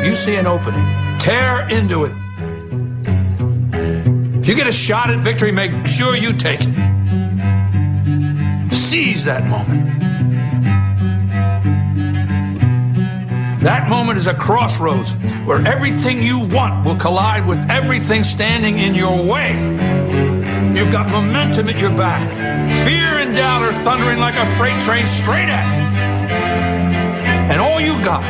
If you see an opening, tear into it. If you get a shot at victory, make sure you take it. Seize that moment. That moment is a crossroads where everything you want will collide with everything standing in your way. You've got momentum at your back. Fear and doubt are thundering like a freight train straight at you. And all you got,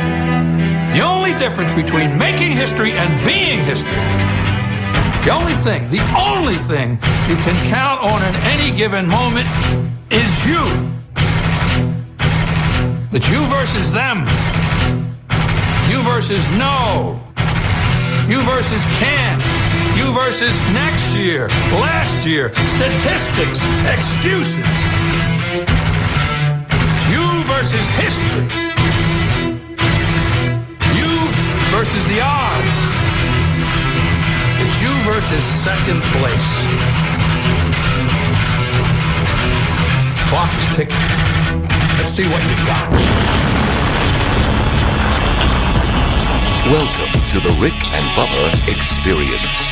the only difference between making history and being history, the only thing, the only thing you can count on in any given moment is you. It's you versus them. You versus no. You versus can't. You versus next year, last year, statistics, excuses. It's you versus history. Versus the odds. It's you versus second place. Clock is ticking. Let's see what you got. Welcome to the Rick and Bubba Experience.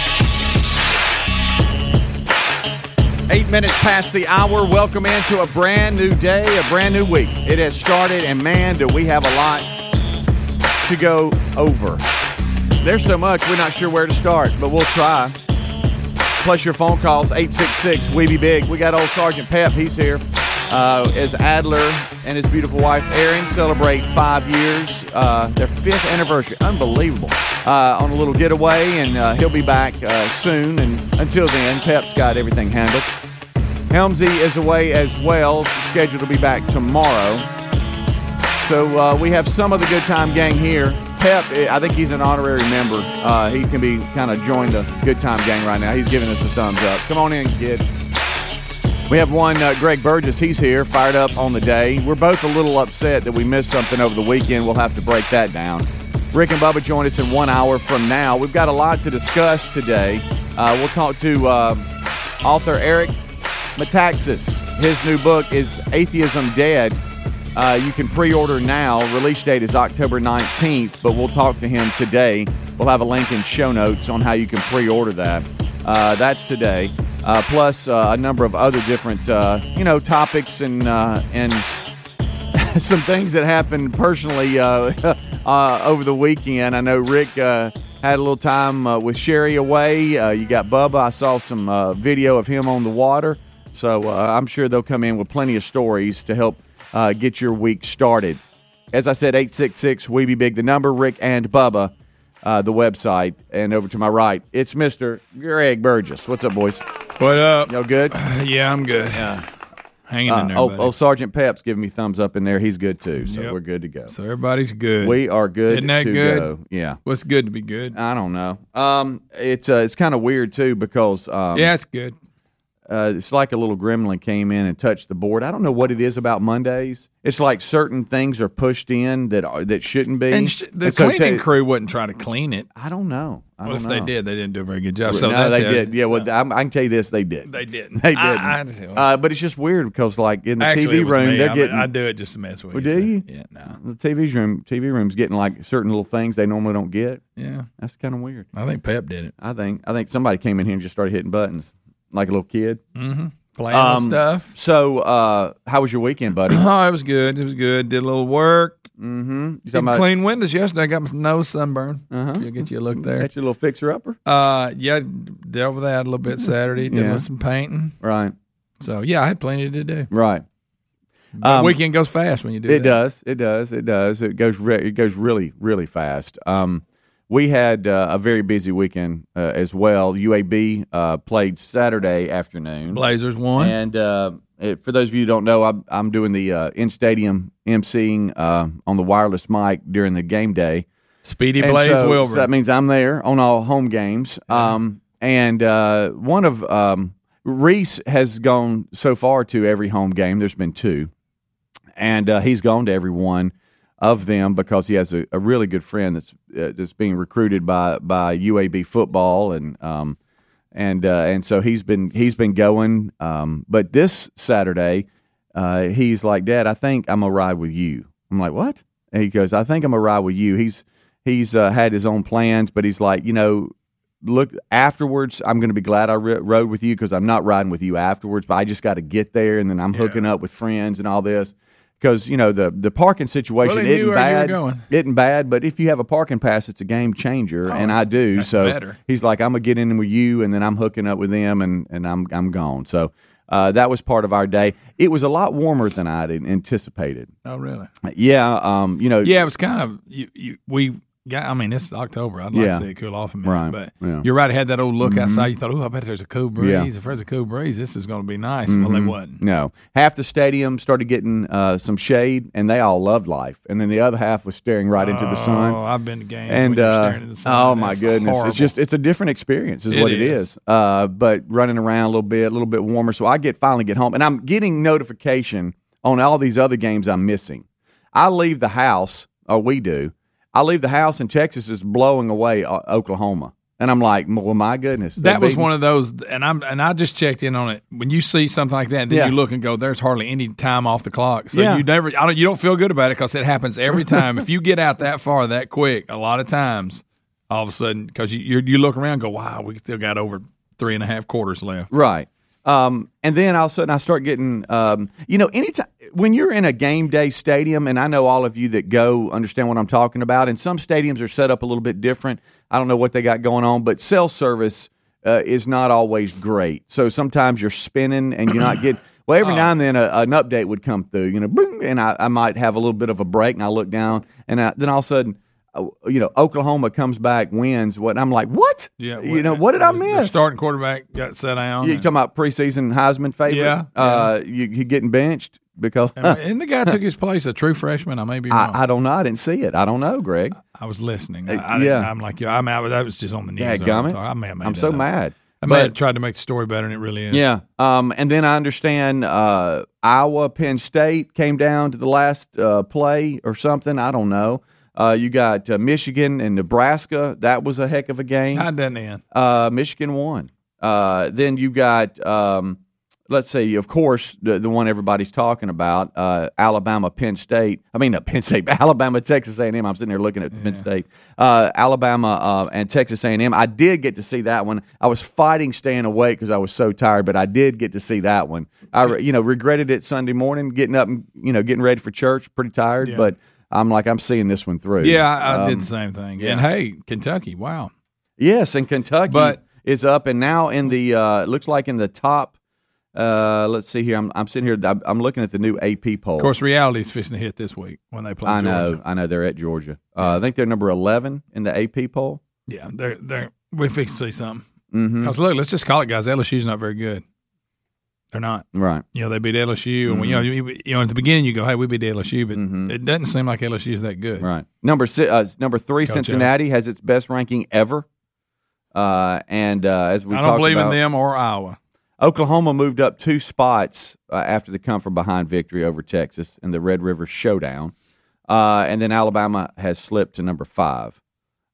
Eight minutes past the hour. Welcome into a brand new day, a brand new week. It has started, and man, do we have a lot to go over. There's so much, we're not sure where to start, but we'll try. Plus, your phone calls, 866 We Be Big. We got old Sergeant Pep, he's here. Uh, as Adler and his beautiful wife Erin celebrate five years, uh, their fifth anniversary. Unbelievable. Uh, on a little getaway, and uh, he'll be back uh, soon. And until then, Pep's got everything handled. Helmsy is away as well, scheduled to be back tomorrow. So uh, we have some of the good time gang here. Pep, eh, I think he's an honorary member. Uh, he can be kind of joined the good time gang right now. He's giving us a thumbs up. Come on in, kid. We have one, uh, Greg Burgess. He's here, fired up on the day. We're both a little upset that we missed something over the weekend. We'll have to break that down. Rick and Bubba join us in one hour from now. We've got a lot to discuss today. Uh, we'll talk to uh, author Eric Metaxas. His new book is Atheism Dead. Uh, you can pre order now. Release date is October 19th, but we'll talk to him today. We'll have a link in show notes on how you can pre order that. Uh, that's today. Uh, plus uh, a number of other different, uh, you know, topics and uh, and some things that happened personally over the weekend. I know Rick had a little time with Sherry away. You got Bubba. I saw some video of him on the water. So I'm sure they'll come in with plenty of stories to help uh, get your week started. As I said, 866 We Be Big, the number, Rick and Bubba, uh, the website. And over to my right, it's Mr. Greg Burgess. What's up, boys? What up? Y'all good? Yeah, I'm good. Yeah. Hanging Uh, in there. oh, buddy. oh, Sergeant Pep's giving me thumbs up in there. He's good too, so Yep. we're good to go. so everybody's good. We are good Isn't that to good? go. Yeah. What's good to be good? I don't know. Um, it's uh, it's kind of weird too because um, yeah, it's good. Uh, it's like a little gremlin came in and touched the board. I don't know what it is about Mondays. It's like certain things are pushed in that are, that shouldn't be. And sh- the And so cleaning ta- crew wouldn't try to clean it. I don't know. I Well, don't if know. they did, they didn't do a very good job. So no, they did. Yeah, well, I'm, I can tell you this: they did. They didn't. They didn't. I just- uh, but it's just weird because, like, in the Actually, TV room, me. they're I, getting. I do it just to mess with Well, you. do so- you? Yeah, no. the TV's room, TV room's getting like certain little things they normally don't get. Yeah, That's kind of weird. I think Pep did it. I think. I think somebody came in here and just started hitting buttons like a little kid. Playing Um, stuff. So, uh, how was your weekend, buddy? Oh, it was good. It was good. Did a little work. mm-hmm. You about clean windows yesterday. I got my nose sunburn. Uh-huh. You'll get you a look there. Got your little fixer upper, Uh, yeah, dealt with that a little bit Saturday. Did Yeah. some painting. right? So yeah, I had plenty to do. Right. Um, weekend goes fast when you do It that. does. It does. It does. It goes. Re- it goes really, really fast. Um, we had uh, a very busy weekend uh, as well. UAB uh, played Saturday afternoon, Blazers won. and uh, it, for those of you who don't know, I'm, I'm doing the uh, in stadium emceeing uh, on the wireless mic during the game day. Speedy And Blaze so, Wilbur. so that means I'm there on all home games. Um, and uh, one of um, Reese has gone so far to every home game. There's been two, and uh, he's gone to every one of them because he has a, a really good friend that's uh, that's being recruited by by UAB football and um, and uh, and so he's been he's been going. Um, but this Saturday, uh, he's like, Dad, I think I'm gonna ride with you. I'm like, what? And he goes, I think I'm gonna ride with you. He's he's uh, had his own plans, but he's like, you know, look afterwards. I'm going to be glad I rode with you because I'm not riding with you afterwards. But I just got to get there, and then I'm hooking up with friends and all this. Because you know the the parking situation Well, isn't where you were bad, isn't bad. But if you have a parking pass, it's a game changer, and I do. so better. he's like, I'm gonna get in with you, and then I'm hooking up with them, and and I'm I'm gone. So uh, that was part of our day. It was a lot warmer than I would anticipated. oh, really? Yeah, um, you know, Yeah, it was kind of you. you we got. I mean, it's October. I'd like Yeah. to see it cool off a minute, Right. but Yeah. Mm-hmm. you're right. It had that old look outside. You thought, oh, I bet there's a cool breeze. Yeah. If there's a cool breeze, this is going to be nice. Well, it wasn't. No, half the stadium started getting uh, some shade, and they all loved life, and then the other half was staring right into the sun. Oh, I've been to games and uh, staring at the sun. oh my That's goodness, horrible. it's just it's a different experience, is It what it is. is. Uh, but running around a little bit, a little bit warmer, so I get finally get home, and I'm getting notification on all these other games I'm missing. I leave the house, or we do. I leave the house, and Texas is blowing away uh, Oklahoma, and I'm like, well, my goodness, that was one of those, and I'm and I just checked in on it. When you see something like that, then Yeah. you look and go, "There's hardly any time off the clock." So Yeah. you never, I don't, you don't feel good about it because it happens every time. if you get out that far that quick, a lot of times, all of a sudden, because you you look around, and go, "Wow, we still got over three and a half quarters left." Right. Um, and then all of a sudden I start getting, um, you know, anytime when you're in a game day stadium, and I know all of you that go understand what I'm talking about, and some stadiums are set up a little bit different. I don't know what they got going on, but cell service uh, is not always great. So sometimes you're spinning and you're not getting. Well, every now and then a, an update would come through, you know, boom, and I, I might have a little bit of a break, and I look down, and I, then all of a sudden, you know, Oklahoma comes back, wins. What? I'm like, what? Yeah, you know, what did I miss? Starting quarterback got set down. You and, talking about preseason Heisman favorite? Yeah, Uh, you, you getting benched because and the guy took his place, a true freshman. I may be wrong. I, I don't know. I didn't see it. I don't know, Greg. I was listening. I, Uh, I, yeah. I'm like, yeah, I'm out. That was just on the news. Dadgummit. I may have made I'm so up. mad. I may have tried to make the story better than it really is. Yeah. Um, and then I understand uh, Iowa, Penn State came down to the last uh, play or something. I don't know. Uh, you got uh, Michigan and Nebraska. That was a heck of a game. How'd that end? Uh, Michigan won. Uh, then you got, um, let's see, of course, the, the one everybody's talking about, uh, Alabama, Penn State. I mean, not Penn State, Alabama, Texas A&M. I'm sitting there looking at Penn State, uh, Alabama, uh, and Texas A&M. I did get to see that one. I was fighting staying awake because I was so tired, but I did get to see that one. I, you know, regretted it Sunday morning, getting up and you know getting ready for church. Pretty tired, but I'm like, I'm seeing this one through. Yeah, I, I Um, did the same thing. And hey, Kentucky, wow. Yes, and Kentucky But- is up and now in the uh, it looks like in the top. Uh, let's see here. I'm, I'm sitting here. I'm, I'm looking at the new AP poll. Of course, reality is fishing to hit this week when they play. I know. Georgia. I know they're at Georgia. Uh, I think they're number 11 in the AP poll. Yeah, they're they're we fix to see something. Mm-hmm. Because look, let's just call it, guys. LSU's not very good. They're not. Right. You know, they beat LSU, and when, you know, Mm-hmm. you, you know, at the beginning you go, "Hey, we beat LSU," but it doesn't seem like LSU is that good. Right. Number si- uh, number three, Coach Cincinnati has its best ranking ever. Uh, and uh, as we I don't believe about, in them or Iowa. Oklahoma moved up two spots uh, after the come from behind victory over Texas in the Red River Showdown, uh, and then Alabama has slipped to number five.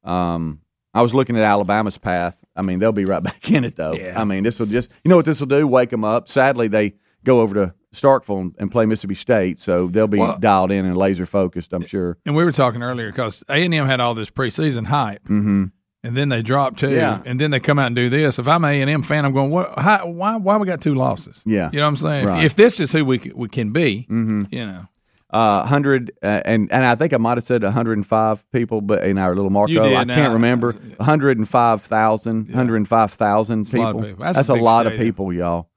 Um, I was looking at Alabama's path. I mean, they'll be right back in it though. Yeah. I mean, this will just you know what this will do? Wake them up. Sadly, they go over to Starkville and- play Mississippi State, so they'll be Well- dialed in and laser focused. I'm sure. And we were talking earlier because A and M had all this preseason hype, Mm-hmm. and then they dropped two, Yeah. and then they come out and do this. If I'm an A and M fan, I'm going, what? How, why? Why we got two losses? Yeah. you know what I'm saying. If- Right. If, this is who we we can be, Mm-hmm. you know, uh, hundred uh, and and I think I might have said 105 people, but in our little Marco, did, I can't remember 105,000, 105,000 a lot of people. people. That's That's, a lot of people, y'all.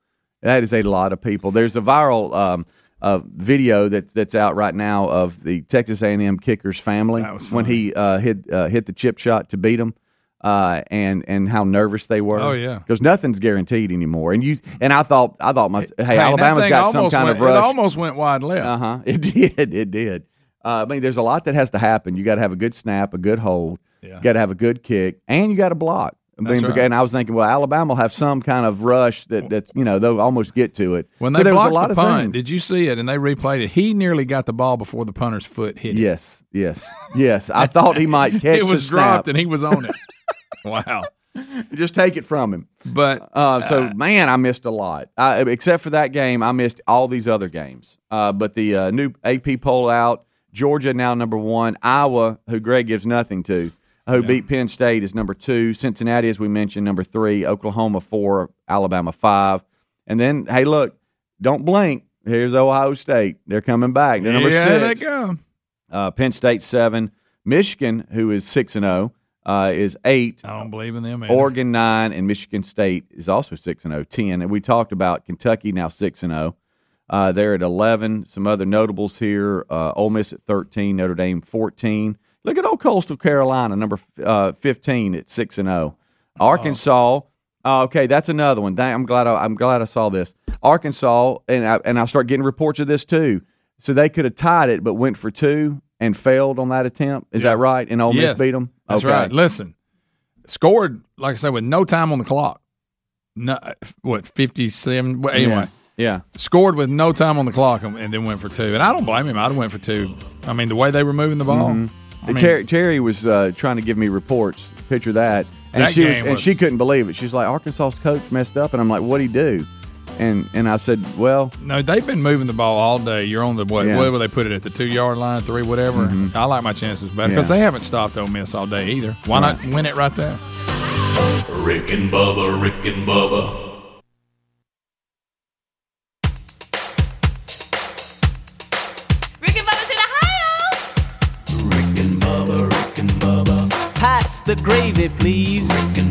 That is a lot of people. There's a viral um, uh, video that that's out right now of the Texas A&M kicker's family when he uh, hit uh, hit the chip shot to beat them. Uh, and and how nervous they were. Oh, yeah. because nothing's guaranteed anymore. And you and I thought I thought my hey, Hey, Alabama's got some kind went, of rush. It almost went wide left. Uh huh. It did. It did. Uh, I mean, there's a lot that has to happen. You got to have a good snap, a good hold. Yeah. You got to have a good kick, and you got to block. I mean, right. And I was thinking, well, Alabama will have some kind of rush that that's you know they'll almost get to it. When So they there was a lot the of punt, things. did you see it? And they replayed it. He nearly got the ball before the punter's foot hit it. Yes, yes, yes. I thought he might catch. it It was dropped and he was on it. wow. Just take it from him. But Uh, so man, I missed a lot. I, except for that game, I missed all these other games. Uh, but the uh, new AP poll out: Georgia now number one. Iowa, who Greg gives nothing to, who beat Penn State, is number two. Cincinnati, as we mentioned, number three. Oklahoma four. Alabama five. And then, hey, look, don't blink. Here's Ohio State. They're coming back. They're number yeah, they six. go. Uh, Penn State seven. Michigan, who is six and zero, uh, is eight. I don't believe in them. either. Oregon nine and Michigan State is also six and 0, 10. And we talked about Kentucky now six and zero. Uh, they're at eleven. Some other notables here: uh, Ole Miss at thirteen, Notre Dame fourteen. Look at old Coastal Carolina, number uh, fifteen at six and zero. Arkansas. uh, okay, that's another one. I'm glad. I, I'm glad I saw this. Arkansas, and I, and I start getting reports of this too. So they could have tied it, but went for two and failed on that attempt. Is that right? And Ole Miss Yes. beat them. That's okay. right. Listen, scored like I said with no time on the clock. No, what fifty seven? Well, anyway, Yeah. scored with no time on the clock and, and then went for two. And I don't blame him. I'd have went for two. I mean, the way they were moving the ball. I mean, Terry, Terry was uh, trying to give me reports. Picture that, and That she was, game and she couldn't believe it. She's like, Arkansas's coach messed up, and I'm like, what'd he do? And and I said, well, no, they've been moving the ball all day. You're on the what? Yeah. Mm-hmm. Where will they put it at the two yard line, three, whatever? I like my chances better because Yeah. they haven't stopped Ole Miss all day either. Why not win it right there? Rick and Bubba, Rick and Bubba. The gravy, please.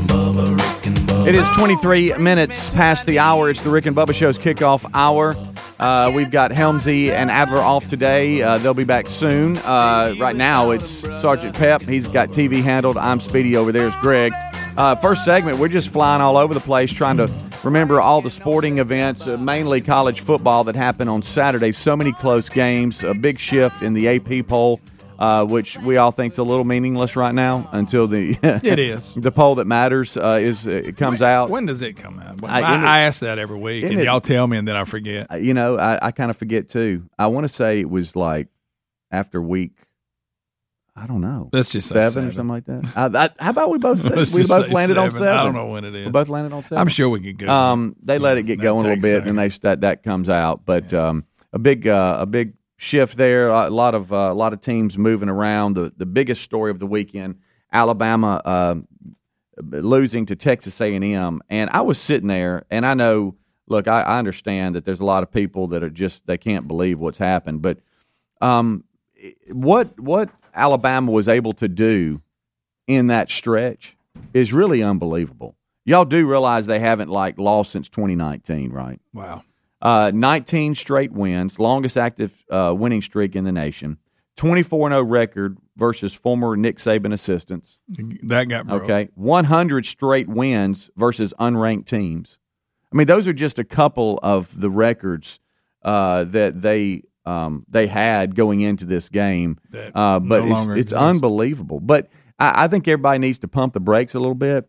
Bubba, Bubba. it is 23 minutes past the hour. It's the Rick and Bubba Show's kickoff hour. Uh, we've got Helmsy and Adler off today. Uh, they'll be back soon. Uh, right now, it's Sergeant Pep. He's got TV handled. I'm Speedy over there. Is Greg. Uh, first segment, we're just flying all over the place trying to remember all the sporting events, uh, mainly college football, that happened on Saturday. So many close games, a big shift in the AP poll, uh, which we all think is a little meaningless right now until the It is. the poll that matters uh, is it comes out. When does it come out? I- I, I ask that every week, and it- y'all tell me, and then I forget. You know, I, I kind of forget too. I want to say it was like after week. I don't know. Let's just say seven, seven. or something like that. I, how about we both say, we both landed on seven. seven? I don't know when it is. We both landed on seven. I'm sure we could go. Um, they let it get That going a little bit, and they that that comes out. But um, a big uh, a big shift there. A lot of uh, a lot of teams moving around. The the biggest story of the weekend: Alabama uh, losing to Texas A and M. And I was sitting there, and I know. Look, I, I understand that there's a lot of people that are just they can't believe what's happened, but um, what what Alabama was able to do in that stretch is really unbelievable. Y'all do realize they haven't like lost since 2019, right? wow. Uh, 19 straight wins, longest active uh, winning streak in the nation. 24 0 record versus former Nick Saban assistants. That got broke. Okay, 100 straight wins versus unranked teams. I mean, those are just a couple of the records uh, that they um, they had going into this game. Uh, but no it's, it's unbelievable. But I, I think everybody needs to pump the brakes a little bit.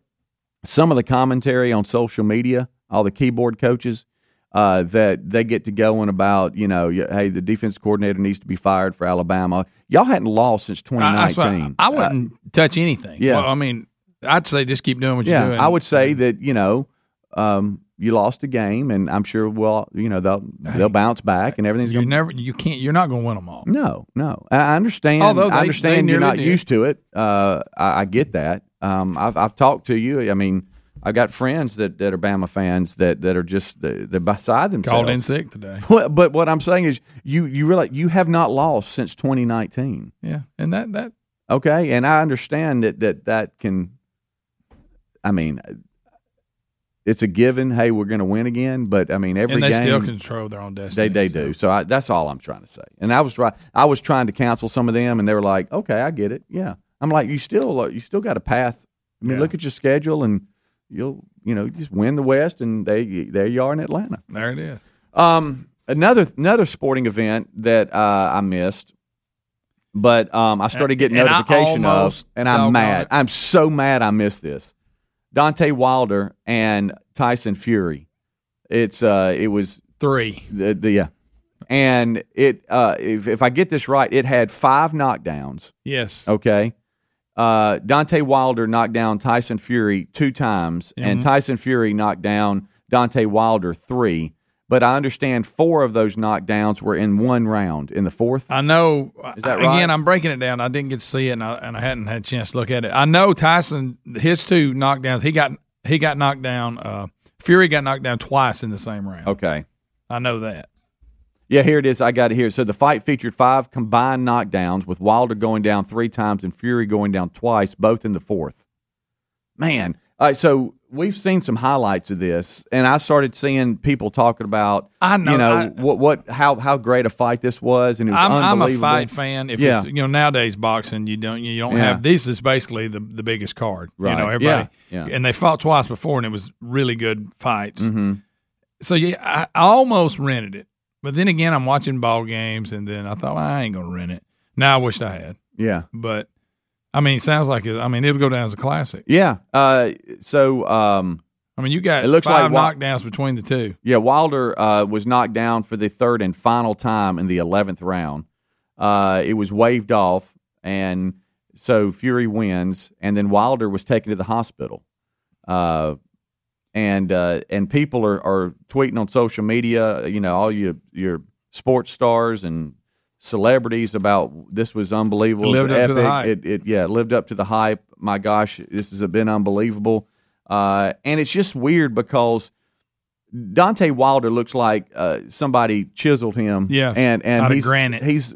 Some of the commentary on social media all the keyboard coaches, uh, that they get to going about, you know, hey, the defense coordinator needs to be fired for Alabama. Y'all hadn't lost since I, 2019. I, I wouldn't touch anything. yeah. Well, I mean, I'd say just keep doing what you're yeah, doing. I would say that you know um, you lost a game, and I'm sure well, you know they'll they'll bounce back, and everything's going. to never, you can't, you're not going to win them all. No, no, I I understand. Although they- I understand you're not did. used to it. Uh, I, I get that. Um, I've I've talked to you. I mean, I've got friends that, that are Bama fans that, that are just they're beside themselves. Called in sick today. But what I'm saying is, you you realize you have not lost since 2019. Yeah, and that that Okay, and I understand that that that can. I mean, it's a given. Hey, we're going to win again, but I mean, every and they game still control their own destiny. they they so. do. So I, that's all I'm trying to say. And I was right. I was trying to counsel some of them, and they were like, "Okay, I get it. Yeah." I'm like, "You still uh, you still got a path. I mean, Yeah. look at your schedule, and you'll you know just win the West, and they there you are in Atlanta." There it is. Um, another another sporting event that uh, I missed, but um, I started getting And notification of, and I'm mad. I'm so mad I missed this. Deontay Wilder and Tyson Fury. It's uh, it was Three. the, the yeah, and it uh, if if I get this right, it had five knockdowns. Yes. Okay. Uh, Deontay Wilder knocked down Tyson Fury two times, and Mhm. Tyson Fury knocked down Deontay Wilder three. But I understand four of those knockdowns were in one round. In the fourth, I know. Is that right? Again. I'm breaking it down. I didn't get to see it, and I, and I hadn't had a chance to look at it. I know Tyson, his two knockdowns. He got he got knocked down. Uh, Fury got knocked down twice in the same round. okay, I know that. Yeah, here it is. I got it here. So the fight featured five combined knockdowns, with Wilder going down three times and Fury going down twice, both in the fourth. Man, all right. So we've seen some highlights of this, and I started seeing people talking about, I know, you know, I- what what how how great a fight this was, and it was I'm, I'm a unbelievable. fight fan. If Yeah. it's, you know nowadays boxing, you don't you don't Yeah. have this is basically the the biggest card. Right. You know everybody. Yeah, yeah. And they fought twice before, and it was really good fights. Mm-hmm. So yeah, I, I almost rented it, but then again, I'm watching ball games, and then I thought well, I ain't gonna rent it. Now I wished I had, Yeah, but I mean, it sounds like it. I mean, it'll go down as a classic. yeah. Uh, so um, I mean, you got It looks five like knockdowns between the two. Yeah, Wilder uh, was knocked down for the third and final time in the eleventh round. Uh, it was waved off, and so Fury wins, and then Wilder was taken to the hospital. Uh, and uh, and people are, are tweeting on social media, you know, all your your sports stars and celebrities about this was unbelievable. It lived up to the hype. It, it yeah, lived up to the hype. My gosh, this has been unbelievable. Uh, and it's just weird because Deontay Wilder looks like uh, somebody chiseled him. Yeah, and and out of he's granite. he's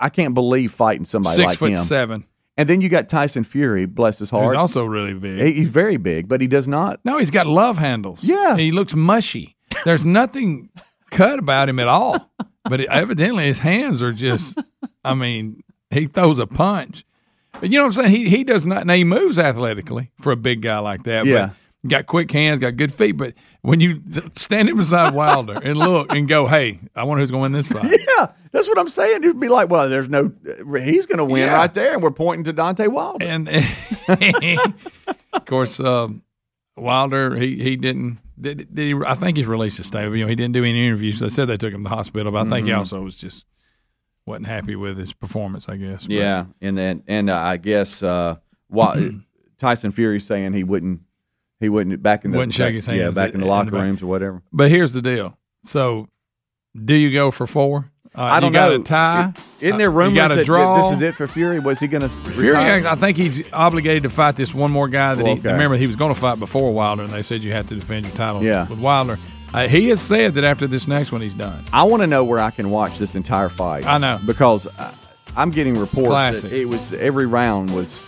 I can't believe fighting somebody Six like foot him. seven. And then you got Tyson Fury, bless his heart. He's also really big. He- he's very big, but he does not. No, he's got love handles. Yeah. He looks mushy. There's nothing cut about him at all. But it, evidently his hands are just, I mean, he throws a punch. But you know what I'm saying? He he does not, now he moves athletically for a big guy like that. Yeah. But got quick hands, got good feet. But when you stand him beside Wilder and look and go, hey, I wonder who's going to win this fight. Yeah, that's what I'm saying. It'd be like, well, there's no, he's going to win Yeah. right there, and we're pointing to Deontay Wilder. And of course, um, Wilder he he didn't. Did, did he, I think he's released a statement. You know, he didn't do any interviews. They said they took him to the hospital, but I think he Mhm. also was just wasn't happy with his performance. I guess. But- Yeah, and then and uh, I guess uh, Tyson Fury saying he wouldn't, he wouldn't back in the Wouldn't shake back- his Yeah, back in in the the locker back. rooms or whatever. But here's the deal. So, do you go for four? Uh, I don't you got know. a tie. Isn't there Uh, rumors got a that, this is it for Fury? Was he going to Fury. I think he's obligated to fight this one more guy that Well, he okay. remember he was going to fight before Wilder, and they said you have to defend your title Yeah. with Wilder. Uh, he has said that after this next one, he's done. I want to know where I can watch this entire fight. I know. because uh, I'm getting reports Classic. that it was every round was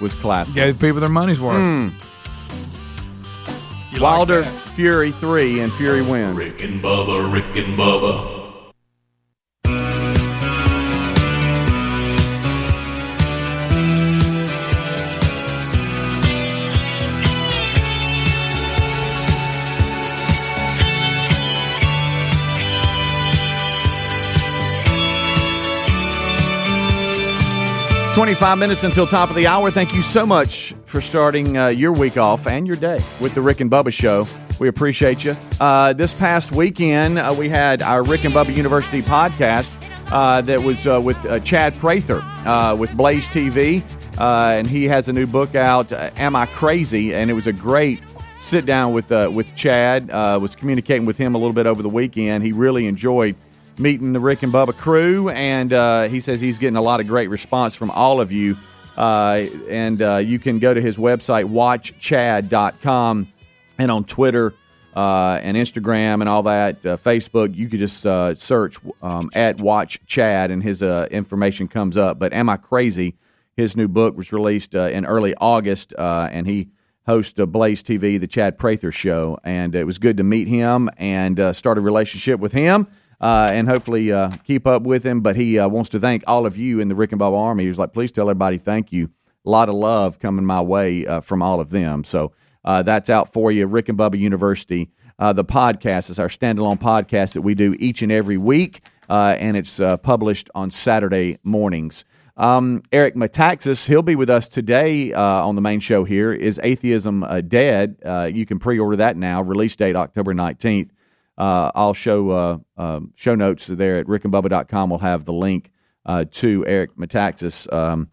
was classic. Gave people their money's worth. Mm. You like Wilder that? Fury three and Fury wins. Rick and Bubba, Rick and Bubba. 25 minutes until top of the hour. Thank you so much for starting uh, your week off and your day with the Rick and Bubba Show. We appreciate you. Uh, this past weekend, uh, we had our Rick and Bubba University podcast uh, that was uh, with uh, Chad Prather with Blaze TV. And he has a new book out, Am I Crazy? And it was a great sit down with, with Chad. Was communicating with him a little bit over the weekend. He really enjoyed meeting the Rick and Bubba crew. And uh, he says he's getting a lot of great response from all of you. Uh, and uh, you can go to his website, watchchad.com and on Twitter uh, and Instagram and all that, uh, Facebook, you could just uh, search um, at Watch Chad and his information comes up. But Am I Crazy? His new book was released in early August, and he hosts Blaze TV, the Chad Prather Show. And it was good to meet him and start a relationship with him. Uh, and hopefully uh, keep up with him. But he uh, wants to thank all of you in the Rick and Bubba Army. He was like, please tell everybody thank you. A lot of love coming my way uh, from all of them. So uh, that's out for you. Rick and Bubba University, the podcast is our standalone podcast that we do each and every week, and it's published on Saturday mornings. Um, Eric Metaxas, he'll be with us today uh, on the main show here. Is Atheism uh, Dead? Uh, you can pre order that now. Release date October 19th. Uh, I'll show uh, um, show notes there at rickandbubba.com. We'll have the link uh, to Eric Metaxas. Um,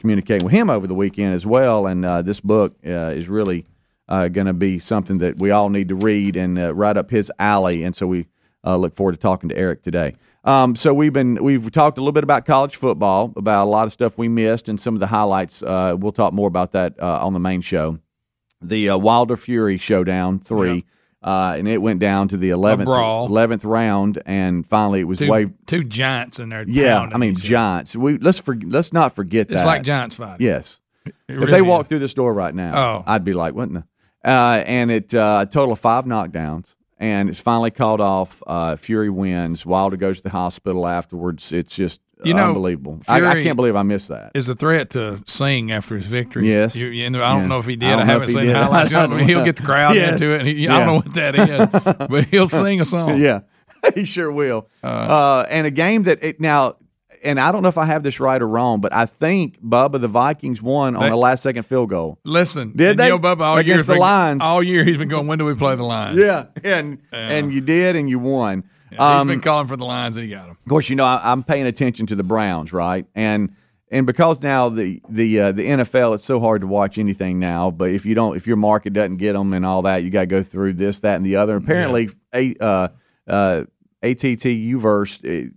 communicating with him over the weekend as well, and uh, this book uh, is really uh, going to be something that we all need to read and right up his alley. And so we look forward to talking to Eric today. Um, so we've been we've talked a little bit about college football, about a lot of stuff we missed, and some of the highlights. We'll talk more about that on the main show. The Wilder Fury Showdown three, uh, and it went down to the eleventh eleventh round, and finally it was Two, way. two giants in there. Yeah, I mean giants. We let's for, let's not forget It's that. It's like giants fighting. Yes. It if really they walked is. through this door right now, Oh. I'd be like, what in the? Uh, and it uh, a total of five knockdowns, and it's finally called off. Uh, Fury wins. Wilder goes to the hospital afterwards. It's just You know, unbelievable. I, I can't believe I missed that. is a threat to sing after his victories. Yes. You, you I don't Yeah. know if he did. don't I, haven't seen did. highlights. I He'll get the crowd Yes. into it. He, I don't know what that is, but he'll sing a song. yeah, he sure will. Uh, and a game that it, now, and I don't know if I have this right or wrong, but I think Bubba the Vikings won on They- a last second field goal. Listen, Did they? You know, Bubba, all Against year the been- Lions. All year he's been going. When do we play the Lions? Yeah, and and you did, and you won. Um, he's been calling for the Lions, and he got them. Of course, you know I, I'm paying attention to the Browns, right? And and because now the the uh, the NFL, it's so hard to watch anything now. But if you don't, if your market doesn't get them and all that, you got to go through this, that, and the other. Apparently, a uh, uh, AT&T U-verse, they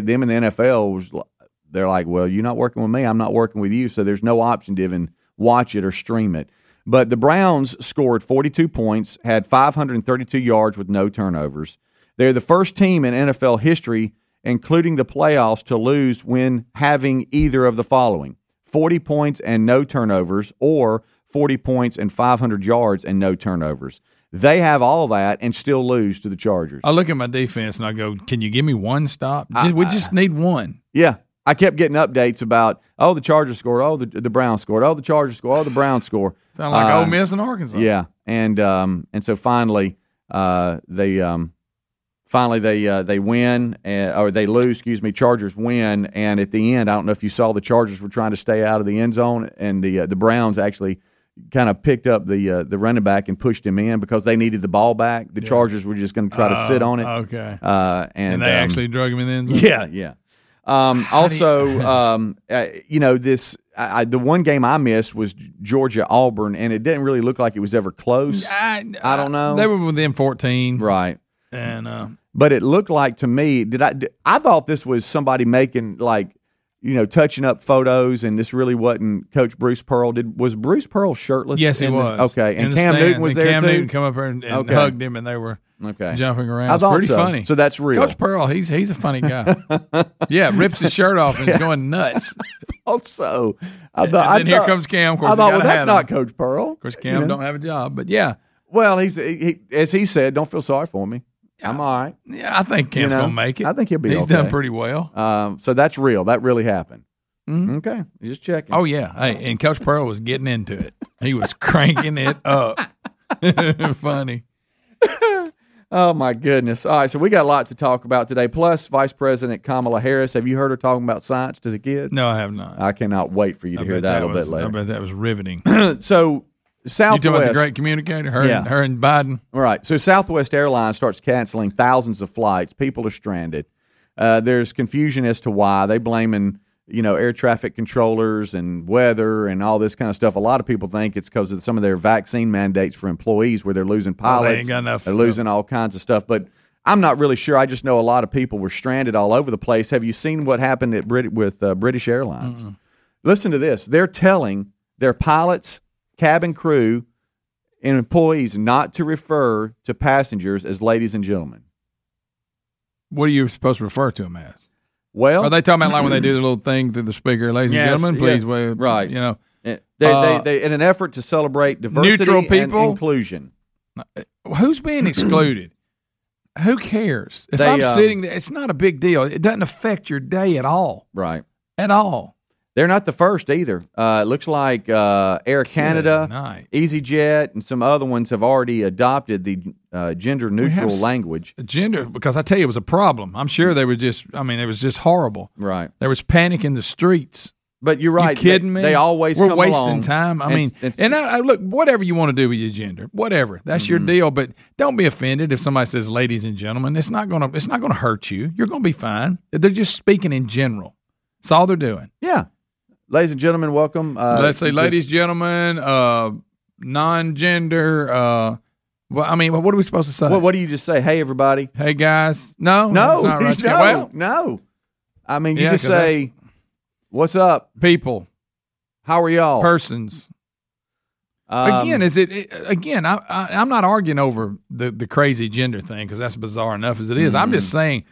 them in the NFL was they're like, well, you're not working with me, I'm not working with you, so there's no option to even watch it or stream it. But the Browns scored 42 points, had 532 yards with no turnovers. They're the first team in NFL history, including the playoffs, to lose when having either of the following 40 points and no turnovers, or 40 points and 500 yards and no turnovers. They have all that and still lose to the Chargers. I look at my defense and I go, "Can you give me one stop? Just- we just need one." Yeah. I kept getting updates about, oh, the Chargers scored, oh, the, the Browns scored, oh, the Chargers scored, oh, the Browns scored. Sound like Uh, Ole Miss and Arkansas. Yeah, and um, and so finally, uh, they um, finally they uh, they win uh, or they lose. Excuse me, Chargers win, and at the end, I don't know if you saw the Chargers were trying to stay out of the end zone, and the uh, the Browns actually kind of picked up the uh, the running back and pushed him in because they needed the ball back. The Chargers were just going to try to sit on it. Okay. Uh, and, And, they um, actually drug him in the end zone. yeah, yeah. Um, also, um, uh, you know, this I, I- the one game I missed was Georgia Auburn, and it didn't really look like it was ever close. I, I don't know. They were within 14. Right. And uh, But it looked like to me, did I? Did, I thought this was somebody making like, you know, touching up photos, and this really wasn't Coach Bruce Pearl. Did was Bruce Pearl shirtless? yes, he in the- was. okay, and Cam. Newton was And there Cam too. Newton come up there and, and Okay. hugged him, and they were okay, jumping around. I thought pretty so. funny. So that's real. Coach Pearl, he's he's a funny guy. yeah, rips his shirt off and is going nuts. also, I And thought, then here thought- comes Cam. Of course, I thought, well, that's not on. Coach Pearl. Of course, Cam You know? don't have a job, but yeah, Well, he's he, as he said, don't feel sorry for me. I'm all right. yeah, I think Cam's You know, gonna make it. I think he'll be He's okay. done pretty well. Um, so that's real. That really happened. Okay, just checking. Oh yeah, hey, and Coach Pearl was getting into it. He was cranking it up. funny. Oh my goodness! All right, so we got a lot to talk about today. Plus, Vice President Kamala Harris. Have you heard her talking about science to the kids? No, I have not. I cannot wait for you to I hear bet that a little bit I later. bet that was riveting. so You talking about the Southwest. great communicator? Her, Yeah. and, her and Biden. All right. So Southwest Airlines starts canceling thousands of flights. People are stranded. Uh, there's confusion as to why. They blaming you know air traffic controllers and weather and all this kind of stuff. A lot of people think it's because of some of their vaccine mandates for employees, where they're losing Well, they pilots. ain't got enough they're losing all kinds of stuff. But I'm not really sure. I just know a lot of people were stranded all over the place. Have you seen what happened at Brit- with uh, British Airlines? Listen to this. They're telling their pilots, cabin crew, and employees not to refer to passengers as ladies and gentlemen. What are you supposed to refer to them as? Well, Are they talking about like when they do the little thing through the speaker, ladies Yes, and gentlemen, please, wait, right. You know, eh, they, Uh, they, they, in an effort to celebrate diversity neutral and people? inclusion. who's being excluded? Who cares? If They, I'm um, sitting there, it's not a big deal. It doesn't affect your day at all. Right. At all. They're not the first either. Uh, it looks like uh, Air Canada, night. EasyJet, and some other ones have already adopted the uh, gender neutral s- language. Gender, because I tell you, it was a problem. I'm sure they were just. I mean, it was just horrible. Right. There was panic in the streets. But you're right. You kidding They- me? they always we're wasting time. I mean, it's- and I, I, look, whatever you want to do with your gender, whatever, that's Mm-hmm. your deal. But don't be offended if somebody says "ladies and gentlemen." It's not gonna. It's not gonna hurt you. You're gonna be fine. They're just speaking in general. That's all they're doing. Yeah. Ladies and gentlemen, welcome. Uh, Let's say, ladies, gentlemen, uh, non-gender. Uh, well, I mean, what are we supposed to say? What, what do you just say? Hey, everybody. Hey, guys. No, No, that's not right. no, Well, no. I mean, you Yeah, just say, "What's up? people, How are y'all?" persons. Um, again, is it again? I, I, I'm not arguing over the the crazy gender thing because that's bizarre enough as it is. I'm Mm-hmm. just saying,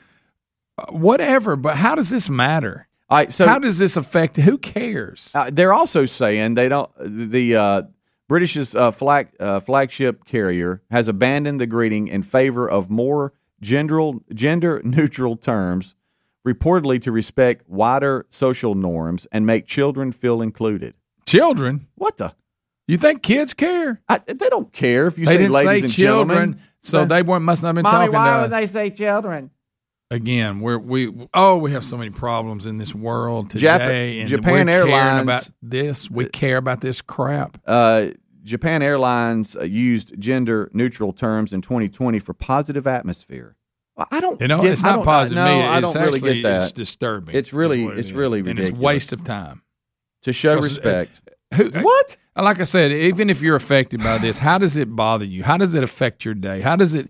uh, whatever. But how does this matter? All right, so how does this affect? Who cares? Uh, they're also saying they don't. The uh, British's uh, flag uh, flagship carrier has abandoned the greeting in favor of more gender gender neutral terms, reportedly to respect wider social norms and make children feel included. Children? What the? You think kids care? I, they don't care if you they say didn't ladies say and children, gentlemen. so they weren't must not have been talking to us. They say children? Again, we're we oh we have so many problems in this world Jap- today, and Japan Airlines- about this. We care about this crap. Uh, Japan Airlines uh, used gender neutral terms in 2020 for positive atmosphere. Well, I don't. You know, get- it's not positive. No. I It's don't really actually- get that. It's disturbing. It's really- it it's really and it's waste of time. to show Because, uh, respect. Who, what? Like I said, even if you're affected by this, how does it bother you? How does it affect your day? How does it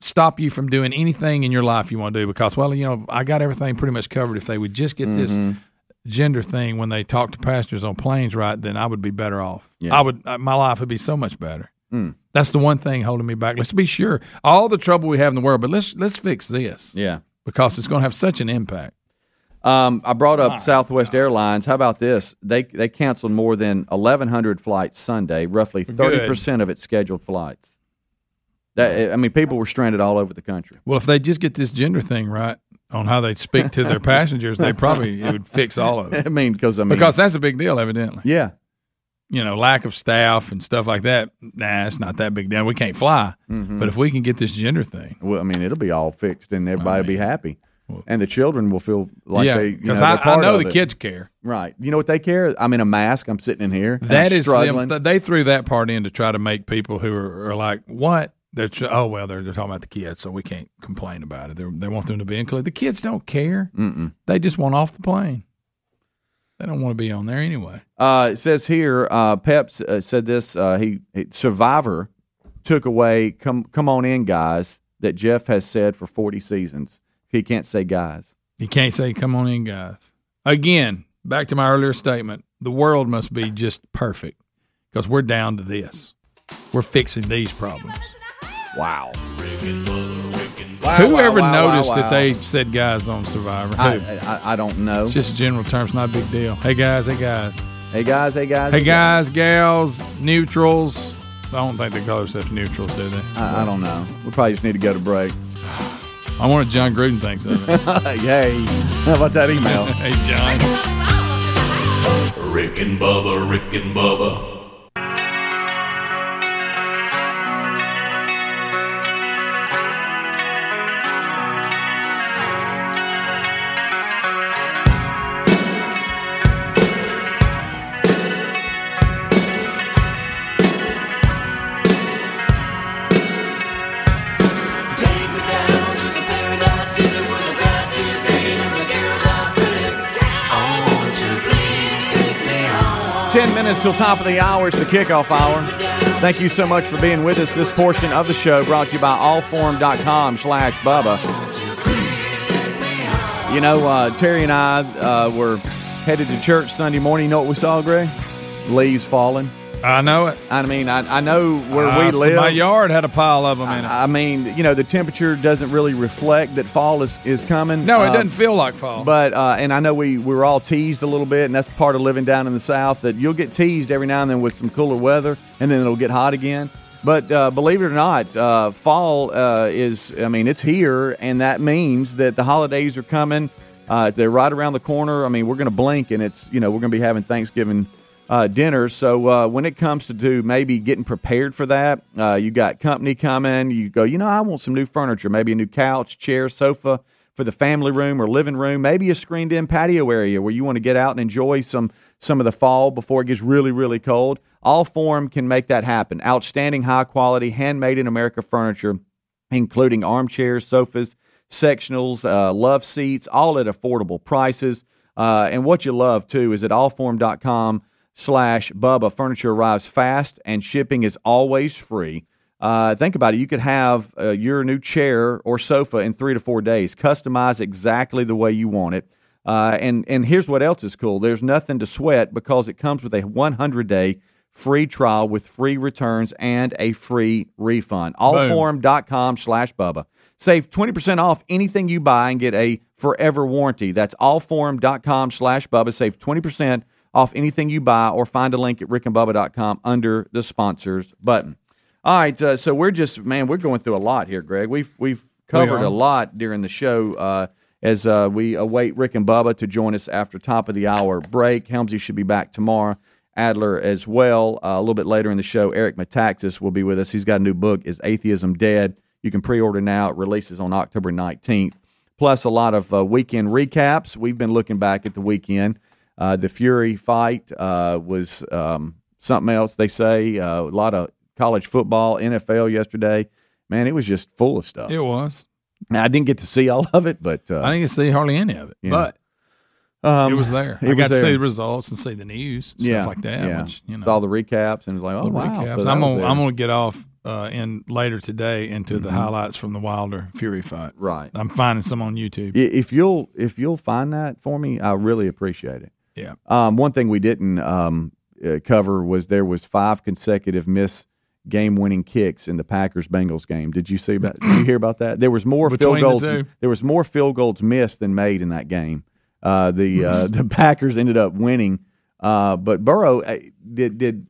stop you from doing anything in your life you want to do? Because, well, you know, I got everything pretty much covered. If they would just get this Mm-hmm. gender thing when they talk to passengers on planes right, then I would be better off. Yeah. I would. uh, My life would be so much better. Mm. That's the one thing holding me back. Let's be sure all the trouble we have in the world, but let's let's fix this Yeah. because it's going to have such an impact. Um, I brought up Southwest Airlines. How about this? They they canceled more than 1,100 flights Sunday, roughly 30 percent of its scheduled flights. That I mean, people were stranded all over the country. Well, if they just get this gender thing right on how they speak to their passengers, they probably it would fix all of it. I mean, because I mean, Because that's a big deal, evidently. yeah, You know, lack of staff and stuff like that. Nah, it's not that big deal. We can't fly. Mm-hmm. But if we can get this gender thing, well, I mean, it'll be all fixed and everybody will be happy, and the children will feel like yeah, they. You know, because I, I know the it. kids care. Right. You know what they care? I'm in a mask. I'm sitting in here. That is them, struggling. th- they threw that part in to try to make people who are, are like, what? They're oh well, they're, they're talking about the kids, so we can't complain about it. They're, they want them to be included. The kids don't care. Mm-mm. They just want off the plane. They don't want to be on there anyway. Uh, it says here, uh, Peps uh, said this. Uh, he, he Survivor took away "come come on in, guys" that Jeff has said for forty seasons. He can't say guys. He can't say, "Come on in, guys." Again, back to my earlier statement: the world must be just perfect because we're down to this. We're fixing these problems. Wow. Whoever wow, wow, noticed wow, that they said guys on Survivor? I, I, I don't know. it's just a general term. It's not a big deal. Hey guys, hey guys, hey guys, hey guys, hey guys, gals, neutrals. I don't think they call themselves neutrals, do they? I, I don't know. We probably just need to go to break. I wonder what Jon Gruden thinks of it. hey, how about that email? hey John. Rick and Bubba, Rick and Bubba. Minutes till top of the hour. It's the kickoff hour. Thank you so much for being with us. This portion of the show brought to you by allform.com slash Bubba. You know, uh, Terry and I uh, were headed to church Sunday morning. You know what we saw, Greg? Leaves falling. I know it. I mean, I, I know where Uh, we so live. My yard had a pile of them in it. I mean, you know, the temperature doesn't really reflect that fall is, is coming. no, it Uh, doesn't feel like fall. But uh, and I know we, we were all teased a little bit, and that's part of living down in the South that you'll get teased every now and then with some cooler weather, and then it'll get hot again. But uh, believe it or not, uh, fall uh, is I mean it's here, and that means that the holidays are coming. Uh, they're right around the corner. I mean, we're going to blink, and it's you know we're going to be having Thanksgiving uh, dinners. So uh, when it comes to do maybe getting prepared for that, uh, you got company coming. You go, you know, I want some new furniture, maybe a new couch, chair, sofa for the family room or living room, maybe a screened-in patio area where you want to get out and enjoy some some of the fall before it gets really really cold. Allform can make that happen. Outstanding, high quality, handmade in America furniture, including armchairs, sofas, sectionals, uh, love seats, all at affordable prices. Uh, and what you love too is at allform.com slash Bubba. Furniture arrives fast and shipping is always free. Uh, think about it. You could have uh, your new chair or sofa in three to four days. Customize exactly the way you want it. Uh, and and here's what else is cool. There's nothing to sweat because it comes with a 100 day free trial with free returns and a free refund. Allform.com slash Bubba. Save 20% off anything you buy and get a forever warranty. That's allform.com slash Bubba. Save 20% off anything you buy or find a link at rickandbubba.com under the sponsors button. All right, uh, so we're just man, we're going through a lot here, Greg. We've we've covered are. a lot during the show uh, as uh, we await Rick and Bubba to join us after top of the hour break. Helmsy should be back tomorrow. Adler as well. Uh, a little bit later in the show, Eric Metaxas will be with us. He's got a new book, "Is Atheism Dead?" You can pre-order now. It releases on October nineteenth. Plus a lot of uh, weekend recaps. We've been looking back at the weekend. Uh, the Fury fight uh, was um, something else. They say uh, a lot of college football, NFL yesterday. Man, it was just full of stuff. it was. Now, I didn't get to see all of it, but uh, I didn't get to see hardly any of it, Yeah. but um, it was there. it I got was to see the results and see the news, stuff yeah, like that. Yeah. Which you know, saw the recaps and was like, oh wow. So I'm gonna. I'm gonna get off uh, in later today into the highlights from the Wilder Fury fight. Mm-hmm. right. I'm finding some on YouTube. If you'll if you'll find that for me, I really appreciate it. Yeah. Um, one thing we didn't um, uh, cover was there was five consecutive miss game winning kicks in the Packers Bengals game. Did you see about? did you hear about that? There was more Between the field goals. two. There was more field goals missed than made in that game. Uh, the uh, the Packers ended up winning, uh, but Burrow uh, did did.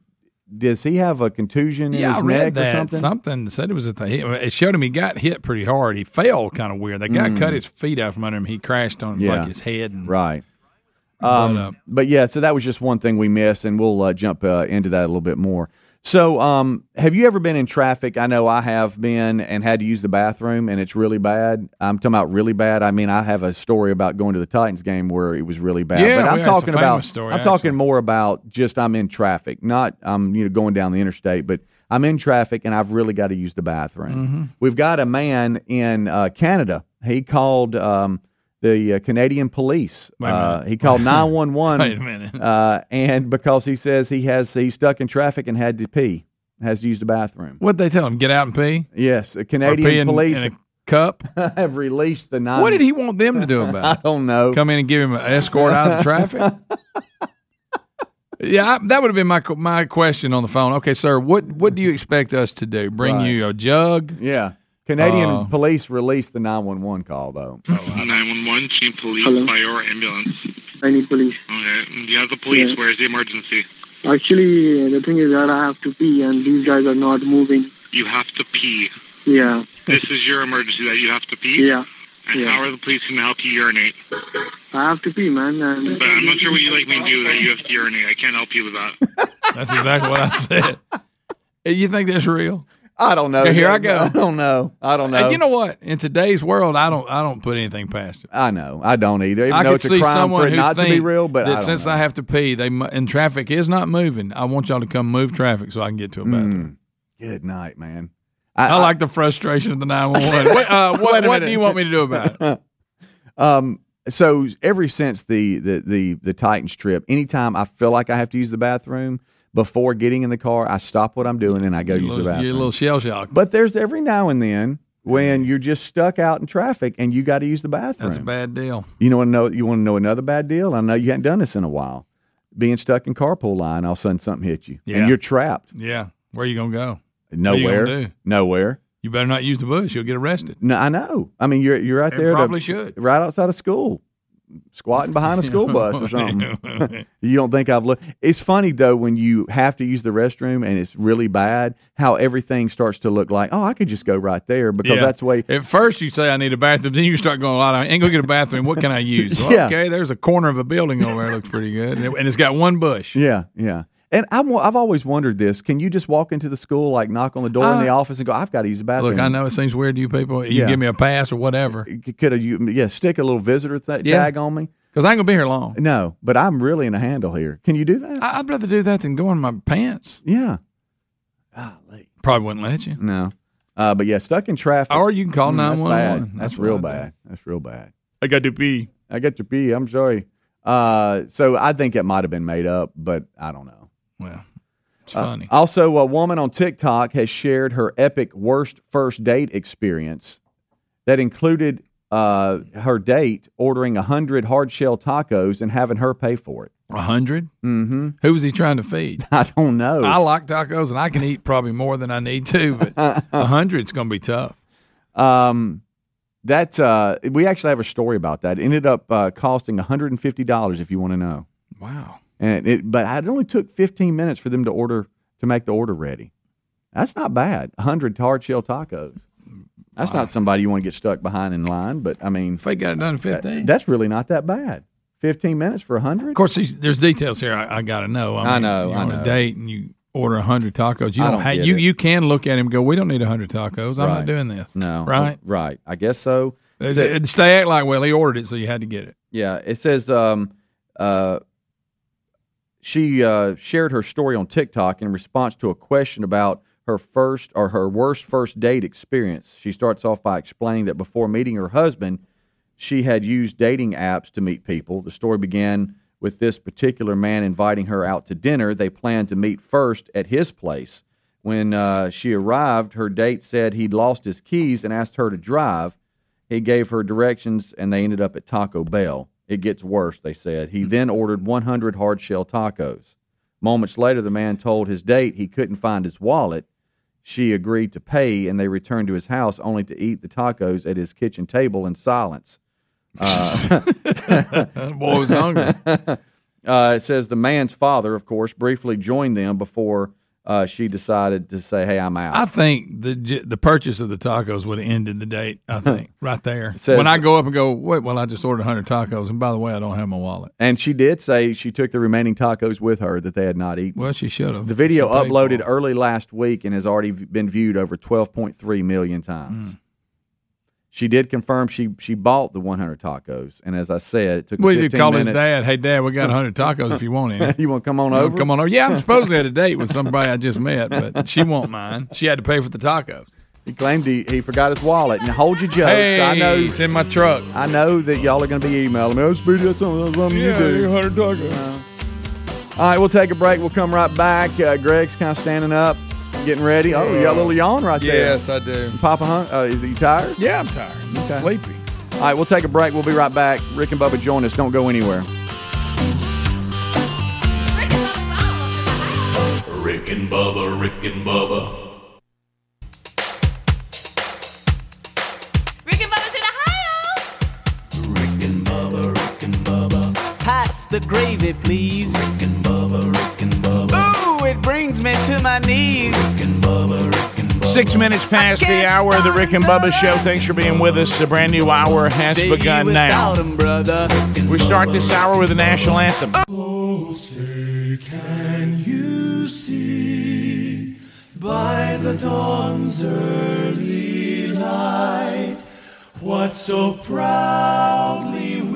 Does he have a contusion in Yeah, his I read neck that. or something? Something said it was a the hit. It showed him he got hit pretty hard. He fell kind of weird. The guy cut his feet out from under him. He crashed on Mm. Yeah. like his head and Right. But, Um, uh, but yeah, so that was just one thing we missed, and we'll uh, jump uh, into that a little bit more. So, um, have you ever been in traffic? I know I have been and had to use the bathroom, and it's really bad. I'm talking about really bad. I mean, I have a story about going to the Titans game where it was really bad. Yeah, but I'm yeah, talking about story, I'm actually. talking more about just I'm in traffic, not I'm you know going down the interstate, but I'm in traffic and I've really got to use the bathroom. Mm-hmm. We've got a man in uh, Canada. He called um, the uh, Canadian police. Uh, he called nine one one. Wait a minute. Uh, and because he says he has he's stuck in traffic and had to pee, has to use the bathroom. What'd they tell him? Get out and pee? Yes, the pee Canadian in, police in a cup? have released the nine. What did he want them to do I about it? I don't know. Come in and give him an escort out of the traffic? yeah, I, that would have been my my question on the phone. Okay, sir, what what do you expect us to do? Bring Right. you a jug? Yeah, Canadian Uh, police released the nine one one call though. 911, chief police, Hello. fire, ambulance. I need police. Okay, you have the police. Yeah. Where's the emergency? Actually, the thing is that I have to pee, and these guys are not moving. You have to pee. Yeah, This is your emergency that you have to pee? yeah. And yeah. how are the police going to help you urinate? I have to pee, man. And But I'm not sure what you like me to do that you have to urinate. I can't help you with that. That's exactly what I said. You think that's real? I don't know. Okay, here I go. I don't know. I don't know. And you know what? In today's world, I don't I don't put anything past it. I know. I don't either. Even I though could it's a see crime someone for it not to be real, but that I since know. I have to pee, they and traffic is not moving. I want y'all to come move traffic so I can get to a bathroom. Good night, man. I, like the frustration of the nine one one. Uh, what what do you want me to do about it? Um, so ever since the, the the the Titans trip, anytime I feel like I have to use the bathroom before getting in the car, I stop what I'm doing and I go You're use the bathroom. you're a little shell shocked. But there's every now and then when you're just stuck out in traffic and you got to use the bathroom. That's a bad deal. You know, know you want to know another bad deal? I know you hadn't done this in a while. Being stuck in carpool line, all of a sudden something hits you, Yeah. and you're trapped Yeah. Where are you gonna go? Nowhere. gonna? Nowhere. You better not use the bush. You'll get arrested. No, I know. I mean, you're you're right there. to- probably should. right outside of school, squatting behind a school bus or something. you don't think I've looked? It's funny though when you have to use the restroom and it's really bad. How everything starts to look like, oh, I could just go right there because Yeah. that's the way. At first, you say I need a bathroom. Then you start going, "I ain't gonna get a bathroom. What can I use?" Well, Yeah. Okay, there's a corner of a building over there. Looks pretty good, and it- and it's got one bush. Yeah, yeah. And I'm, I've always wondered this: Can you just walk into the school, like knock on the door in the Uh, office, and go, "I've got to use the bathroom"? Look, I know it seems weird to you people. You Yeah. give me a pass or whatever, Could have you? Yeah, stick a little visitor th- Yeah. tag on me. because I ain't gonna be here long. No, but I'm really in a handle here. Can you do that? I- I'd rather do that than go in my pants. yeah. Probably wouldn't let you. No. Uh, but yeah, stuck in traffic. Or you can call Mm, that's 911. bad. That's, That's real what I do. bad. That's real bad. I got to pee. I got your pee. I'm sorry. Uh, so I think it might have been made up, but I don't know. Well, it's Uh, funny. also, a woman on TikTok has shared her epic worst first date experience that included uh, her date ordering a hundred hard shell tacos and having her pay for it. A hundred? Mm-hmm. Who was he trying to feed? I don't know. I like tacos, and I can eat probably more than I need to, but a hundred's gonna be tough. Um, that uh, we actually have a story about that. It ended up uh, costing one hundred and fifty dollars. If you want to know, Wow. And it but it only took fifteen minutes for them to order to make the order ready. That's not bad. hundred hard shell tacos. That's not somebody you want to get stuck behind in line. But I mean, If they got it done in fifteen, that's really not that bad. Fifteen minutes for a hundred. Of course, these, there's details here I, I got to know. I mean, know, You're I on know. a date and you order a hundred tacos. You don't, don't have, you it. you can look at him and go, "We don't need a hundred tacos. I'm Right. not doing this." No, right? right. I guess so. Is it- They act like, well, he ordered it, so you had to get it. Yeah, it says um, uh, she uh, shared her story on TikTok in response to a question about her first or her worst first date experience. She starts off by explaining that before meeting her husband, she had used dating apps to meet people. The story began with this particular man inviting her out to dinner. They planned to meet first at his place. When uh, she arrived, her date said he'd lost his keys and asked her to drive. He gave her directions, and they ended up at Taco Bell. It gets worse, they said. He then ordered 100 hard shell tacos. Moments later, the man told his date he couldn't find his wallet. She agreed to pay, and they returned to his house only to eat the tacos at his kitchen table in silence. Uh, Boy was hungry. uh, it says the man's father, of course, briefly joined them before uh, she decided to say, "Hey, I'm out." I think the the purchase of the tacos would have ended the date. I think right there. says- when I go up and go, wait, well, I just ordered hundred tacos, and by the way, I don't have my wallet. and she did say she took the remaining tacos with her that they had not eaten. Well, she should have. The video She paid for uploaded early last week and has already been viewed over 12.3 million times. Mm. She did confirm she she bought the 100 tacos, and as I said, it took. We 15 did call his dad. Hey, Dad, we got hundred tacos if you want any. you want to come on You over? Come on over. Yeah, I'm supposedly at a date with somebody I just met, but she won't mind. She had to pay for the tacos. He claimed he, he forgot his wallet. And hold your jokes. Hey, I know it's in my truck. I know that y'all are going to be emailing me. Oh, Speedy, that's something, that's something you do. hundred tacos. All right, we'll take a break. We'll come right back. Uh, Greg's kind of standing up, getting ready. Oh, you got a little yawn right there. Yes, I do. Papa Hunt, uh, is you tired? Yeah, I'm tired. I'm Okay. sleepy. All right, we'll take a break. We'll be right back. Rick and Bubba join us. Don't go anywhere. Rick and Bubba, Rick and Bubba. Rick and Bubba's in Ohio. Rick and Bubba, Rick and Bubba. Pass the gravy, please. Rick and Bubba, Rick brings me to my knees. Rick and Bubba, Rick and Bubba. Six minutes past the hour of the Rick and Bubba Show. Thanks for being with us. A brand new hour has Day begun now. without 'em, brother. We start this hour with the national anthem. Oh, say, can you see by the dawn's early light what so proudly we hailed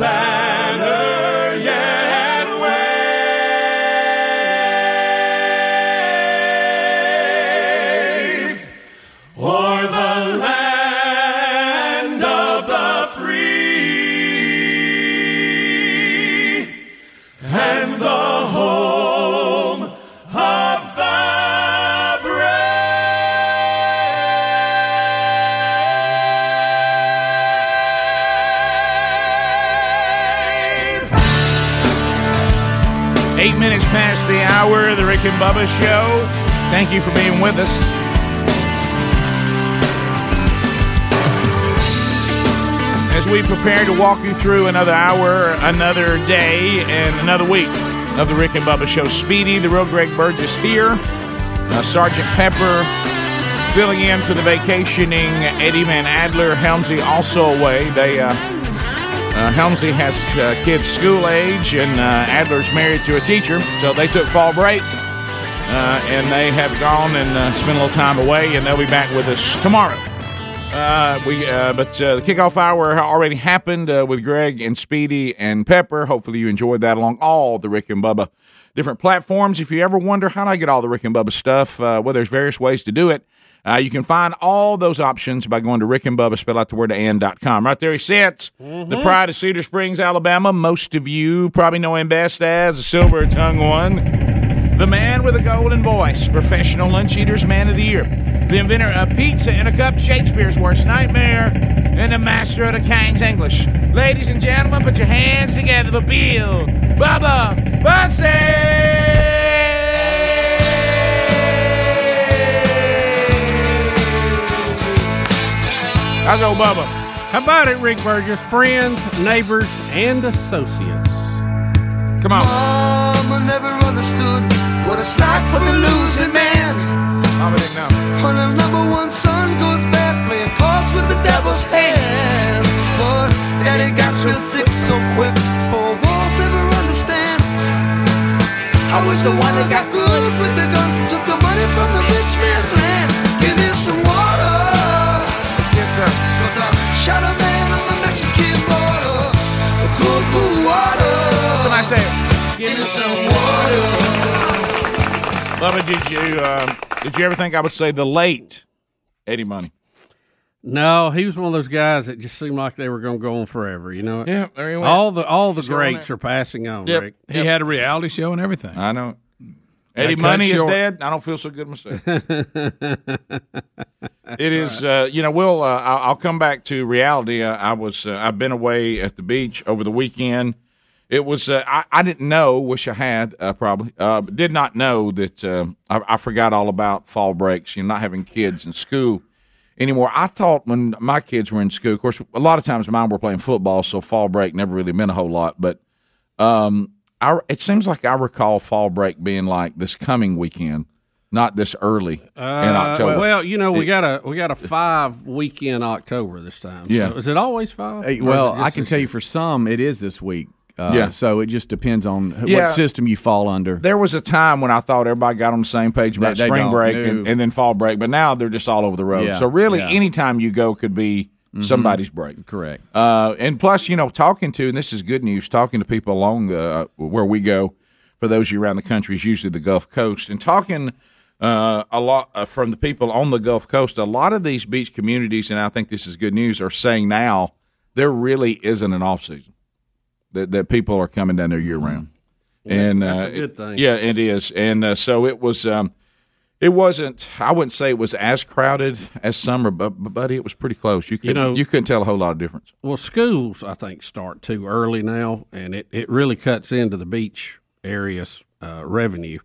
banner hour of the Rick and Bubba Show. Thank you for being with us. As we prepare to walk you through another hour, another day, and another week of the Rick and Bubba Show. Speedy, the real Greg Burgess here. Uh, Sergeant Pepper filling in for the vacationing Eddie Van Adler. Helmsy also away. They uh, uh, Helmsy has uh, kids school age, and uh, Adler's married to a teacher, so they took fall break, uh, and they have gone and uh, spent a little time away, and they'll be back with us tomorrow. Uh, we, but the kickoff hour already happened with Greg and Speedy and Pepper. Hopefully, you enjoyed that along all the Rick and Bubba different platforms. If you ever wonder how do I get all the Rick and Bubba stuff, well, there's various ways to do it. Uh, you can find all those options by going to Rick and Bubba, spell out the word and dot com. Right there he sits, the pride of Cedar Springs, Alabama. Most of you probably know him best as the silver tongue one. The man with a golden voice, professional lunch eaters man of the year, the inventor of pizza in a cup, Shakespeare's worst nightmare, and the master of the King's English. Ladies and gentlemen, put your hands together for Bill Bubba Bussey! How's old Bubba? How about it, Rick Burgess? Friends, neighbors, and associates. Come on. Mama never understood what it's like for the losing man. Mama didn't know. When the number one son goes back playing cards with the devil's hands. But daddy got real sick so quick, four walls never understand. I wish the one that got good with the gun took the money from the rich man's land. I shot a man on the Mexican border. Cool, cool water. That's what I say. Give me some water. Bubba, did you um, did you ever think I would say the late Eddie Money? No, he was one of those guys that just seemed like they were going to go on forever. You know? Yeah, there he went. All the all the He's greats are passing on. Yep. Rick. He had a reality show and everything. I know. Eddie Money is dead. I don't feel so good myself. it is, uh, you know. We'll. Uh, I'll, I'll come back to reality. Uh, I was. Uh, I've been away at the beach over the weekend. It was. Uh, I, I didn't know. Wish I had. Uh, probably. Uh, did not know that. I, I forgot all about fall breaks. You know, not having kids in school anymore. I thought when my kids were in school. Of course, a lot of times mine were playing football, so fall break never really meant a whole lot. But um, I, it seems like I recall fall break being like this coming weekend, not this early in Uh, October. Well, you know, we got a we got a five weekend October this time. Yeah. So is it always five? Hey, well, I can tell you for some, it is this week. Uh, Yeah. So it just depends on wh- Yeah. what system you fall under. there was a time when I thought everybody got on the same page about They- they spring don't. break and, and then fall break, but now they're just all over the road. Yeah. So really, Yeah. anytime you go could be somebody's break. Correct. Uh, and plus, you know, talking to, and this is good news, talking to people along the, uh, where we go, for those of you around the country, is usually the Gulf Coast, and talking uh, a lot uh, from the people on the Gulf Coast, a lot of these beach communities, and I think this is good news, are saying now there really isn't an off season. That, that people are coming down there year round. And That's- that's uh, a good thing. Yeah, it is. And uh, so it was. Um, it wasn't. I wouldn't say it was as crowded as summer, but, but buddy, it was pretty close. You could, you, know- couldn't tell a whole lot of difference. Well, schools I think start too early now, and it, it really cuts into the beach area's uh, revenue.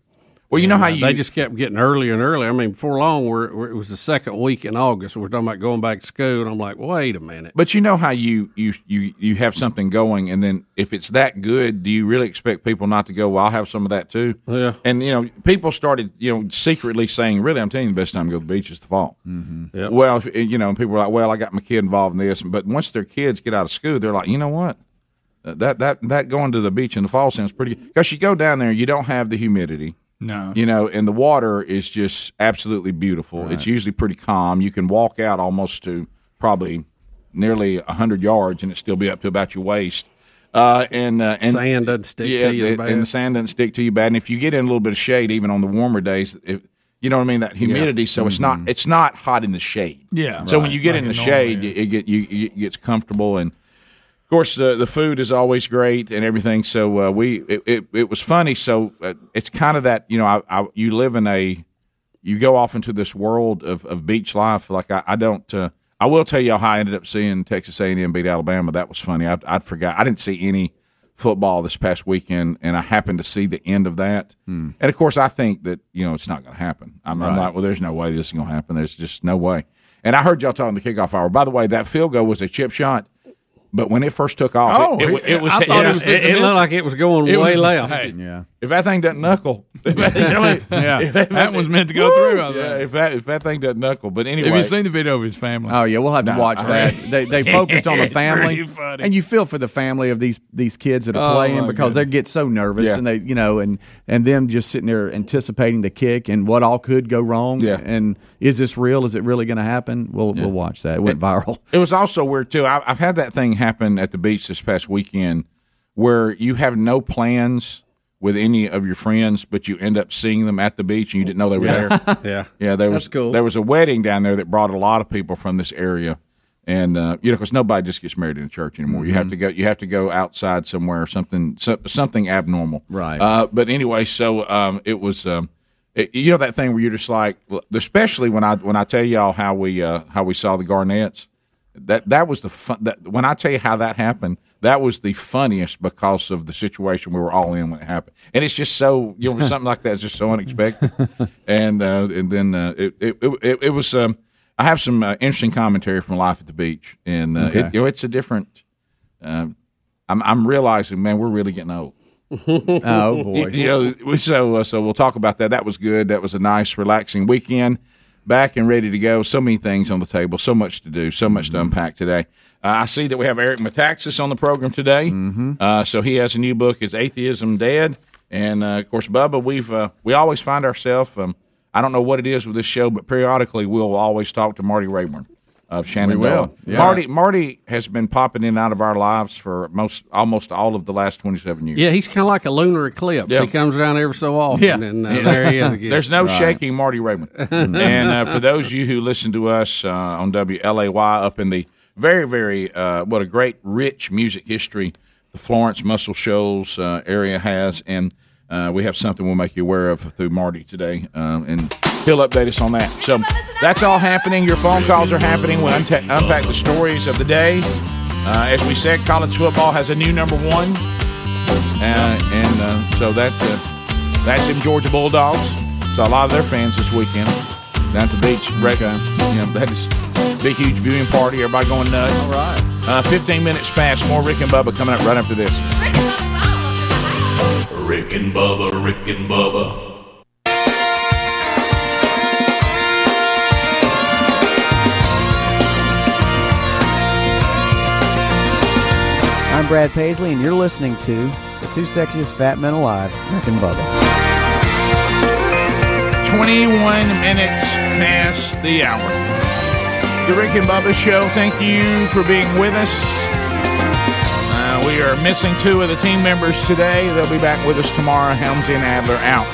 Well, you know how uh, you- they just kept getting earlier and earlier. I mean, before long, we're, we're, it was the second week in August. We're talking about going back to school, and I'm like, wait a minute. But you know how you you you you have something going, and then if it's that good, do you really expect people not to go? Well, I'll have some of that too. Yeah. And you know, people started you know secretly saying, "Really, I'm telling you, the best time to go to the beach is the fall." Mm-hmm. Well, if, you know, people were like, "Well, I got my kid involved in this," but once their kids get out of school, they're like, "You know what? That that that going to the beach in the fall sounds pretty good." Because you go down there, you don't have the humidity. No. You know, and the water is just absolutely beautiful. It's usually pretty calm. You can walk out almost to probably nearly 100 yards and it still be up to about your waist. Uh, and, uh, and Sand doesn't stick yeah, to you as the- bad. and the sand doesn't stick to you bad. And if you get in a little bit of shade, even on the warmer days, if, you know what I mean, that humidity. So it's not it's not hot in the shade. Yeah, So when you get Like in the it normally shade, it, get you it gets comfortable and. Of course, the the food is always great and everything. So uh, we it, it, it was funny. So uh, it's kind of that you know I, I you live in a you go off into this world of, of beach life. Like I, I don't. Uh, I will tell you how I ended up seeing Texas A and M beat Alabama. That was funny. I I forgot. I didn't see any football this past weekend, and I happened to see the end of that. And of course, I think that you know it's not going to happen. I'm, I'm like, well, there's no way this is going to happen. There's just no way. And I heard y'all talking the kickoff hour. By the way, that field goal was a chip shot. But when it first took off, Oh, it, it, it was. I thought Yeah, it was it, it looked like it was going It way was- left. hey. Yeah. If that thing doesn't knuckle, you Yeah, if that one's meant to go through. I yeah, think. if that if that thing doesn't knuckle, but anyway, Have you seen the video of his family? Oh yeah, we'll have to No, watch that. They they focused on the family, funny. and you feel for the family of these these kids that are Oh, playing my because they goodness. get so nervous Yeah. and they you know and and them just sitting there anticipating the kick and what all could go wrong. Yeah. And is this real? Is it really going to happen? We'll we'll watch that. It went viral. It was also weird too. I, I've had that thing happen at the beach this past weekend, where you have no plans with any of your friends, but you end up seeing them at the beach and you didn't know they were there. Yeah. Yeah, there was That's cool. there was a wedding down there that brought a lot of people from this area, and uh, you know, because nobody just gets married in a church anymore. You Mm-hmm. have to go. You have to go outside somewhere, something so, something abnormal. Right. Uh, but anyway, so um, it was. Um, it, you know that thing where you're just like, especially when I when I tell y'all how we uh, how we saw the Garnets. That that was the fun. That, when I tell you how that happened, that was the funniest because of the situation we were all in when it happened. And it's just so you know something like that is just so unexpected. and uh, and then uh, it, it, it it was. Um, I have some uh, interesting commentary from life at the beach, and uh, Okay. it, you know it's a different. Uh, I'm I'm realizing, man, we're really getting old. oh boy. You know, so uh, so we'll talk about that. That was good. That was a nice, relaxing weekend. Back and ready to go. So many things on the table. So much to do. So much to unpack today. Uh, I see that we have Eric Metaxas on the program today. Mm-hmm. Uh, so he has a new book, "Is Atheism Dead?" And uh, of course, Bubba, we've uh, we always find ourselves. Um, I don't know what it is with this show, but periodically we'll always talk to Marty Raybon of Shenandoah. We will, yeah. Marty Marty has been popping in and out of our lives for most almost all of the last twenty seven years. Yeah, he's kind of like a lunar eclipse. Yeah. He comes around every so often, Yeah. and uh, there he is again. There's no shaking Marty Raybon. and uh, for those of you who listen to us uh, on WLAY up in the very, very, uh, what a great, rich music history the Florence Muscle Shoals uh, area has. And uh, we have something we'll make you aware of through Marty today. Um, and he'll update us on that. So that's all happening. Your phone calls are happening. We'll unta- unpack the stories of the day. Uh, as we said, college football has a new number one. Uh, and so that's that's them Georgia Bulldogs. So a lot of their fans this weekend down to the beach. Rec- uh, you know, they had this big, huge viewing party. Everybody going nuts. All right. Uh, 15 minutes past. More Rick and Bubba coming up right after this. Rick and Bubba, Rick and Bubba. I'm Brad Paisley, and you're listening to the two sexiest fat men alive, Rick and Bubba. 21 minutes past the hour. The Rick and Bubba Show. Thank you for being with us. Uh, we are missing two of the team members today. They'll be back with us tomorrow. Helmsy and Adler out.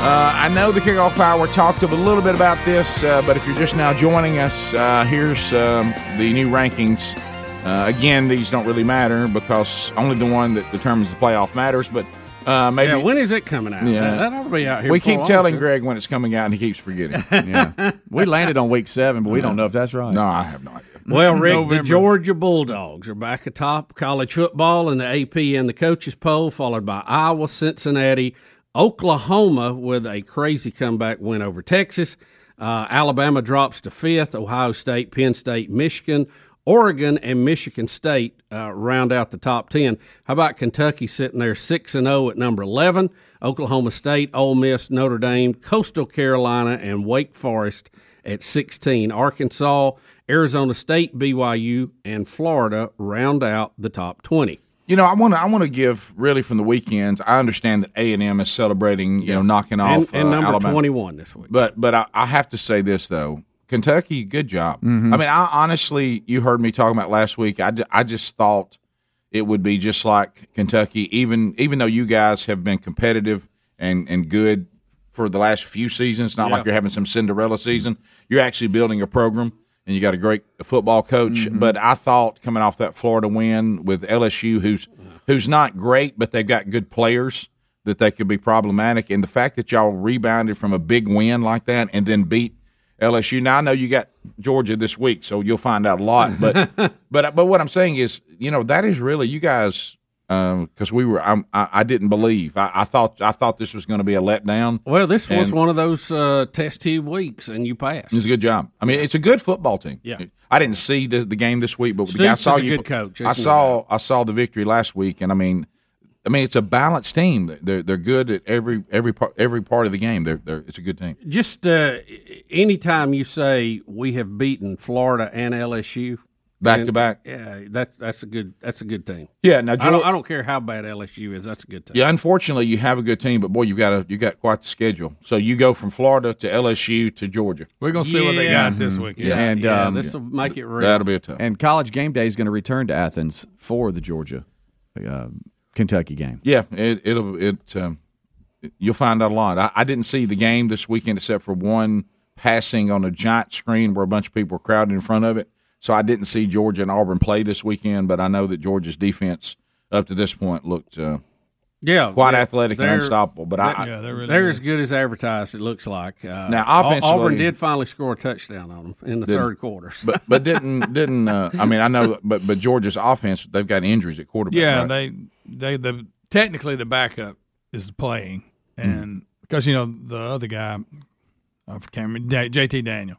Uh, I know the kickoff hour talked a little bit about this, uh, but if you're just now joining us, uh, here's um, the new rankings. Uh, again, these don't really matter because only the one that determines the playoff matters. But uh, maybe yeah, when is it coming out? Yeah. That, that ought to be out here. we keep telling sure. Greg when it's coming out, and he keeps forgetting. yeah. We landed on week seven, but we don't know if that's right. No, I have no idea. Well, Rick, the Georgia Bulldogs are back atop college football in the AP and the coaches poll, followed by Iowa, Cincinnati, Oklahoma with a crazy comeback win over Texas. Uh, Alabama drops to fifth. Ohio State, Penn State, Michigan, Oregon, and Michigan State uh, round out the top ten. How about Kentucky sitting there six and zero at number eleven? Oklahoma State, Ole Miss, Notre Dame, Coastal Carolina, and Wake Forest at sixteen. Arkansas, Arizona State, BYU, and Florida round out the top twenty. You know, I want to I want to give really from the weekends. I understand that A and M is celebrating, you know, knocking off and uh, number twenty one this week. But but I, I have to say this though, Kentucky, good job. Mhm. I mean, I honestly, you heard me talking about last week. I, I just thought it would be just like Kentucky, even even though you guys have been competitive and and good for the last few seasons. Not Yeah. like you're having some Cinderella season. You're actually building a program. And you got a great football coach, but I thought coming off that Florida win with LSU, who's who's not great, but they've got good players, that they could be problematic. And the fact that y'all rebounded from a big win like that and then beat LSU. Now I know you got Georgia this week, so you'll find out a lot. But but but what I'm saying is, you know, that is really you guys because we were I'm, I, I didn't believe I, I thought I thought this was going to be a letdown. Well, this was one of those uh, test tube weeks, and you passed. It's a good job. I mean, it's a good football team. Yeah. I didn't see the, the game this week, but I saw you. good coach. I saw I saw the victory last week, and I mean, I mean, it's a balanced team. They're they're good at every every part every part of the game. They're, they're it's a good team. Just uh, anytime you say we have beaten Florida and LSU Back and- to back. yeah, that's that's a good that's a good team. Yeah, now, I don't, I don't care how bad LSU is. That's a good team. Yeah, unfortunately, you have a good team, but boy, you got a you got quite the schedule. So you go from Florida to LSU to Georgia. We're gonna see what they got this week. Yeah, and um, make it real. That'll be a tough. And College Game Day is going to return to Athens for the Georgia uh, Kentucky game. Yeah, it, it'll it. Um, you'll find out a lot. I, I didn't see the game this weekend except for one passing on a giant screen where a bunch of people were crowded in front of it. So I didn't see Georgia and Auburn play this weekend, but I know that Georgia's defense up to this point looked uh, Yeah, quite they're- athletic and unstoppable. But I, they're, they're as good as advertised. It looks like. Uh, Now, offensively- Auburn did finally score a touchdown on them in the Didn't- third quarter. but but didn't didn't uh, I mean I know but but Georgia's offense they've got injuries at quarterback. Yeah, right? they they the technically the backup is playing, and because you know the other guy, I can't remember JT Daniel.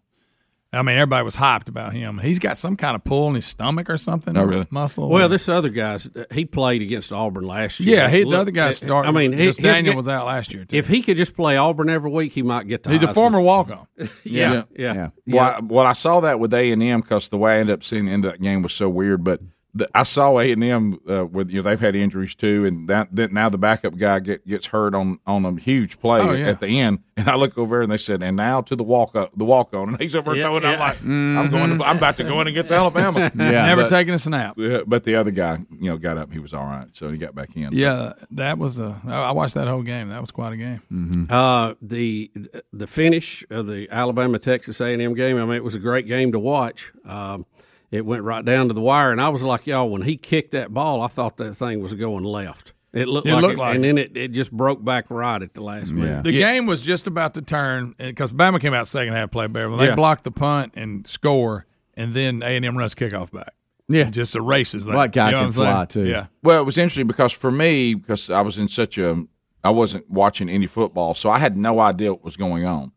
I mean, everybody was hyped about him. He's got some kind of pull in his stomach or something. Oh, really? Muscle. Well, this other guy's he played against Auburn last year. Yeah, he, the other guy uh, started. I mean, he- his Daniel ga- was out last year. Too. If he could just play Auburn every week, he might get the. He's a former walk-on. yeah, yeah, Well, I, well, I saw that with A and M because the way I ended up seeing the end of that game was so weird. But the, I saw A and M uh, with you know they've had injuries too, and that, that now the backup guy get, gets hurt on on a huge play Oh, at, yeah. at the end, and I look over there and they said, and now to the walk up, the walk on, and he's over Yeah, throwing. yeah. I'm like, I'm going, to, I'm about to go in and get to Alabama. Never But- taking a snap. yeah, but the other guy, you know, got up. He was all right, so he got back in. Yeah, that was a. I I watched that whole game. That was quite a game. Mm-hmm. Uh, the the finish of the Alabama Texas A and M game. I mean, it was a great game to watch. Um, it went right down to the wire, and I was like y'all when he kicked that ball. I thought that thing was going left. It looked It like looked it, like and it. then it, it just broke back right at the last minute. The game was just about to turn because Bama came out second half play better. They Yeah. blocked the punt and score, and then A and M runs kickoff back. Yeah, It just erases that. That guy You know can what I'm saying? fly, too. Yeah, Well, it was interesting because for me, because I was in such a, I wasn't watching any football, so I had no idea what was going on,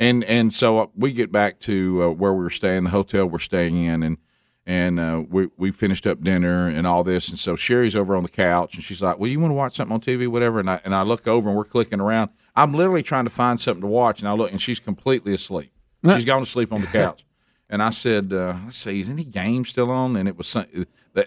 and and so uh, we get back to uh, where we were staying, the hotel we're staying in, and and uh, we we finished up dinner and all this, and so Sherry's over on the couch, and she's like, "Well, you want to watch something on TV, whatever?" And I and I look over, and we're clicking around. I'm literally trying to find something to watch, and I look, and she's completely asleep. She's gone to sleep on the couch. And I said, uh, let's see, is any game still on? And it was some,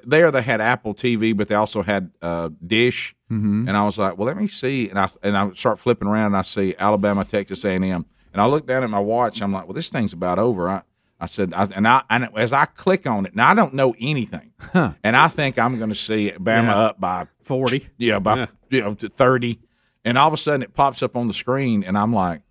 there they had Apple TV, but they also had uh, Dish. Mhm. And I was like, well, let me see. And I and I start flipping around, and I see Alabama, Texas A and M. And I look down at my watch. I'm like, well, this thing's about over. I, I said, I, and I and as I click on it, now I don't know anything, and I think I'm going to see Bama Yeah. up by forty, yeah, by Yeah. you know to thirty, and all of a sudden it pops up on the screen, and I'm like,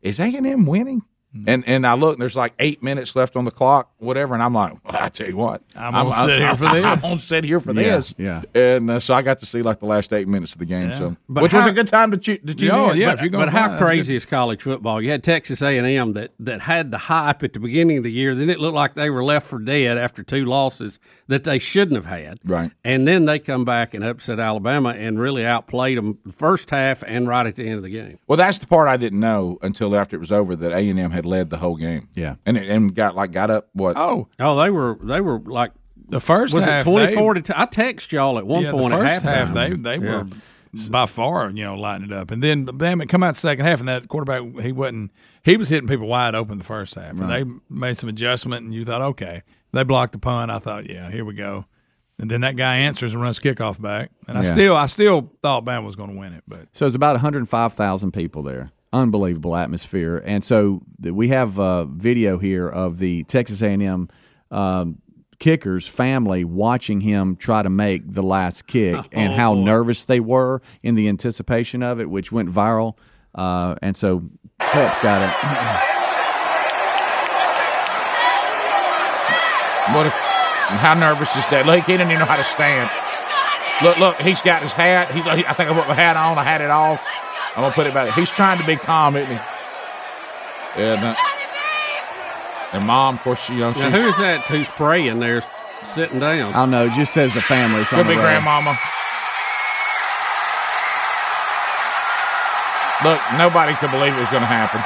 is A and M winning? Mm-hmm. And and I look, and there's like eight minutes left on the clock, whatever, and I'm like, well, I tell you what, I'm gonna sit here for this. I'm gonna sit here for Yeah, this. yeah. And uh, so I got to see like the last eight minutes of the game, Yeah. so But which was a good time to tune. To tune Oh, in. yeah, but, if you're gonna but find- how that's good. crazy is college football? You had Texas A and M that that had the hype at the beginning of the year. Then it looked like they were left for dead after two losses that they shouldn't have had. Right. And then they come back and upset Alabama and really outplayed them the first half and right at the end of the game. Well, that's the part I didn't know until after it was over that A and M had led the whole game. Yeah. and it, and got like got up what? Oh, Oh, they were they were like the first was half it twenty to? T- I text y'all at one yeah, point the at first half they they Yeah. were by far you know lighting it up, and then damn it come out the second half, and that quarterback he wasn't he was hitting people wide open the first half, and they made some adjustment, and you thought okay, they blocked the punt. I thought yeah, here we go, and then that guy answers and runs kickoff back, and I Yeah. still I still thought Bama was going to win it, but So it's about 105,000 people there. Unbelievable atmosphere. And so we have uh, video here of the Texas A&M um, kickers family watching him try to make the last kick and how nervous they were in the anticipation of it, which went viral. Uh, and so Pep's got it. What? A, how nervous is that? Look, he didn't even know how to stand. Look, look, he's got his hat. He's. I think I put my hat on. I had it off. I'm gonna put it back. He's trying to be calm, isn't he? And, uh, and mom, of course, she, you know, Now, who is that who's praying there, sitting down? I don't know. It just says the family. It's on could be row. grandmama. Look, nobody could believe it was going to happen.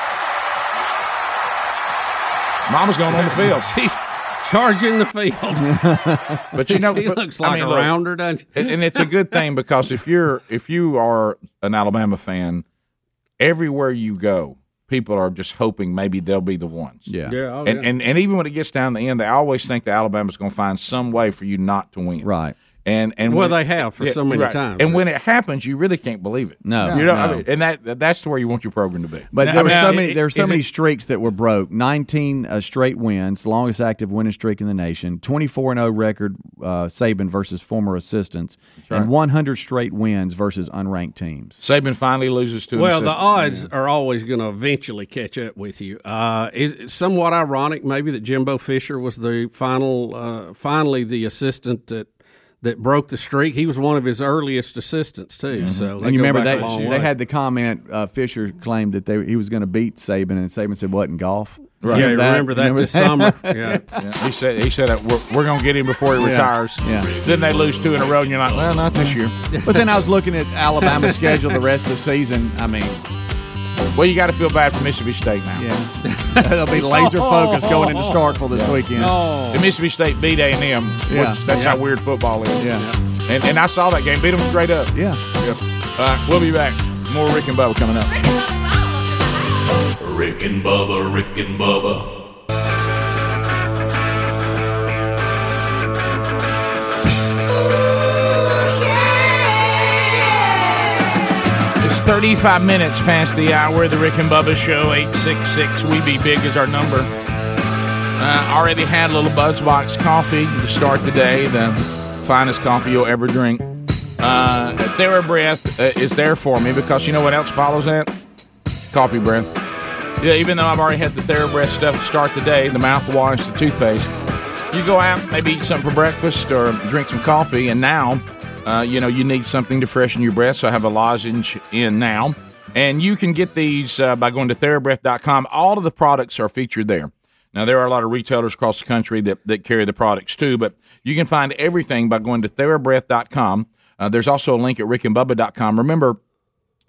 Mama's going on the field. She's charging the field. But you know, he but- looks I like mean, a look, rounder, doesn't she? and, and it's a good thing because if you're if you are an Alabama fan, everywhere you go, people are just hoping maybe they'll be the ones. Yeah. Yeah, oh, and, yeah. and and even when it gets down to the end, they always think that Alabama's going to find some way for you not to win. Right. And and Well, when- they have for so many times. And when it happens, you really can't believe it. No, you know, no. I mean, and that that's where you want your program to be. But Now- there were so i- many. There were so is many it- streaks that were broke. Nineteen uh, straight wins, longest active winning streak in the nation. Twenty-four and zero record. Uh, Saban versus former assistants, right. and one hundred straight wins versus unranked teams. Saban finally loses to an Well, the assistant. odds are always going to eventually catch up with you. Uh, it's somewhat ironic, maybe, that Jimbo Fisher was the final, uh, finally the assistant that that broke the streak. He was one of his earliest assistants too. So they Mm-hmm. and you remember back they a long they way. had the comment. Uh, Fisher claimed that they, he was going to beat Saban, and Saban said, "What in golf?" Right. Yeah, you remember that this summer. Yeah. Yeah, he said he said we're, we're going to get him before he Yeah. retires. Yeah. Then they lose two in a row, and you're like, well, not this year. But then I was looking at Alabama's schedule the rest of the season. I mean, Well, you got to feel bad for Mississippi State now. yeah, they'll be laser focused going into Starkville this weekend. Oh, And Mississippi State beat A and M. Yeah. That's how weird football is. Yeah. And, and I saw that game. Beat them straight up. Yeah. Yeah. All right, we'll be back. More Rick and Bubba coming up. Rick and Bubba, Rick and Bubba. 35 minutes past the hour. The Rick and Bubba Show, 866 We Be Big is our number. Uh, already had a little Buzzbox coffee to start the day, the finest coffee you'll ever drink. Uh, TheraBreath uh, is there for me because you know what else follows that? Coffee breath. Yeah, even though I've already had the TheraBreath stuff to start the day, the mouthwash, the toothpaste, you go out, maybe eat something for breakfast or drink some coffee, and now, uh, you know, you need something to freshen your breath. So I have a lozenge in now. And you can get these uh, by going to TheraBreath.com. All of the products are featured there. Now, there are a lot of retailers across the country that, that carry the products too, but you can find everything by going to TheraBreath.com. Uh, there's also a link at rickandbubba.com. Remember,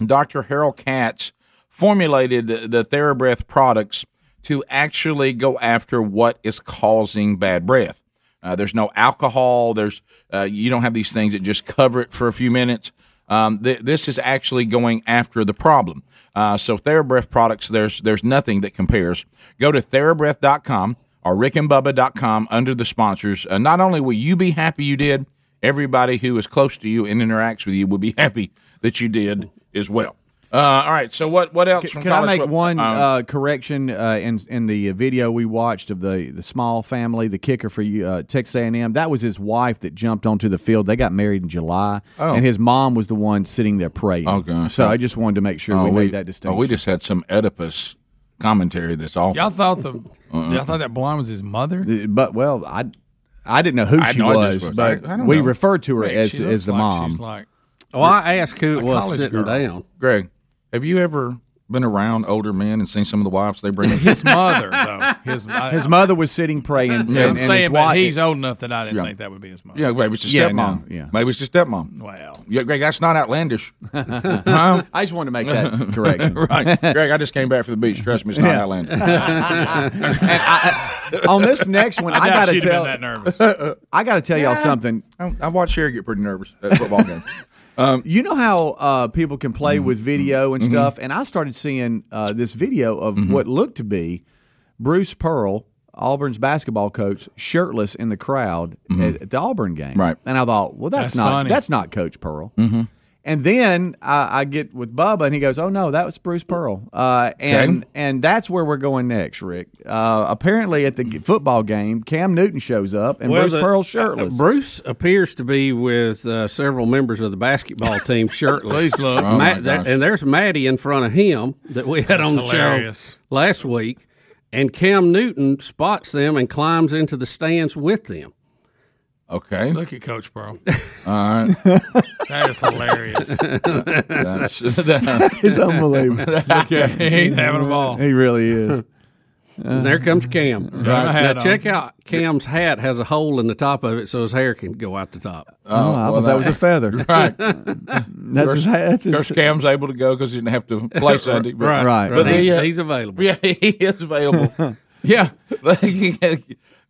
Dr. Harold Katz formulated the TheraBreath products to actually go after what is causing bad breath. Uh, there's no alcohol. There's uh, you don't have these things that just cover it for a few minutes. Um, th- this is actually going after the problem. Uh, so TheraBreath products, there's there's nothing that compares. Go to TheraBreath.com or RickandBubba.com under the sponsors. Uh, not only will you be happy you did, everybody who is close to you and interacts with you will be happy that you did as well. Uh, all right. So what what else? from Can I make foot- one um, uh, correction uh, in in the video we watched of the the small family, the kicker for uh, Texas A&M? That was his wife that jumped onto the field. They got married in July, Oh. and his mom was the one sitting there praying. Oh, gosh. So I just wanted to make sure oh, we made that distinction. Oh, we just had some Oedipus commentary that's awful. Y'all thought the Uh-uh. y'all thought that blonde was his mother? But well, I I didn't know who I she no was, was. but I- I we know. referred to her Rick, as as the like mom. she's like Well, I asked who it was sitting girl. down. Greg, have you ever been around older men and seen some of the wives they bring? His mother, though. His, I, His mother was sitting praying. and, I'm and his saying, but wife- he's old enough that I didn't Yeah. think that would be his mother. Yeah, maybe it's a Yeah, stepmom. no, yeah. Maybe it's a stepmom. Well, Yeah, Greg, that's not outlandish. huh? I just wanted to make that correction. right. Greg, I just came back from the beach. Trust me, it's not Yeah. outlandish. On this next one, I, I got to tell. that nervous. I got to tell y'all something. I, I watched Sherry get pretty nervous at football games. Um, you know how uh, people can play with video and Mhm. stuff, and I started seeing uh, this video of Mm-hmm. what looked to be Bruce Pearl, Auburn's basketball coach, shirtless in the crowd at, at the Auburn game. Mm-hmm. Right. and I thought, well, that's, That's not funny. that's not Coach Pearl. And then I, I get with Bubba, and he goes, "Oh no, that was Bruce Pearl." Uh, and Okay. and that's where we're going next, Rick. Uh, apparently, at the football game, Cam Newton shows up, and Well, Bruce the- Pearl's shirtless. uh, Bruce appears to be with uh, several members of the basketball team shirtless. Please look. Oh, Matt, there- gosh. and there's Maddie in front of him that we had on the That's hilarious. show last week. And Cam Newton spots them and climbs into the stands with them. Okay. Look at Coach Pearl. All right. That is hilarious. That's, that, it's unbelievable. Look at he's having a ball. He really is. And there comes Cam. Right. my hat now on. check out Cam's hat has a hole in the top of it so his hair can go out the top. Oh, I thought that was a feather. Right. That's his, that's his, Cam's able to go because he didn't have to play Sunday. but- Right, Right. But But he's, he, uh, he's available. Yeah, he is available. Yeah.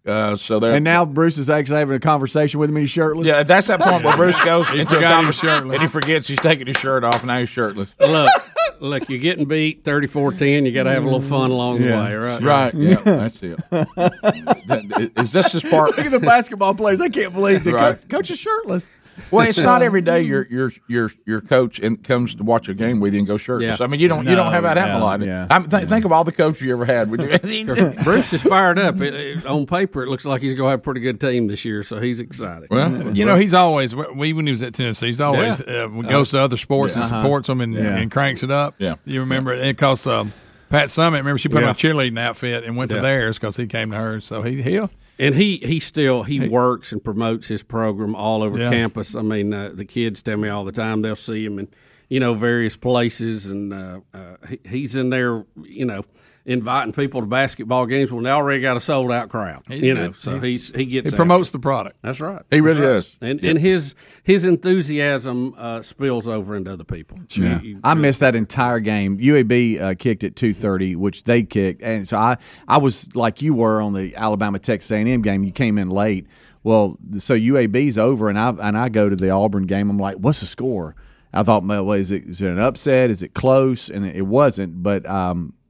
Uh, so there. And now Bruce is actually having a conversation with him. He's shirtless. yeah, that's that point where Bruce goes He into a forgot he was conversation shirtless. and he forgets he's taking his shirt off. Now he's shirtless. look, look, you're getting beat 34-10. You got to have a little fun along Yeah. the way, right? Right. Yeah, that's it. That- is this his part? Look at the basketball players. I can't believe the Right. coach, coach is shirtless. Well, it's not every day your your your your coach and comes to watch a game with you and go shirtless. Yeah. I mean, you don't you don't have that happen a lot. yeah. I mean, th- think of all the coaches you ever had. Would? Bruce is fired up. It, it- on paper, it looks like he's going to have a pretty good team this year, so he's excited. well, You know, he's always we when he was at Tennessee. He's always uh, goes to other sports and supports them and, Yeah. and cranks it up. Yeah. you remember it because um, Pat Summitt. Remember she put Yeah. on a cheerleading outfit and went Yeah. to theirs because he came to hers. So he he'll And he he still he works and promotes his program all over Yeah. campus. I mean, uh, the kids tell me all the time they'll see him in you know various places, and uh, uh, he, he's in there, you know, inviting people to basketball games when they already got a sold out crowd. He's you good. know, so He's- he's, he gets he promotes there. the product. That's right. He really That's does. and Yeah. and his his enthusiasm uh, spills over into other people. Yeah. You- you I missed that entire game. UAB uh, kicked at two thirty, which they kicked, and so I I was like you were on the Alabama Texas A and M game. You came in late. Well, so UAB's over, and I and I go to the Auburn game. I'm like, what's the score? I thought, well, is it is it an upset? Is it close? And it wasn't. But um, it's-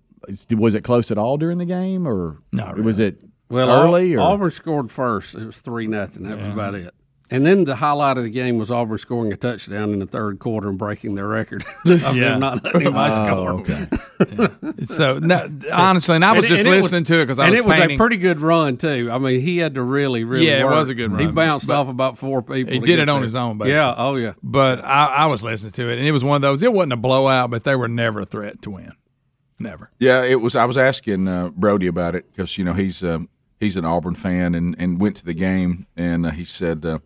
was it close at all during the game, or Not was it Well, early? Au- or? Auburn scored first. It was three nothing. That was about it. And then the highlight of the game was Auburn scoring a touchdown in the third quarter and breaking their record. Yeah. not letting anybody Oh, score. okay. So no, honestly, and I was And- just and it listening to it because I and was it was painting. a pretty good run too. I mean, he had to really, really. Yeah, it was a good run. He bounced But off about four people. he did it on there. his own, basically. Yeah. Oh yeah. But I, I was listening to it, and it was one of those. It wasn't a blowout, but they were never a threat to win. Never. Yeah, it was. I was asking uh, Brody about it because you know he's um, he's an Auburn fan and, and went to the game and uh, he said uh,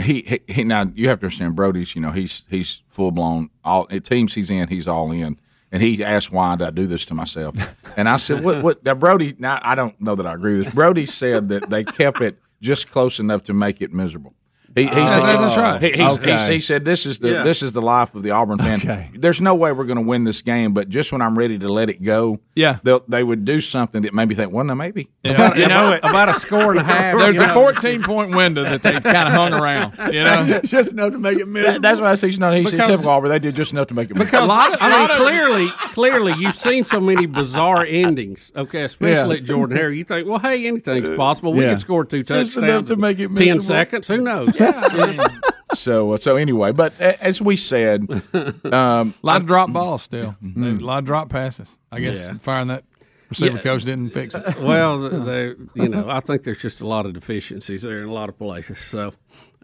he, he he now you have to understand Brody's you know he's he's full blown all it teams he's in he's all in and he asked why did I do this to myself and I said what what now Brody now I don't know that I agree with this Brody said that they kept it just close enough to make it miserable. He, he Oh, said, that's right. He, he's- Okay. he's- he said, "This is the Yeah. this is the life of the Auburn fan. Okay. There's no way we're going to win this game, but just when I'm ready to let it go, Yeah. they'll, they would do something that made me think, well, no, maybe. About, you know, about a score and a half. There's a 14 point window that they kind of hung around. You know, just enough to make it miserable. That- that's why I say, you know, he's, he's Because- typical Auburn. They did just enough to make it. Because A lot of- mean, clearly, clearly, you've seen so many bizarre endings. Okay, especially Yeah. at Jordan Hare. You think, well, hey, anything's uh, possible. We Yeah. can score two Just enough to make it ten seconds. Who knows? so uh, so anyway, but as we said, um, a lot of drop balls still. A lot of drop passes. I guess Yeah. firing that receiver Yeah. coach didn't fix it. well, they, you know, I think there's just a lot of deficiencies there in a lot of places. So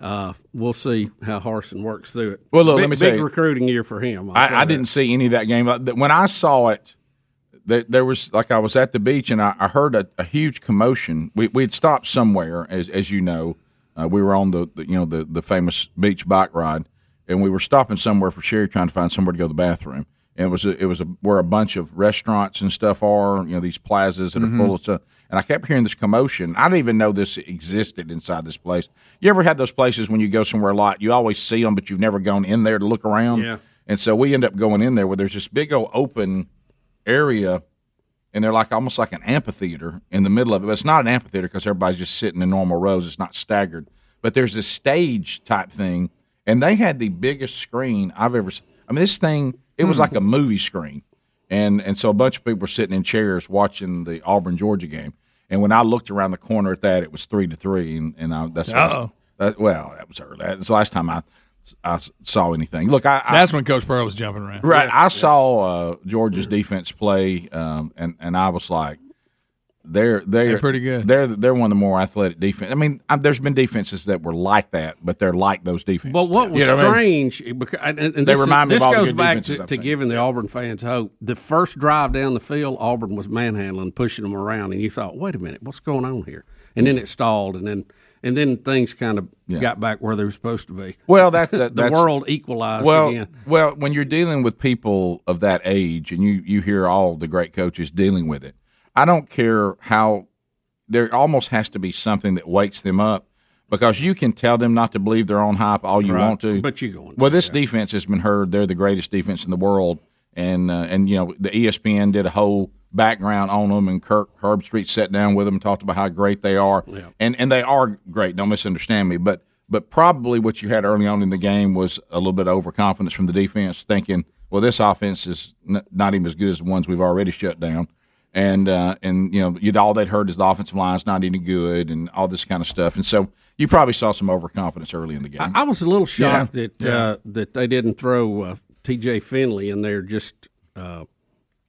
uh, we'll see how Harsin works through it. Well, look, big, let me tell big you. recruiting year for him. I'll I, I didn't see any of that game. Uh, When I saw it, there, there was like I was at the beach and I, I heard a, a huge commotion. We we'd stopped somewhere, as as you know, uh, we were on the, the you know the the famous beach bike ride, and we were stopping somewhere for Sherri trying to find somewhere to go to the bathroom. And it was a, it was a, where a bunch of restaurants and stuff are, you know, these plazas that are Mm-hmm. full of stuff. And I kept hearing this commotion. I didn't even know this existed inside this place. You ever had those places when you go somewhere a lot, you always see them, but you've never gone in there to look around? Yeah. And so we end up going in there where there's this big old open area, and they're like almost like an amphitheater in the middle of it. But it's not an amphitheater because everybody's just sitting in normal rows. It's not staggered. But there's this stage type thing, and they had the biggest screen I've ever. seen. I mean, this thing it was hmm. like a movie screen, and and so a bunch of people were sitting in chairs watching the Auburn Georgia game. And when I looked around the corner at that, it was three to three, and, and I, that's Uh-oh. that, well, that was early. That's the last time I I saw anything. Look, I, I That's when Coach Pearl was jumping around. Right. I saw uh, Georgia's defense play, um, and and I was like, they're they're, They're pretty good. They're they're one of the more athletic defense. I mean, i there's been defenses that were like that, but they're like those defenses. But what was You know what I mean? strange, because, and, and They this, is- remind me of this all the good back defenses to, I've to giving the Auburn fans hope. The first drive down the field, Auburn was manhandling, pushing them around, and you thought, wait a minute, what's going on here? And then it stalled, and then and then things kind of got back where they were supposed to be. Well, that, that the world equalized well, again. Well, when you're dealing with people of that age, and you you hear all the great coaches dealing with it, I don't care how. There almost has to be something that wakes them up because you can tell them not to believe their own hype all you Right. want to, But you're going Well, this defense has been heard; they're the greatest defense in the world, and uh, and you know the ESPN did a whole background on them, and Kirk Herbstreit sat down with them and talked about how great they are, and and they are great. Don't misunderstand me, but but probably what you had early on in the game was a little bit of overconfidence from the defense, thinking, well, this offense is n- not even as good as the ones we've already shut down. And uh, and you know you'd, all they'd heard is the offensive line's not any good and all this kind of stuff, and so you probably saw some overconfidence early in the game. I, I was a little shocked Yeah. that Yeah. uh, that they didn't throw uh, T.J. Finley in there just uh,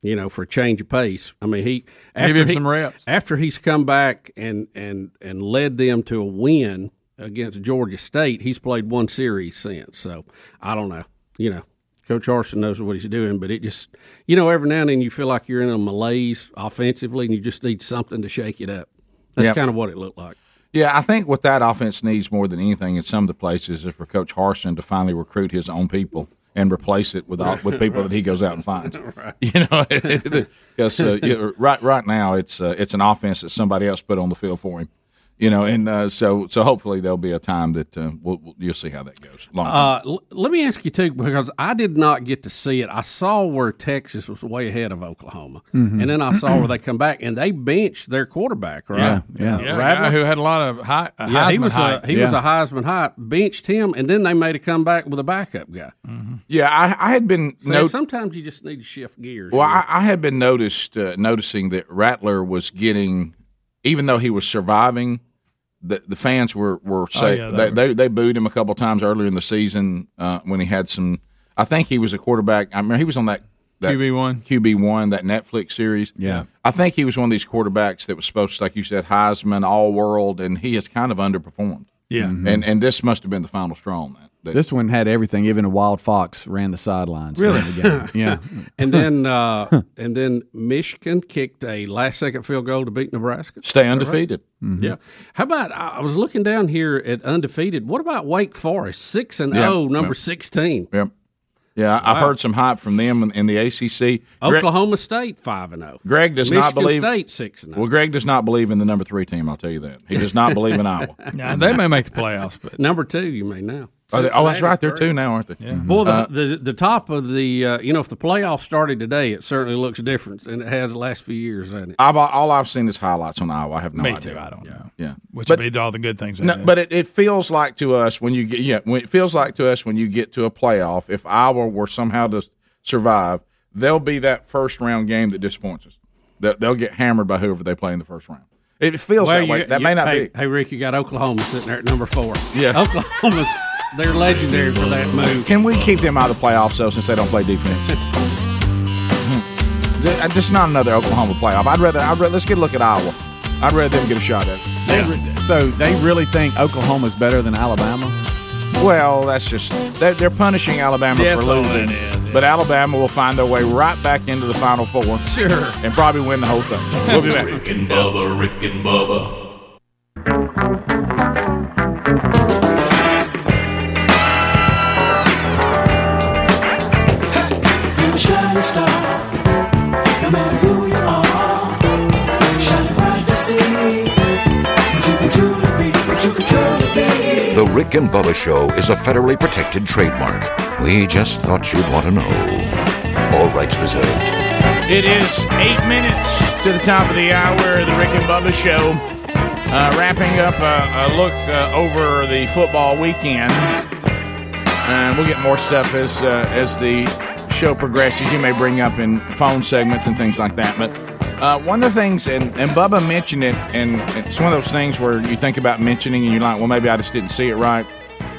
you know for a change of pace. I mean, he Give after him he- some reps. after he's come back and and and led them to a win against Georgia State. He's played one series since, so I don't know. You know, Coach Harsin knows what he's doing, but it just you know every now and then you feel like you're in a malaise offensively, and you just need something to shake it up. That's Yep. kind of what it looked like. Yeah, I think what that offense needs more than anything in some of the places is for Coach Harsin to finally recruit his own people and replace it with all, with people that he goes out and finds. You know, because uh, right right now it's uh, it's an offense that somebody else put on the field for him. You know, and uh, so so hopefully there'll be a time that uh, we'll, we'll- you'll see how that goes. Long. Uh, l- let me ask you too, because I did not get to see it. I saw where Texas was way ahead of Oklahoma, Mhm. and then I saw where they come back and they benched their quarterback, right? Yeah, yeah. Rattler. guy who had a lot of high, a yeah, he was hype. a he was a Heisman hype. Benched him, and then they made a comeback with a backup guy. yeah, I, I had been So no- sometimes you just need to shift gears. Well. I, I had been noticed uh, noticing that Rattler was getting, even though he was surviving, the the fans were were say Oh, yeah, they, they they, they booed him a couple times earlier in the season uh, when he had some. I think he was a quarterback. I mean, he was on that. that QB1. QB one, that Netflix series. Yeah. I think he was one of these quarterbacks that was supposed to, like you said, Heisman, All World, and he has kind of underperformed. Yeah. Mhm. and and this must have been the final straw on that. That- This one had everything. Even a wild fox ran the sidelines. Really? the game. Yeah. and then uh, and then Michigan kicked a last second field goal to beat Nebraska. Stay Is that right? undefeated. Mm-hmm. Yeah. How about I I was looking down here at undefeated. What about Wake Forest six and Yeah. oh, number Yeah. sixteen. Yep. Yeah, I've heard some hype from them in, in the ACC. Greg- Oklahoma State five and zero. Greg does Michigan not believe State six and oh. Well, Greg does not believe in the number three team. I'll tell you that he does not believe in Iowa. Nah, they may make the playoffs, but number two. You may now. Oh, they- oh, that's Cincinnati's right. They're two now, aren't they? Yeah. Well, the, Uh, the the top of the uh, you know if the playoffs started today, it certainly looks different, and it has the last few years, hasn't it? I've all I've seen is highlights on Iowa. I have no Me idea. too, I don't know. Yeah, which But- would be all the good things. No, but it, it feels like to us when you get yeah, when it feels like to us when you get to a playoff. If Iowa were somehow to survive, they'll be that first round game that disappoints us. They'll, they'll get hammered by whoever they play in the first round. It feels Well, that way. That you- may not hey, be. Hey, Rick, you got Oklahoma sitting there at number four. Yeah. Oklahoma's they're legendary for that move. Can we keep them out of the playoffs though, since they don't play defense? Hmm. Just not another Oklahoma playoff. I'd rather. I'd rather. Let's get a look at Iowa. I'd rather them get a shot at. it. They re- So they really think Oklahoma's better than Alabama? Well, that's just they're, they're punishing Alabama That's for all losing. it is, but Alabama will find their way right back into the Final Four. Sure. And probably win the whole thing. We'll be back. Rick and Bubba, Rick and Bubba. The Rick and Bubba Show is a federally protected trademark. We just thought you'd want to know. All rights reserved. It is eight minutes to the top of the hour. The Rick and Bubba Show. Uh, wrapping up a, a look uh, over the football weekend. And we'll get more stuff as uh, as the show progresses. You may bring up in phone segments and things like that. But uh, one of the things, and, and Bubba mentioned it, and it's one of those things where you think about mentioning and you're like, well, maybe I just didn't see it right.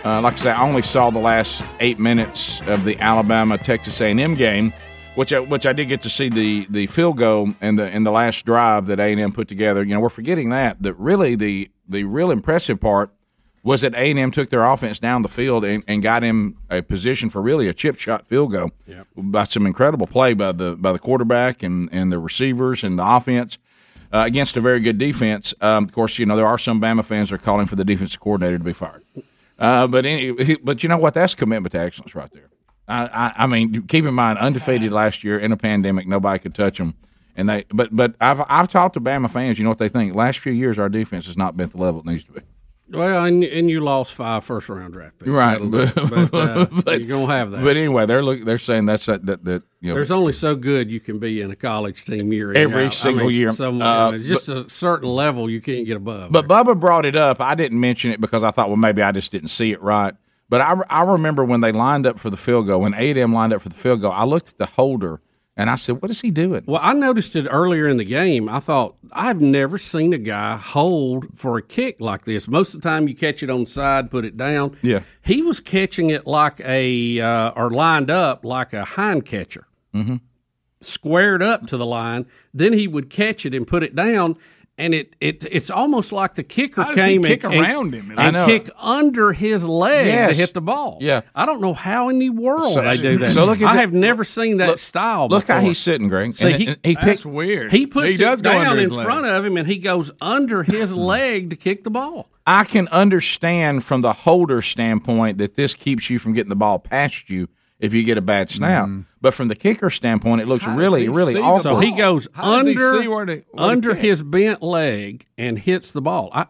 Uh, like I said, I only saw the last eight minutes of the Alabama Texas A&M game, which I, which I did get to see the the field goal and the in the last drive that A&M put together. You know, we're forgetting that that really the the real impressive part was that A&M took their offense down the field and, and got him a position for really a chip shot field goal by some incredible play by the by the quarterback and, and the receivers and the offense uh, against a very good defense. Um, of course, you know there are some Bama fans that are calling for the defensive coordinator to be fired. Uh, but any, but you know what? That's commitment to excellence right there. I, I, I mean, keep in mind, undefeated last year in a pandemic, nobody could touch them. And they, but but I've I've talked to Bama fans. You know what they think? Last few years, our defense has not been the level it needs to be. Well, and, and you lost five first round draft picks. Right, it. but, uh, you're gonna have that. But anyway, they're look, they're saying that's that that, that you know There's only so good you can be in a college team year Every out. I single mean, year. Uh, it's just a certain level you can't get above. But Bubba brought it up. I didn't mention it because I thought, well, maybe I just didn't see it right. But I, I remember when they lined up for the field goal, when A&M lined up for the field goal, I looked at the holder and I said, what is he doing? Well, I noticed it earlier in the game. I thought I've never seen a guy hold for a kick like this. Most of the time, you catch it on the side, put it down. Yeah. he was catching it like a uh, or lined up like a hind catcher, Mm-hmm. squared up to the line. Then he would catch it and put it down. And it, it it's almost like the kicker How does he came kick and, around and, him? I and kick under his leg Yes. to hit the ball. Yeah. I don't know how in the world So- they do that. so look at I the- have never seen that look- style. Look how he's sitting, Greg. See, And- he- and he That's picked. weird. He puts he does it go under down his in leg. front of him, and he goes under his mm. leg to kick the ball. I can understand from the holder standpoint that this keeps you from getting the ball past you if you get a bad snap. Mm. But from the kicker standpoint, it looks How really, he really see the awkward. So he goes How does he under where to- where under his bent leg and hits the ball. I,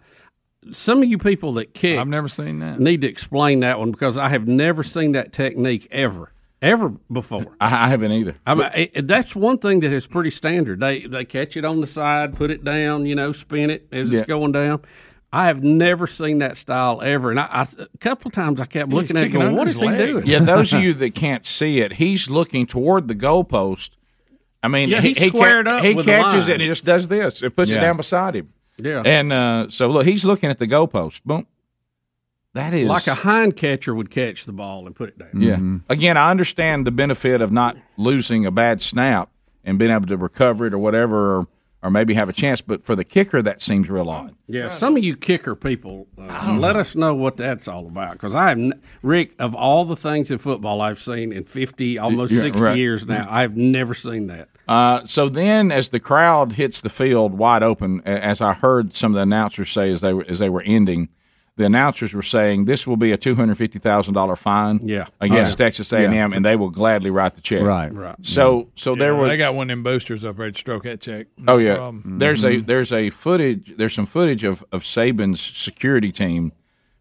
some of you people that kick I've never seen that. need to explain that one because I have never seen that technique ever, ever before. I, I haven't either. I mean, it, that's one thing that is pretty standard. They they catch it on the side, put it down, you know, spin it as Yeah. it's going down. I have never seen that style ever, and I, I a couple of times I kept He's looking at it, kicking going, under "What he leg. doing?" Yeah, those of you that can't see it, he's looking toward the goalpost. I mean, Yeah, he, he ca- squared up He with catches line. it and he just does this and puts it down beside him. Yeah. And uh, so look, he's looking at the goalpost. Boom. That is like a hind catcher would catch the ball and put it down. Yeah. Mm-hmm. Again, I understand the benefit of not losing a bad snap and being able to recover it or whatever, or, or maybe have a chance. But for the kicker, that seems real odd. Yeah, some of you kicker people, uh, let us know what that's all about. Because I have, Rick, of all the things in football I've seen in 50, almost Yeah, 60 right. years now, I've never seen that. Uh, so then, as the crowd hits the field wide open, as I heard some of the announcers say as they were, as they were ending, the announcers were saying this will be a two hundred fifty thousand dollar fine Yeah. against Oh, yeah. Texas A and M, and they will gladly write the check. Right. Right. So, so there Yeah, were They got one of them boosters up there to stroke that check. No Oh yeah, problem. there's a there's a footage. There's some footage of of Saban's security team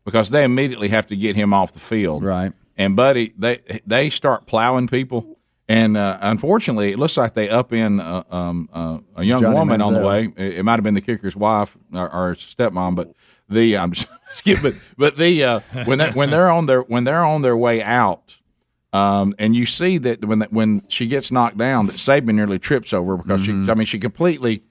because they immediately have to get him off the field. Right. And buddy, they they start plowing people, and uh, unfortunately, it looks like they up in uh, um, uh, a young Johnny woman on the way. It, it might have been the kicker's wife or, or stepmom, but the I'm just skipping. But the uh, when they when they're on their when they're on their way out. Um, and you see that when that when she gets knocked down, that Saban nearly trips over because Mm-hmm. she. I mean, she completely.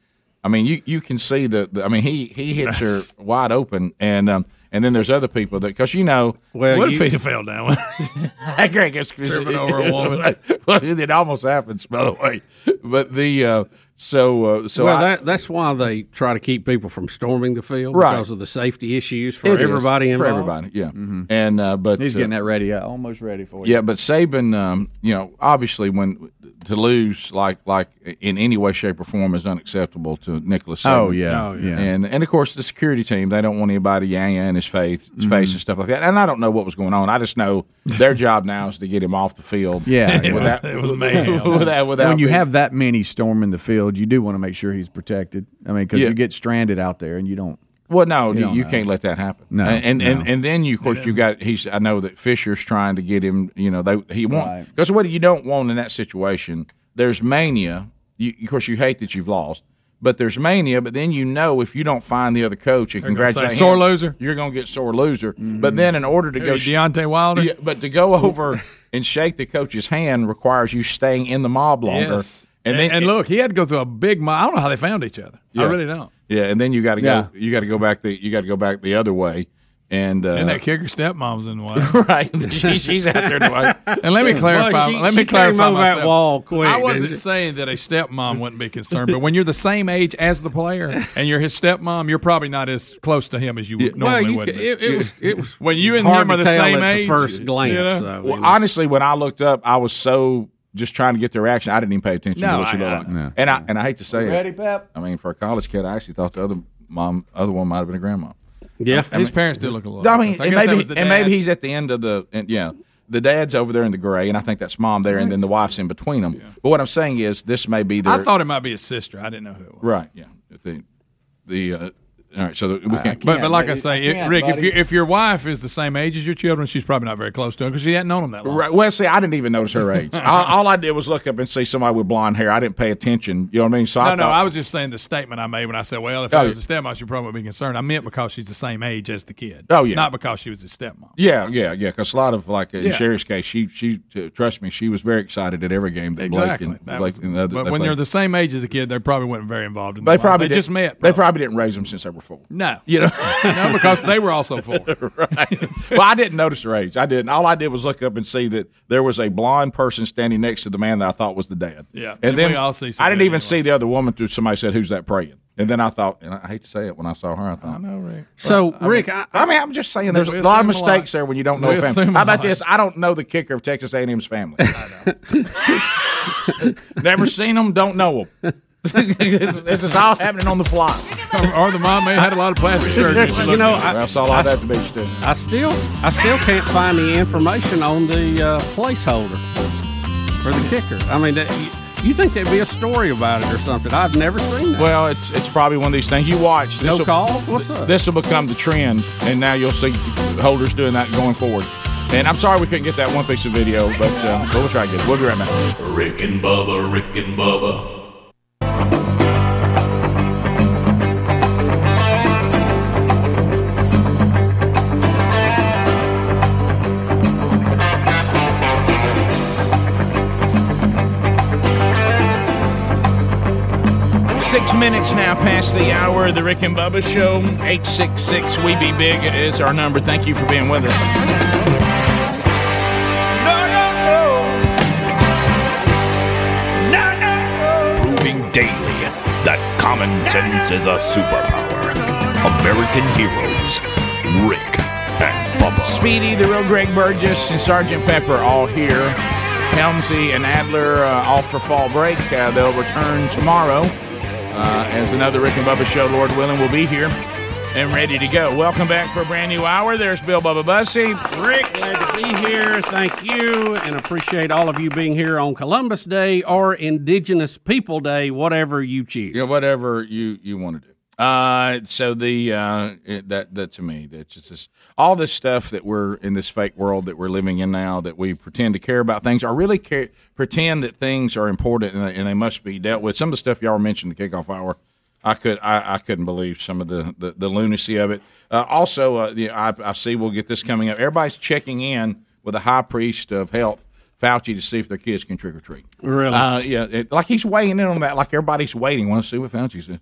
I mean, you, you can see the, the. I mean, he he hits That's- her wide open, and um, and then there's other people that because you know. Well, what if he'd have fell down? Greg, it's- Tripping over a woman. well, it almost happens, by the way. But the uh, So, uh, so well, I, that, that's why they try to keep people from storming the field Right. because of the safety issues for It is, everybody for involved. everybody, yeah. And uh, but He's uh, getting that ready, uh, almost ready for you. Yeah, but Saban, um, you know, obviously when to lose like like in any way, shape, or form is unacceptable to Nicholas. Saban. Oh, yeah. Oh, yeah. and and of course the security team they don't want anybody yang in his face, his face Mhm. and stuff like that. And I don't know what was going on. I just know their job now is to get him off the field. Yeah, it without, was- it was mayhem. without, without when you being- have that many storming the field, you do want to make sure he's protected. I mean, because Yeah. you get stranded out there and you don't. Well, no, You you, don't you know. can't let that happen. No, and and, no. and and then you of course you got he's. I know that Fisher's trying to get him. You know, they he Right. want because what you don't want in that situation. There's mania. You, of course, you hate that you've lost, but there's mania. But then you know if you don't find the other coach and They're gonna say, congratulate "Sore loser." you're going to get sore loser. Mm-hmm. But then in order to Who, go Deontay Wilder? Yeah, but to go over and shake the coach's hand requires you staying in the mob longer. Yes. And And, then and look, he had to go through a big. mi- I don't know how they found each other. I really don't. Yeah, and then you got to go. Yeah. go. You got to go back the. You got to go back the other way, and uh, and that kicker stepmom's in the way. right. She, she's out there. in the way. And let me clarify. Boy, she- let she me came clarify over that myself. wall quick, I wasn't saying that a stepmom wouldn't be concerned, but when you're the same age as the player and you're his stepmom, you're probably not as close to him as you would Well, normally you would. ca- be. it- it was- it was when you and him are the tell same at the age. first glance, you know? so, Well, honestly, when I looked up, I was so just trying to get their reaction. I didn't even pay attention No, to what she I- looked like. No. And I and I hate to say it. Ready, it. Pep? I mean, for a college kid, I actually thought the other mom, other one might have been a grandma. Yeah, I his mean- parents do look a little. I mean, I and maybe was the and maybe he's at the end of the and, yeah. The dad's over there in the gray, and I think that's mom there, and then the wife's in between them. But what I'm saying is, this may be their I thought it might be his sister. I didn't know who it was. right. Yeah, the the uh, all right. So we can't. But, but like I say, I if- can't, Rick, if buddy. you, if your wife is the same age as your children, she's probably not very close to them because she hadn't known them that long. Right. Well, see, I didn't even notice her age. all, all I did was look up and see somebody with blonde hair. I didn't pay attention. You know what I mean? So No, I no, thought, I was just saying the statement I made when I said, "Well, if Oh, I was yeah. a stepmom, she probably would be concerned." I meant because she's the same age as the kid. Oh, yeah. not because she was his stepmom. Yeah, yeah, yeah. Because a lot of like in Yeah. Sherri's case, she she uh, trust me, she was very excited at every game that Exactly. Blake and, That Blake was- and the other. but when played. they're the same age as a kid, they probably weren't very involved in. they the probably they just met. They probably didn't raise them since they were four. No, You know, no, because they were also four. right. Well, I didn't notice her age. I didn't. All I did was look up and see that there was a blonde person standing next to the man that I thought was the dad. Yeah, and, and then we all see I didn't even anyway. see the other woman. Through somebody said, "Who's that praying?" And then I thought, and I hate to say it, when I saw her, I thought, I know, Rick. So, Rick, I, I mean, I'm just saying, there's a lot of assume a lot. mistakes there when you don't know We a family. assume How about lot. this? I don't know the kicker of Texas A&M's family. Never seen them, don't know them. This, this is all happening on the fly. or the mom may have had a lot of plastic surgery. You know, good. I, That's all I I- have at the beach, too. I still, I still can't find the information on the uh, placeholder for the kicker. I mean, that, you, you think there'd be a story about it or something? I've never seen that. Well, it's it's probably one of these things you watch. no This'll- calls. What's up? This will become the trend, and now you'll see holders doing that going forward. And I'm sorry we couldn't get that one piece of video, but uh, we'll try again. We'll be right back. Rick and Bubba, Rick and Bubba. Minutes now past the hour of the Rick and Bubba Show. 866 We Be Big is our number. Thank you for being with us. No, no, no. Proving daily that common sense is a superpower. American heroes, Rick and Bubba. Speedy, the real Greg Burgess, and Sergeant Pepper all here. Helmsy and Adler uh, off for fall break. Uh, they'll return tomorrow uh, as another Rick and Bubba show. Lord willing, will be here and ready to go. Welcome back for a brand new hour. There's Bill Bubba Bussey. Rick, glad to be here. Thank you, and appreciate all of you being here on Columbus Day or Indigenous People Day, whatever you choose. Yeah, whatever you you want to do. Uh, so the uh, it, that that to me that's just this, all this stuff that we're in this fake world that we're living in now that we pretend to care about things or really care, pretend that things are important and they, and they must be dealt with. Some of the stuff y'all mentioned the kickoff hour. I could I, I couldn't believe some of the, the, the lunacy of it. Uh, also, uh, I, I see we'll get this coming up. Everybody's checking in with a high priest of health, Fauci, to see if their kids can trick or treat. Really? Uh, yeah, it, like he's weighing in on that. Like everybody's waiting. Want to see what Fauci says.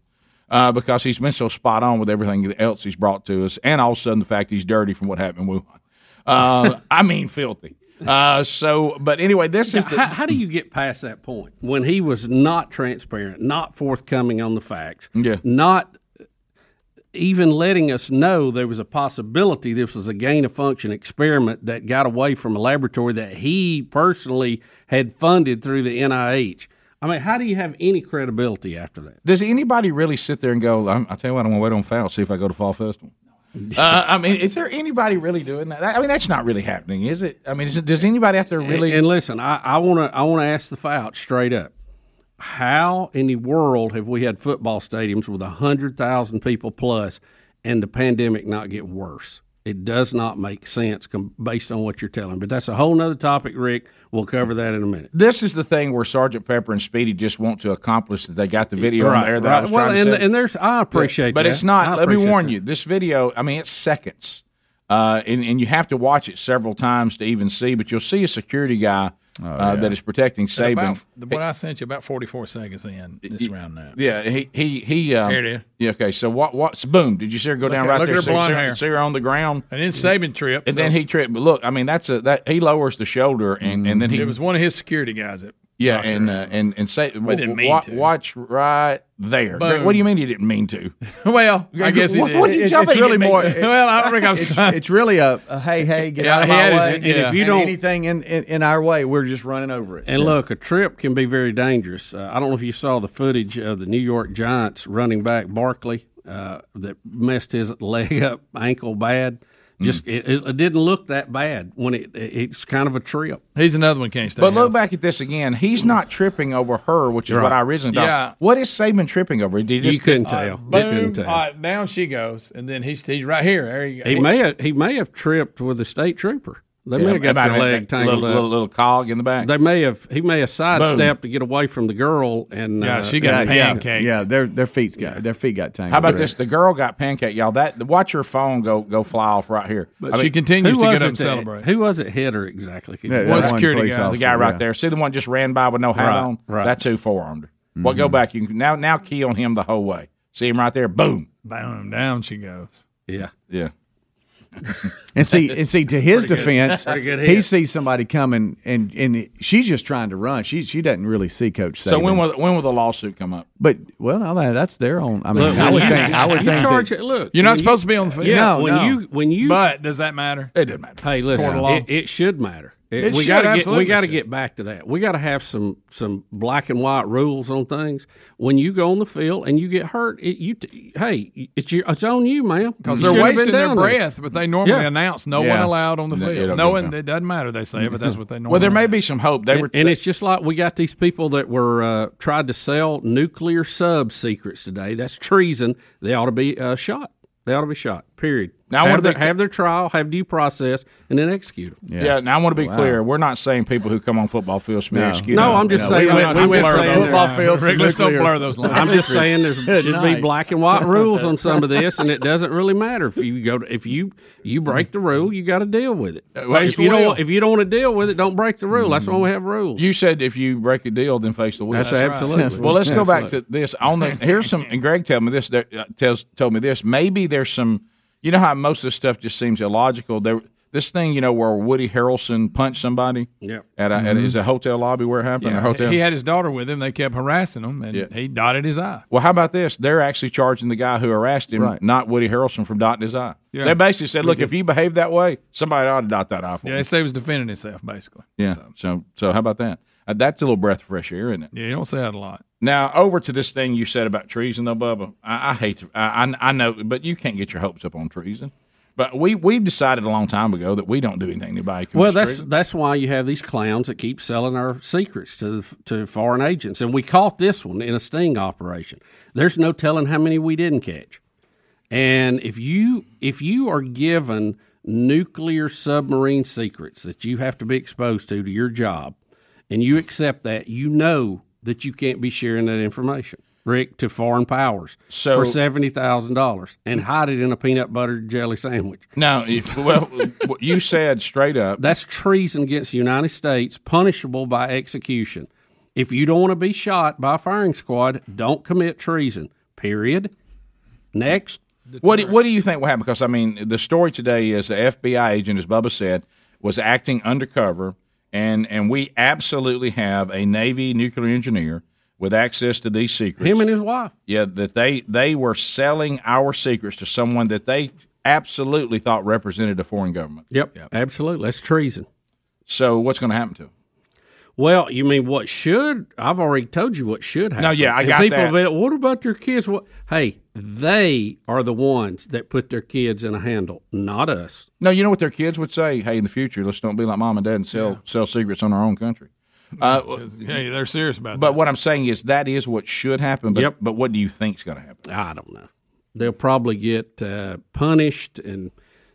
Uh, because he's been so spot on with everything else he's brought to us, and all of a sudden the fact he's dirty from what happened in Wuhan. Uh, I mean, filthy. Uh, so, but anyway, this is the, how, how do you get past that point when he was not transparent, not forthcoming on the facts, Yeah. not even letting us know there was a possibility this was a gain of function experiment that got away from a laboratory that he personally had funded through the NIH. I mean, how do you have any credibility after that? Does anybody really sit there and go? I'm, I'll tell you what, I'm gonna wait on Fauci if I go to fall festival. Uh, I mean, is there anybody really doing that? I mean, that's not really happening, is it? I mean, is it, does anybody out there really? And, and listen, I want to I want to ask the Fouch straight up. How in the world have we had football stadiums with hundred thousand people plus, and the pandemic not get worse? It does not make sense com- based on what you're telling. But that's a whole nother topic, Rick. We'll cover that in a minute. this is the thing where Sergeant Pepper and Speedy just want to accomplish that they got the video on Right, there that right. I was Well, trying to and- and there's- I appreciate that. but that. it's not. Let me warn that. you, this video. I mean, it's seconds, uh, and and you have to watch it several times to even see. But you'll see a security guy uh, that is protecting At Saban. About, what I sent you about 44 seconds in this round now. Yeah, he he he. Um, Here it is. Yeah, okay. So what? What's boom? Did you see her go Look down at- right look there? at her see, blonde see hair. see her on the ground, And then Saban tripped. and so- then he tripped. But look, I mean, that's a that he lowers the shoulder, and and then he it was one of his security guys that yeah, and uh, and and say But didn't mean wa- to. watch right there. Boom. What do you mean he didn't mean to? well, I guess he did. what are you It- it's really at me? more. well, I don't think I was it's, it's really a, a hey hey get Yeah, out of he my had his- way. and if you And don't- anything in, in in our way, we're just running over it. And look, a trip can be very dangerous. Uh, I don't know if you saw the footage of the New York Giants running back Barkley uh, that messed his leg up, ankle bad. Just it, it, it didn't look that bad when it, it it's kind of a trip. He's another one can't stay. But look healthy. back at this again. He's not tripping over her, which is what I originally thought. Yeah. What is Saban tripping over? Did he You just couldn't uh, tell. You couldn't Boom! tell. All right, down she goes, and then he's he's right here. There you go. He may have he may have tripped with a state trooper. They may have got their a- leg a tangled little, up. little, little cog in the back. They may have he may have sidestepped to get away from the girl and Yeah, uh, she got yeah, pancaked. yeah, their their feet got their feet got tangled. How about Right. this? The girl got pancake, y'all. That watch your phone go go fly off right here. But I she mean, continues who to was get up it and that- celebrate. Who was it hit her exactly? Yeah, One security police guy. the guy right yeah. there. See the one just ran by with no hat Right, on. right. That's who forearmed her. Well, go back. You can now now key on him the whole way. See him right there. Boom. Boom! Down she goes. yeah. Yeah. And see, and see, to his Pretty defense, good he sees somebody coming, and and she's just trying to run. She she doesn't really see Coach. So when will when will the lawsuit come up? But well, that's their own. I mean, Look, I would you- think. I would you think. charge that, it. Look, You're not when supposed to be on the field. Yeah, No, when no. you when you But does that matter? It doesn't matter. Hey, listen, Court of law. it, it should matter. It- It we got to get we got to get back to that. We got to have some some black and white rules on things. When you go on the field and you get hurt, it, you t- hey, it's your, it's on you, man. Because they're shouldn't have been wasting their down there. breath, but they normally Yeah. announce no Yeah. one allowed on the No, field. don't No one, it doesn't matter. They say it, but that's what they normally. Well, there may be some hope. They And, were. and it's just like we got these people that were uh, tried to sell nuclear sub secrets today. That's treason. They ought to be uh, shot. They ought to be shot. Period. Now, I have, wanna their, be- have their trial, have due process, and then execute them. yeah. Now I want to be clear. We're not saying people who come on football fields should be No. executed. No, I'm just No, saying. we went- I'm we just went from saying- football fields to Rick, let's don't blur those lines. I'm just saying there Good should be black and white rules on some of this, and it doesn't really matter if you go to, if you you break the rule, you got to deal with it. face if you wheel. don't if you don't want to deal with it, don't break the rule. That's why we have rules. You said if you break a deal, then face the wheel. That's, absolutely. Well, let's go back to this. On the here's some, and Greg told me this. Uh, tells told me this. Maybe there's some. You know how most of this stuff just seems illogical. There, this thing, you know, where Woody Harrelson punched somebody. Yeah. At a, at a, is a hotel lobby where it happened? or Yeah, hotel. he had his daughter with him. They kept harassing him, and Yeah. he dotted his eye. well, how about this? They're actually charging the guy who harassed him, Right. not Woody Harrelson, from dotting his eye. Yeah. They basically said, "Look, if you behave that way, somebody ought to dot that eye for Yeah, they say he was defending himself, basically. Yeah. So, So, so how about that? Uh, that's a little breath of fresh air, isn't it? yeah, you don't say that a lot. Now over to this thing you said about treason, though, Bubba. I, I hate to. I, I I know, but you can't get your hopes up on treason. But we we've decided a long time ago that we don't do anything to anybody. Well, that's treason. that's why you have these clowns that keep selling our secrets to to foreign agents, and we caught this one in a sting operation. There's no telling how many we didn't catch. And if you if you are given nuclear submarine secrets that you have to be exposed to to your job, and you accept that, you know that you can't be sharing that information, Rick, to foreign powers So- for seventy thousand dollars and hide it in a peanut butter jelly sandwich. no. well, what you said straight up. That's treason against the United States, punishable by execution. If you don't want to be shot by a firing squad, don't commit treason. Period. Next. What do, what do you think will happen? Because I mean, the story today is the FBI agent, as Bubba said, was acting undercover, and and we absolutely have a Navy nuclear engineer with access to these secrets. Him and his wife. Yeah, that they they were selling our secrets to someone that they absolutely thought represented a foreign government. Yep, yep. absolutely. That's treason. So what's going to happen to them? Well, you mean what should? I've already told you what should happen. No, yeah, I And got people that. will be, what about their kids? What? Hey, they are the ones that put their kids in a handle, not us. No, you know what their kids would say? Hey, in the future, let's don't be like mom and dad and sell sell secrets on our own country. Uh, Hey, they're serious about that. but what I'm saying is that is what should happen. But, Yep. but what do you think's going to happen? I don't know. They'll probably get uh, punished, and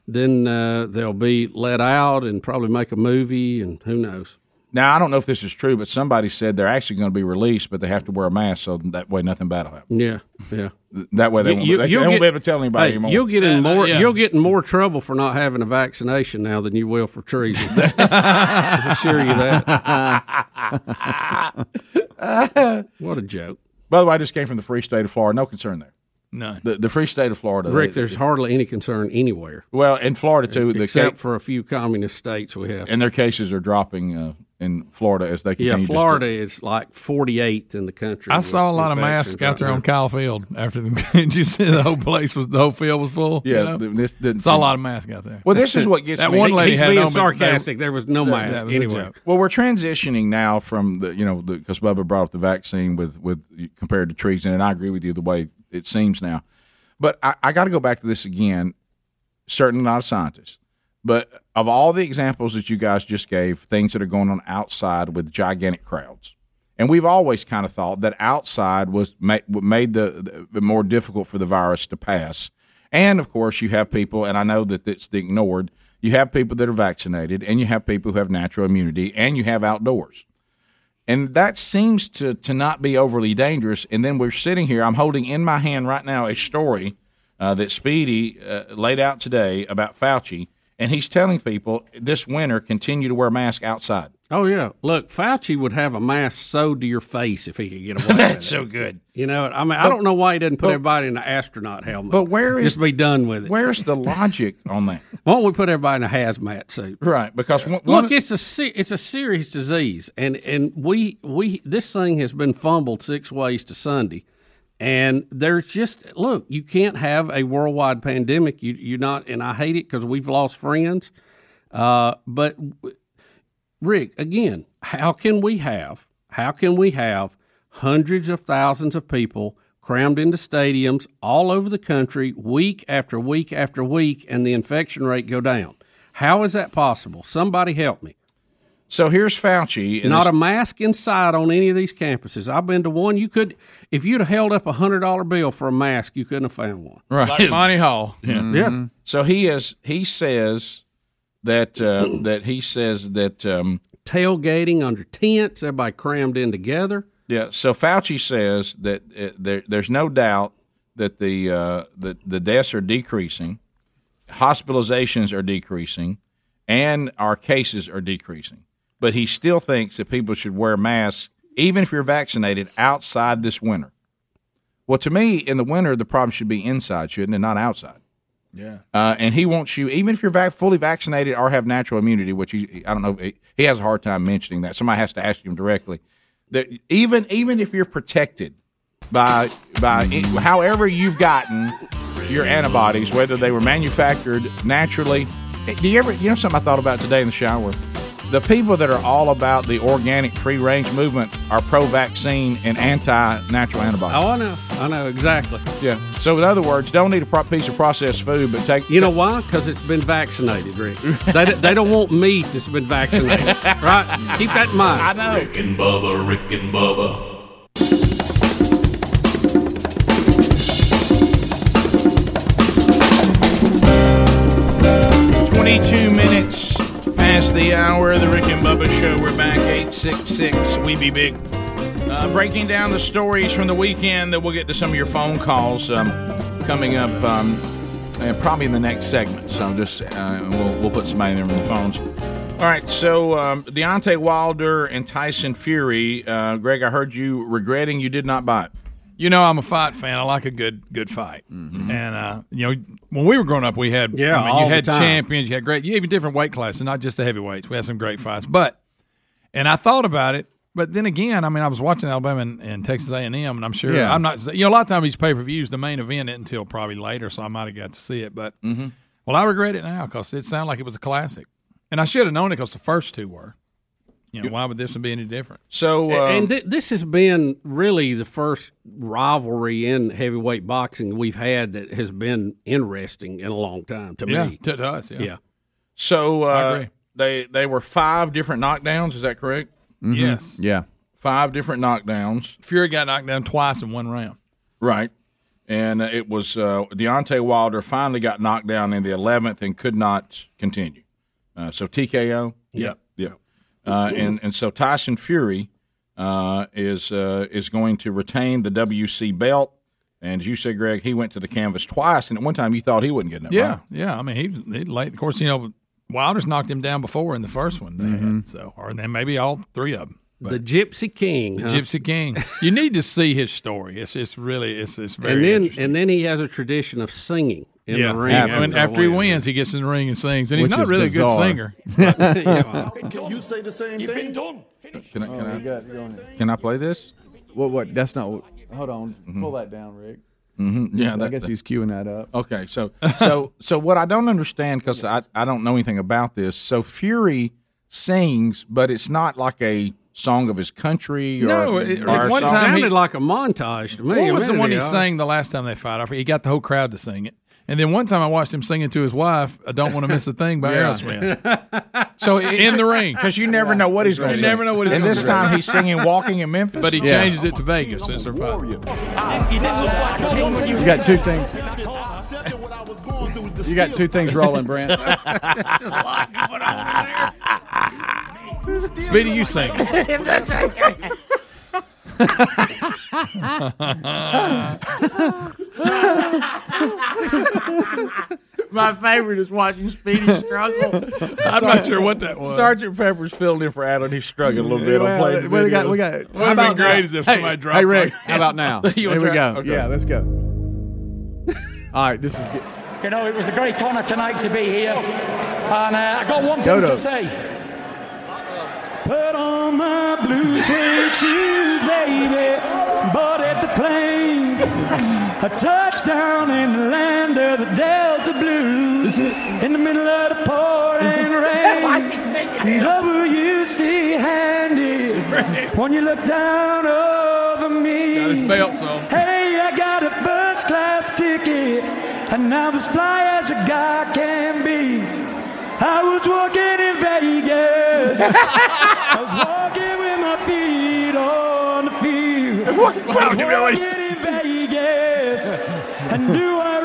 then uh, they'll be let out, and probably make a movie, and who knows? Now I don't know if this is true, but somebody said they're actually going to be released, but they have to wear a mask, so that way nothing bad will happen. Yeah, yeah. That way they won't, they, they you'll won't be able to tell anybody hey, anymore. You'll get in more. yeah. You'll get in more trouble for not having a vaccination now than you will for treason. I assure you that. what a joke. By the way, I just came from the free state of Florida. No concern there. None. The, the free state of Florida. Rick, they- there's hardly any concern anywhere. well, in Florida too, except ca- for a few communist states we have. and their cases are dropping uh, in Florida as they Yeah, continue. just to- Florida is like 48th in the country. I saw a lot of masks out there right on Kyle Field after the. Did you see the whole place was the whole field was full? Yeah, you know? this didn't saw a lot of masks out there. Well, this is what gets that me. one lady he's had being on, but they- sarcastic. There was no that- mask that was a anyway. joke. Well, we're transitioning now from the you know because Bubba brought up the vaccine with with compared to treason, and I agree with you the way it seems now. But I, I got to go back to this again. Certainly not a scientist, but of all the examples that you guys just gave, things that are going on outside with gigantic crowds, and we've always kind of thought that outside was ma- made the, the more difficult for the virus to pass. And of course, you have people, and I know that it's ignored. You have people that are vaccinated, and you have people who have natural immunity, and you have outdoors. And that seems to, to not be overly dangerous. And then we're sitting here, I'm holding in my hand right now a story uh, that Speedy uh, laid out today about Fauci. And he's telling people this winter continue to wear masks outside. Oh yeah, look, Fauci would have a mask sewed to your face if he could get away. That's so good. You know, I mean, I don't know why he doesn't put but- everybody in an astronaut helmet. But where is just be done with it? Where's the logic on that? Why don't we put everybody in a hazmat suit? Right, because one Look, it's a it's a serious disease, and and we we this thing has been fumbled six ways to Sunday, and there's just look, you can't have a worldwide pandemic. You you're not, and I hate it because we've lost friends. Uh, but Rick, again, how can we have how can we have hundreds of thousands of people crammed into stadiums all over the country week after week after week and the infection rate go down? How is that possible? Somebody help me. So here's Fauci. Not this- a mask inside on any of these campuses. I've been to one. You could, if you'd have held up a hundred dollar bill for a mask, you couldn't have found one. Right. Like Monty Hall. Yeah. Yeah. So he is. He says that uh, that he says that um, Tailgating under tents, everybody crammed in together. yeah. So Fauci says that uh, there, there's no doubt that the uh, the the deaths are decreasing, hospitalizations are decreasing, and our cases are decreasing. But he still thinks that people should wear masks even if you're vaccinated outside this winter. Well, to me, in the winter, the problem should be inside, shouldn't it, not outside? Yeah. Uh, and he wants you, even if you're vac- fully vaccinated or have natural immunity, which he, I don't know, he, he has a hard time mentioning that. Somebody has to ask him directly. That even even if you're protected by by however you've gotten your antibodies, whether they were manufactured naturally, do you ever you know something I thought about today in the shower? The people that are all about the organic free range movement are pro vaccine and anti natural antibodies. Oh, I know, I know exactly. Yeah. So in other words, don't eat a pro- piece of processed food, but take. You know why? Because it's been vaccinated, Rick. they, they don't want meat that's been vaccinated, right? Keep that in mind. I know. Rick and Bubba, Rick and Bubba. 22 minutes past the hour of the Rick and Bubba show. We're back 866 We Be Big. Uh, breaking down the stories from the weekend that we'll get to some of your phone calls um, coming up um, and probably in the next segment. So just uh, we'll, we'll put somebody in there on the phones. All right, so um, Deontay Wilder and Tyson Fury. Uh, Greg, I heard you regretting you did not buy it. You know, I'm a fight fan. I like a good good fight. And uh, you know, when we were growing up, we had Yeah, I mean, you had champions, you had great, you even different weight classes, not just the heavyweights. We had some great fights, but and I thought about it, but then again, I mean, I was watching Alabama and, and Texas A and M, and I'm sure Yeah. I'm not. You know, a lot of times these pay per views, the main event isn't until probably later, so I might have got to see it. But well, I regret it now because it sounded like it was a classic, and I should have known it because the first two were. You know, why would this one be any different? So, A- um, and th- this has been really the first rivalry in heavyweight boxing we've had that has been interesting in a long time to Yeah, me. to, to us, yeah. Yeah. So I uh, agree. they they were five different knockdowns. Is that correct? Mhm. Yes. Yeah. Five different knockdowns. Fury got knocked down twice in one round. Right. And uh, it was uh, Deontay Wilder finally got knocked down in the eleventh and could not continue. Uh, so TKO. Yep. Yeah. Uh, and and so Tyson Fury uh, is uh, is going to retain the WC belt. And as you said, Greg, he went to the canvas twice, and at one time you thought he wasn't getting it. Yeah, right? yeah. I mean, he, he late. Of course, you know, Wilder's knocked him down before in the first one. They had, so, or then maybe all three of them. The Gypsy King. The huh? Gypsy King. you need to see his story. It's it's really it's it's very and then interesting. and then he has a tradition of singing in yeah, the ring. after, after, after he a win. wins, he gets in the ring and sings, and he's not is really a good bizarre. singer. Can you say the same You've thing? been done. Can I, can, Oh, I, got- go can I play this? What? What? That's not. What, hold on. Pull that down, Rick. Mm-hmm. Yeah, I that- guess that- he's queuing that up. Okay, so so so what I don't understand because I I don't know anything about this. So Fury sings, but it's not like a song of his country. Or, No, it- or one song- time he- sounded like a montage to me. What was the one he ago. sang the last time they fought? I forget- He got the whole crowd to sing it. And then one time I watched him singing to his wife, "I Don't Want to Miss a Thing" by Yeah. Aerosmith. So it- in the ring, because you never know what he's going to You say. never know what he's And gonna this say. time he's singing "Walking in Memphis," but he Yeah. changes it to Vegas since they're fighting. You got two things. You got two things rolling, Brent. Speedy, you sing. My favorite is watching Speedy struggle. I'm not sure what that was. Sergeant Pepper's filled in for Adam. He's struggling a little bit on Well, playing the we got, video. we got. Would have been great as if hey, somebody dropped Hey, Rick, like- how about now? You Here we wanna go. try? Okay. Yeah, let's go. All right, this is good. You know, it was a great honour tonight to be here. And uh, I got one thing Dodo. to say. Put on my blue suede shoes, baby. Boarded the plane. A touchdown in the land of the Delta Blues. In the middle of the pouring rain. WC handy. When you look down over me. Got his belts on. Hey, I got a first class ticket, and I'm as fly as a guy can be. I was walking in Vegas. I was walking with my feet on the field. I was walking in Vegas, and do I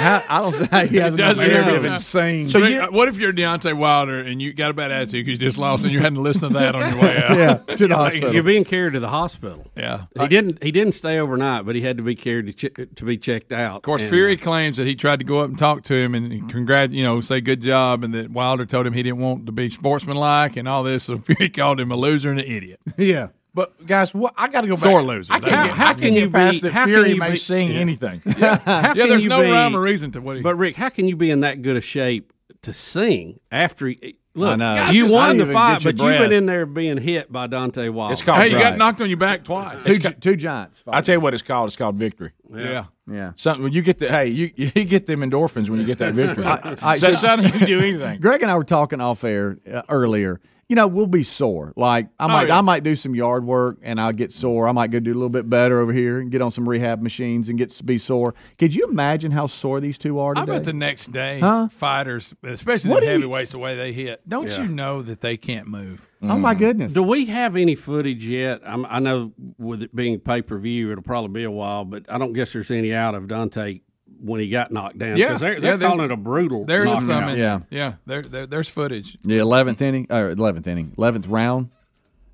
How, I don't see how he has enough doesn't air know. to even sing. So you, uh, what if you're Deontay Wilder and you got a bad attitude because you just lost and you hadn't listened to that on your way out? yeah, to the hospital. You're being carried to the hospital. Yeah. He didn't. He didn't stay overnight, but he had to be carried to, ch- to be checked out. Of course, And, Fury uh, claims that he tried to go up and talk to him and congrat, you know, say good job, and that Wilder told him he didn't want to be sportsmanlike and all this. So Fury called him a loser and an idiot. yeah. But guys, what I got to go back. Sore loser. I can't That's how, can you pass be- that how can Fury you may be- sing Yeah. anything? How yeah, there's no be- rhyme or reason to what he. But Rick, how can you be in that good a shape to sing after? He, look, I know. you I won didn't the even fight, get your but you've been in there being hit by Deontay Wilder. It's called hey, you got knocked on your back twice. Two, gi- two giants. I tell you what it's called. It's called victory. yeah. Yeah. Something when you get the hey, you you get them endorphins when you get that victory. I- so so- something you do anything. Greg and I were talking off air uh, earlier. You know, we'll be sore. Like I oh, might, yeah. I might do some yard work and I'll get sore. I might go do a little bit better over here and get on some rehab machines and get to be sore. Could you imagine how sore these two are How today? about the next day, Huh? fighters, especially What the do you- heavyweights, the way they hit? Don't you know that they can't move? oh my goodness! Do we have any footage yet? I'm, I know with it being pay per view, it'll probably be a while, but I don't guess there's any out of Deontay when he got knocked down. Yeah, 'Cause they're, yeah, they're there's- calling it a brutal. There is some. In Yeah. yeah, yeah. There, there, there's footage. the eleventh inning or eleventh inning, eleventh round,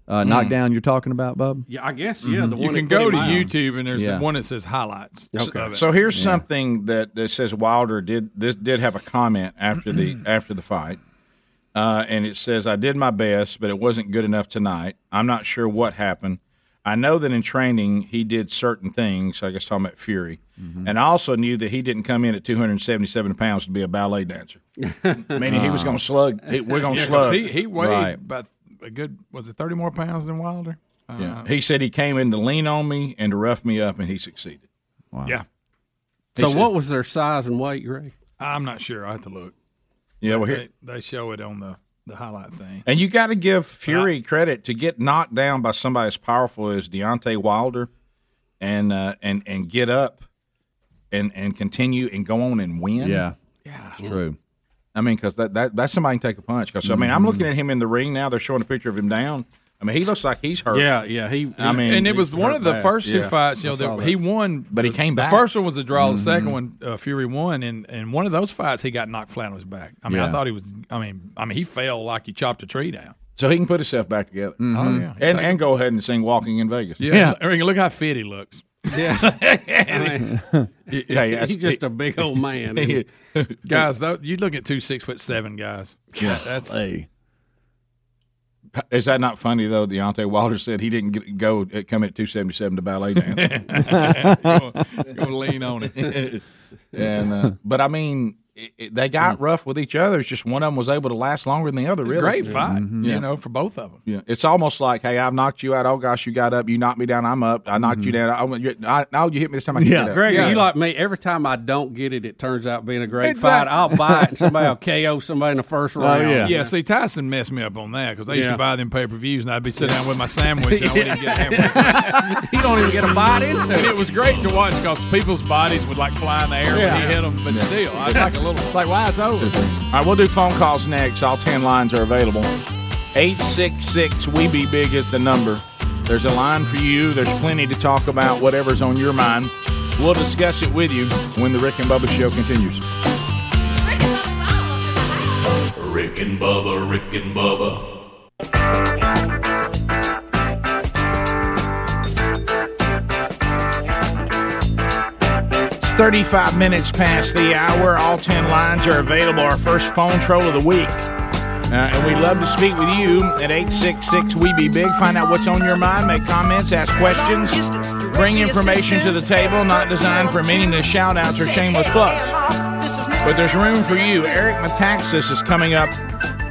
uh, knockdown. You're talking about, Bub? Yeah, I guess. Yeah, the You can go to out. YouTube and there's Yeah. one that says highlights. Okay. of. So here's something that, that says Wilder did this did have a comment after the after the fight. uh, and it says, "I did my best, but it wasn't good enough tonight. I'm not sure what happened. I know that in training he did certain things. I guess talking about Fury, and I also knew that he didn't come in at 277 pounds to be a ballet dancer. Meaning he was going to slug. He, we're going to Yeah, 'cause slug. He, he weighed Right. about a good, was it 30 more pounds than Wilder? Uh, Yeah. He said he came in to lean on me and to rough me up, and he succeeded. Wow. Yeah. So said- what was their size and weight, Ray? I'm not sure. I have to look. Yeah, well, they, here- they show it on the, the highlight thing. And you got to give Fury credit to get knocked down by somebody as powerful as Deontay Wilder, and uh, and and get up, and and continue and go on and win. Yeah. Yeah, it's true. I mean, because that, that that's somebody can take a punch. Because I mean, I'm looking at him in the ring now. They're showing a picture of him down. I mean, he looks like he's hurt. Yeah, yeah, he- I mean, and it was one of the bad. first two Yeah. fights. You know, that that. he won, But he came back. The first one was a draw. The second Mhm. one, uh, Fury won, and and one of those fights, he got knocked flat on his back. I mean, I thought he was. I mean, I mean, he fell like he chopped a tree down. So he can put himself back together. Oh, yeah. and and go ahead and sing "Walking in Vegas." Yeah, I mean, look how fit he looks. Yeah, yeah, yeah, he's just a big old man. guys. Though, you look at two six foot seven guys. Yeah. that's Is that not funny though? Deontay Wilder said he didn't get, go uh, come at 277 to ballet dance. Gonna lean on it. and uh, but I mean, it, it- they got rough with each other. It's just one of them was able to last longer than the other. Really, Great fight, Mhm. you Yeah. know, for both of them. Yeah, it's almost like, hey, I've knocked you out. Oh gosh, you got up. You knocked me down. I'm up. I knocked you down. I, went- you- I, now you hit me this time. I can get up. Greg, you like me. Every time I don't get it, it turns out being a great Exactly. fight. I'll buy it, and somebody will KO somebody in the first round. yeah. yeah, See, Tyson messed me up on that because I used Yeah. to buy them pay per views, and I'd be sitting down with my sandwich, and I wouldn't get a hamburger. you don't even get a bite into it. it was great to watch because people's bodies would like fly in the air when Yeah. he hit them, but still, I was like a little. It's like, wow, it's over. All right, we'll do phone calls next. All 10 lines are available. 866 We Be Big is the number. There's a line for you. There's plenty to talk about, whatever's on your mind. We'll discuss it with you when the Rick and Bubba show continues. Rick and Bubba, Rick and Bubba. It's 35 minutes past the hour. All 10 lines are available. Our first phone troll of the week. Uh, and we'd love to speak with you at 866 We Be Big. Find out what's on your mind, make comments, ask questions, bring information to the table, not designed for meaningless shout outs or shameless plugs. But there's room for you. Eric Metaxas is coming up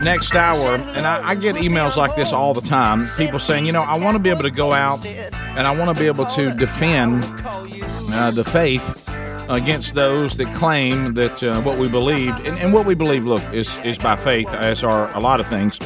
next hour. And I, I get emails like this all the time. People saying, you know, I want to be able to go out and I want to be able to defend uh, the faith against those that claim that uh, what we believed and, and what we believe, look, is is by faith, as are a lot of things.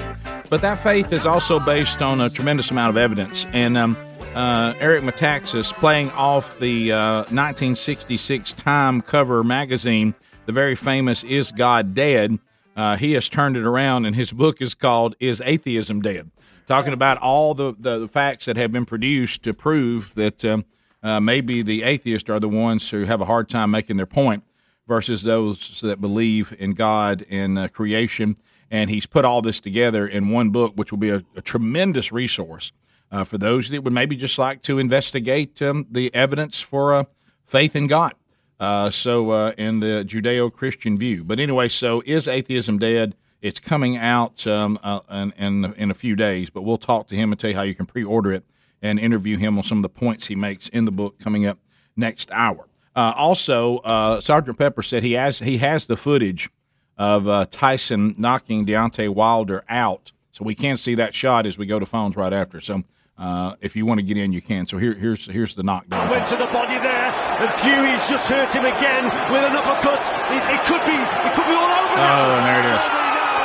But that faith is also based on a tremendous amount of evidence. And um, uh, Eric Metaxas, playing off the uh, 1966 Time cover magazine, the very famous "Is God Dead?" Uh, he has turned it around, and his book is called "Is Atheism Dead?" Talking about all the, the, facts that have been produced to prove that um, uh, maybe the atheists are the ones who have a hard time making their point versus those that believe in God and uh, creation. And he's put all this together in one book, which will be a, a tremendous resource uh, for those that would maybe just like to investigate um, the evidence for uh, faith in God. Uh, so, uh, in the Judeo Christian view. But anyway, so is atheism dead? It's coming out um, in, in, in a few days, but we'll talk to him and tell you how you can pre order it and interview him on some of the points he makes in the book coming up next hour. Uh, also, uh, Sergeant Pepper said he has he has the footage of uh, Tyson knocking Deontay Wilder out, so we can see that shot as we go to phones right after. So, uh, if you want to get in, you can. So here, here's here's the knockdown. Went to the body there, and Fury's just hurt him again with an uppercut. It, it could be, it could be all over. Oh, and there it is.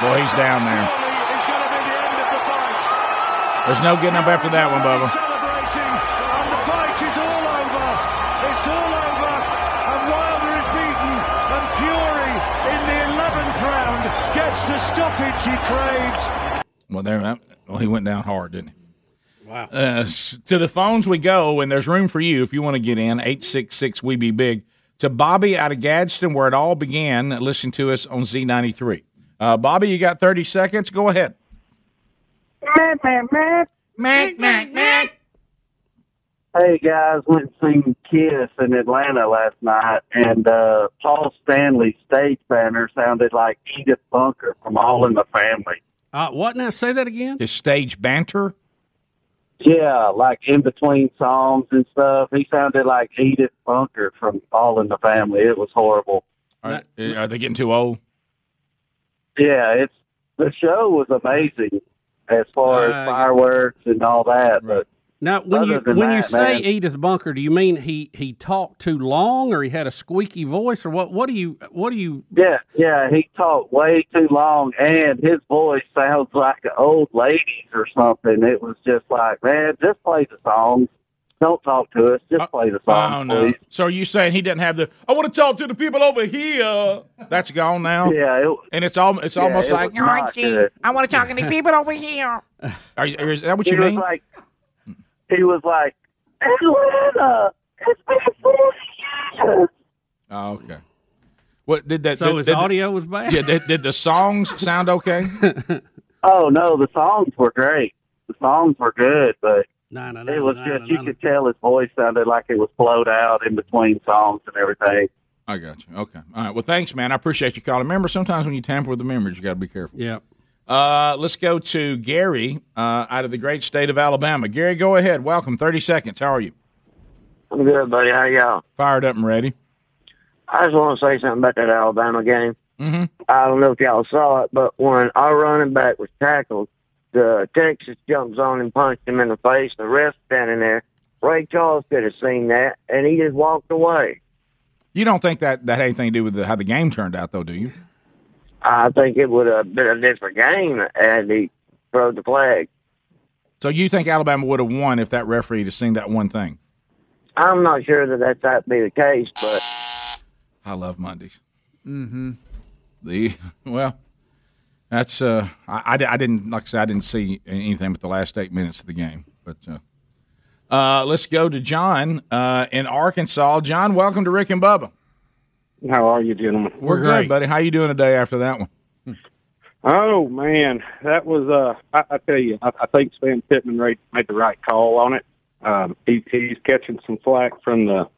Boy, he's down there. There's no getting up after that one, Bubba. Celebrating, and the fight is all over. It's all over, and Wilder is beaten, and Fury in the 11th round gets the stoppage he craves. Well, there. Well, he went down hard, didn't he? Wow. Uh, to the phones we go, and there's room for you if you want to get in. Eight six six we be big. To Bobby out of Gadsden, where it all began. Listen to us on Z93. Uh, Bobby, you got 30 seconds. Go ahead. Mac, Mac, Mac. Mac, Mac, Mac. Hey guys, went and seen Kiss in Atlanta last night, and uh, Paul Stanley's stage banner sounded like Edith Bunker from All in the Family. Uh, what now? Say that again. His stage banter. Yeah, like in between songs and stuff, he sounded like Edith Bunker from All in the Family. It was horrible. Are, are they getting too old? Yeah, it's the show was amazing as far Uh, as fireworks and all that, but Now, when Other you than when you say man. Edith Bunker, do you mean he he talked too long, or he had a squeaky voice, or what? What do you what do you? Yeah, yeah, he talked way too long, and his voice sounds like an old lady's or something. It was just like, man, just play the song. Don't talk to us. Just uh, play the song. Oh no. So are you saying he doesn't have the? I want to talk to the people over here. That's gone now. Yeah, it, and it's all. It's yeah, almost it like. was not good. I want to talk to the people over here. Are you, is that what he you was mean? like, he was like, Atlanta, it's been forty years. Oh, okay. What did that? So did, his did- audio was bad. Yeah. Did, did the songs sound okay? Oh no, the songs were great. The songs were good, but no, no, it was just you could tell his voice sounded like it was blowed out in between songs and everything. I got you. Okay. All right. Well, thanks, man. I appreciate you calling. Remember, sometimes when you tamper with the memories, you got to be careful. Yeah. Uh, let's go to Gary uh, out of the great state of Alabama. Gary, go ahead. Welcome. Thirty seconds. How are you? I'm good, buddy. How y'all? Fired up and ready. I just want to say something about that Alabama game. Mm-hmm. I don't know if y'all saw it, but when our running back was tackled, the Texas jumps on and punched him in the face. The ref standing there. Ray Charles could have seen that, and he just walked away. You don't think that that had anything to do with the, how the game turned out, though, do you? I think it would have been a different game had he thrown the flag. So you think Alabama would have won if that referee had seen that one thing? I'm not sure that that's that be the case, but I love Mondays. Mm-hmm. The well, that's uh, I, I, I didn't like I said I didn't see anything but the last eight minutes of the game. But uh, uh, let's go to John uh, in Arkansas. John, welcome to Rick and Bubba. How are you, gentlemen? We're, good, buddy. How you doing today after that one? Oh man, that was uh I, I tell you, I, I think Sam Pittman made, made the right call on it. Um, he, he's catching some flack from the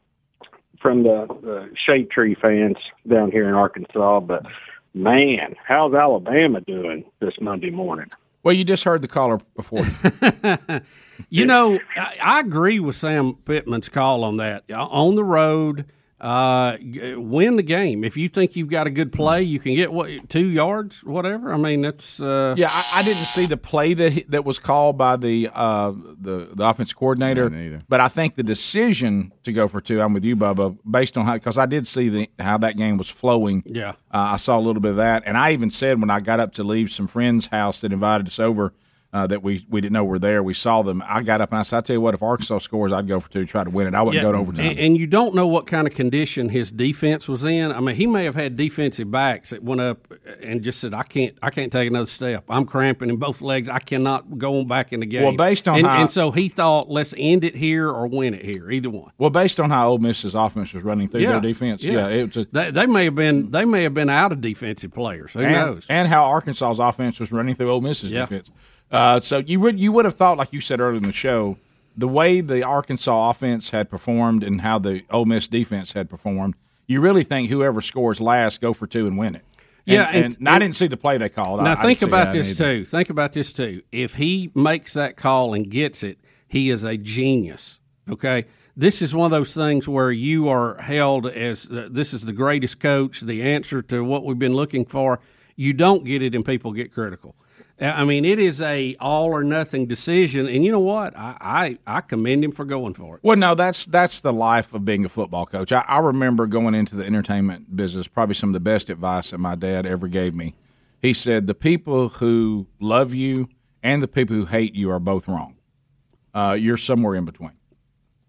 from the, the shade tree fans down here in Arkansas, but man, how's Alabama doing this Monday morning? Well, you just heard the caller before. You know, I, I agree with Sam Pittman's call on that. Uh, On the road, uh, win the game. If you think you've got a good play, you can get what two yards, whatever. I mean, that's uh, Yeah, I, I didn't see the play that he, that was called by the uh, the the offense coordinator, but I think the decision to go for two. I'm with you, Bubba, based on how because I did see the how that game was flowing. Yeah. uh, I saw a little bit of that, and I even said when I got up to leave some friends' house that invited us over. Uh, that we, we didn't know were there. We saw them. I got up and I said, "I tell you what, if Arkansas scores, I'd go for two, try to win it. I wouldn't Yeah, go to overtime." And, and you don't know what kind of condition his defense was in. I mean, he may have had defensive backs that went up and just said, "I can't, I can't take another step. I'm cramping in both legs. I cannot go back in the game." Well, based on and, how- and so he thought, let's end it here or win it here, either one. well, based on how Ole Miss's offense was running through their defense, yeah, it was a, they, they may have been they may have been out of defensive players. Who and, knows? And how Arkansas's offense was running through Ole Miss's Yeah. defense. Uh, so you would you would have thought, like you said earlier in the show, the way the Arkansas offense had performed and how the Ole Miss defense had performed, you really think whoever scores last go for two and win it. And, Yeah, and, and- and I didn't see the play they called. Now I think didn't about this either. too. Think about this too. If he makes that call and gets it, he is a genius. Okay, this is one of those things where you are held as uh, this is the greatest coach, the answer to what we've been looking for. You don't get it, and people get critical. I mean, it is a all or nothing decision, and you know what? I I, I commend him for going for it. Well, no, that's that's the life of being a football coach. I, I remember going into the entertainment business. Probably some of the best advice that my dad ever gave me. He said, "The people who love you and the people who hate you are both wrong. Uh, you're somewhere in between.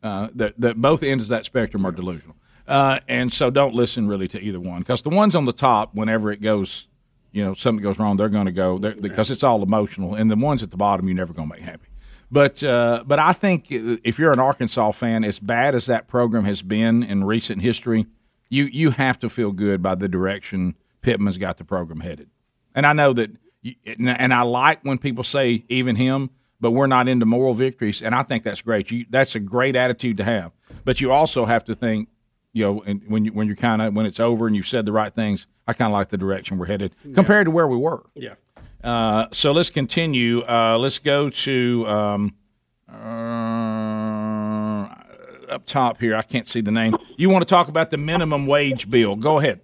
Uh, that that both ends of that spectrum are delusional. Uh, and so don't listen really to either one because the ones on the top, whenever it goes, you know, something goes wrong, they're going to go they're- because it's all emotional, and the ones at the bottom, you're never going to make happy. But uh, but I think if you're an Arkansas fan, as bad as that program has been in recent history, you you have to feel good by the direction Pittman's got the program headed. And I know that, and I like when people say even him, but we're not into moral victories, and I think that's great. You, that's a great attitude to have. But you also have to think, you know, and when you when you're kind of when it's over and you've said the right things, I kind of like the direction we're headed compared to where we were. Yeah. Uh, so let's continue. Uh, let's go to um, uh, up top here. I can't see the name. You want to talk about the minimum wage bill? Go ahead.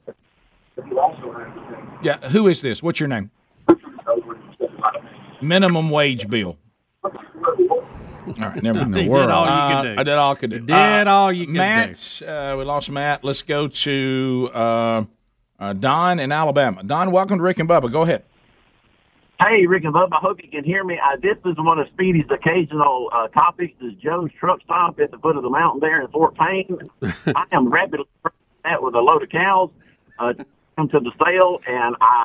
Yeah. Who is this? What's your name? Minimum wage bill. All right, never You mind. did all you could do. I did all I could do. You did all you could do. Matt, Uh, we lost Matt. Let's go to uh, uh, Don in Alabama. Don, welcome to Rick and Bubba. Go ahead. Hey, Rick and Bub, I hope you can hear me. Uh, this is one of Speedy's occasional uh, topics is Joe's truck stop at the foot of the mountain there in Fort Payne. I am rapidly that with a load of cows uh, come to the sale, and I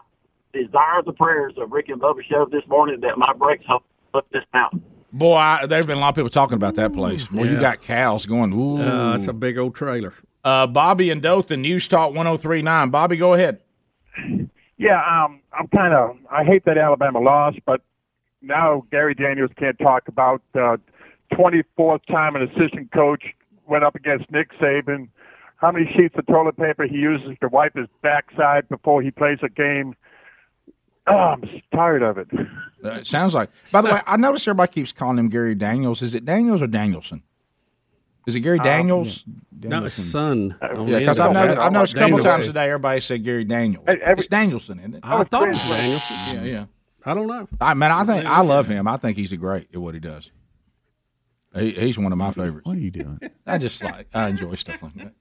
desire the prayers of Rick and Bubba show this morning that my brakes help up this mountain. Boy, I, there's been a lot of people talking about that place. Boy, you got cows going. Ooh, Uh, it's a big old trailer. Uh, Bobby and Dothan, News Talk 1039. Bobby, go ahead. Yeah, um, I'm kind of. I hate that Alabama lost, but now Gary Daniels can't talk about uh, 24th time an assistant coach went up against Nick Saban. How many sheets of toilet paper he uses to wipe his backside before he plays a game? Oh, I'm tired of it. Uh, it sounds like. By the way, I notice everybody keeps calling him Gary Daniels. Is it Daniels or Danielson? Is it Gary Um, Daniels? No, it's son. Yeah, because I've noticed, I've noticed a couple Danielson. times today everybody said Gary Daniels. it's Danielson, isn't it? I thought it was Danielson. Yeah, yeah. I don't know. I man, I think I love him. I think he's a great at what he does. He, he's one of my favorites. What are you doing? I just like I enjoy stuff like that.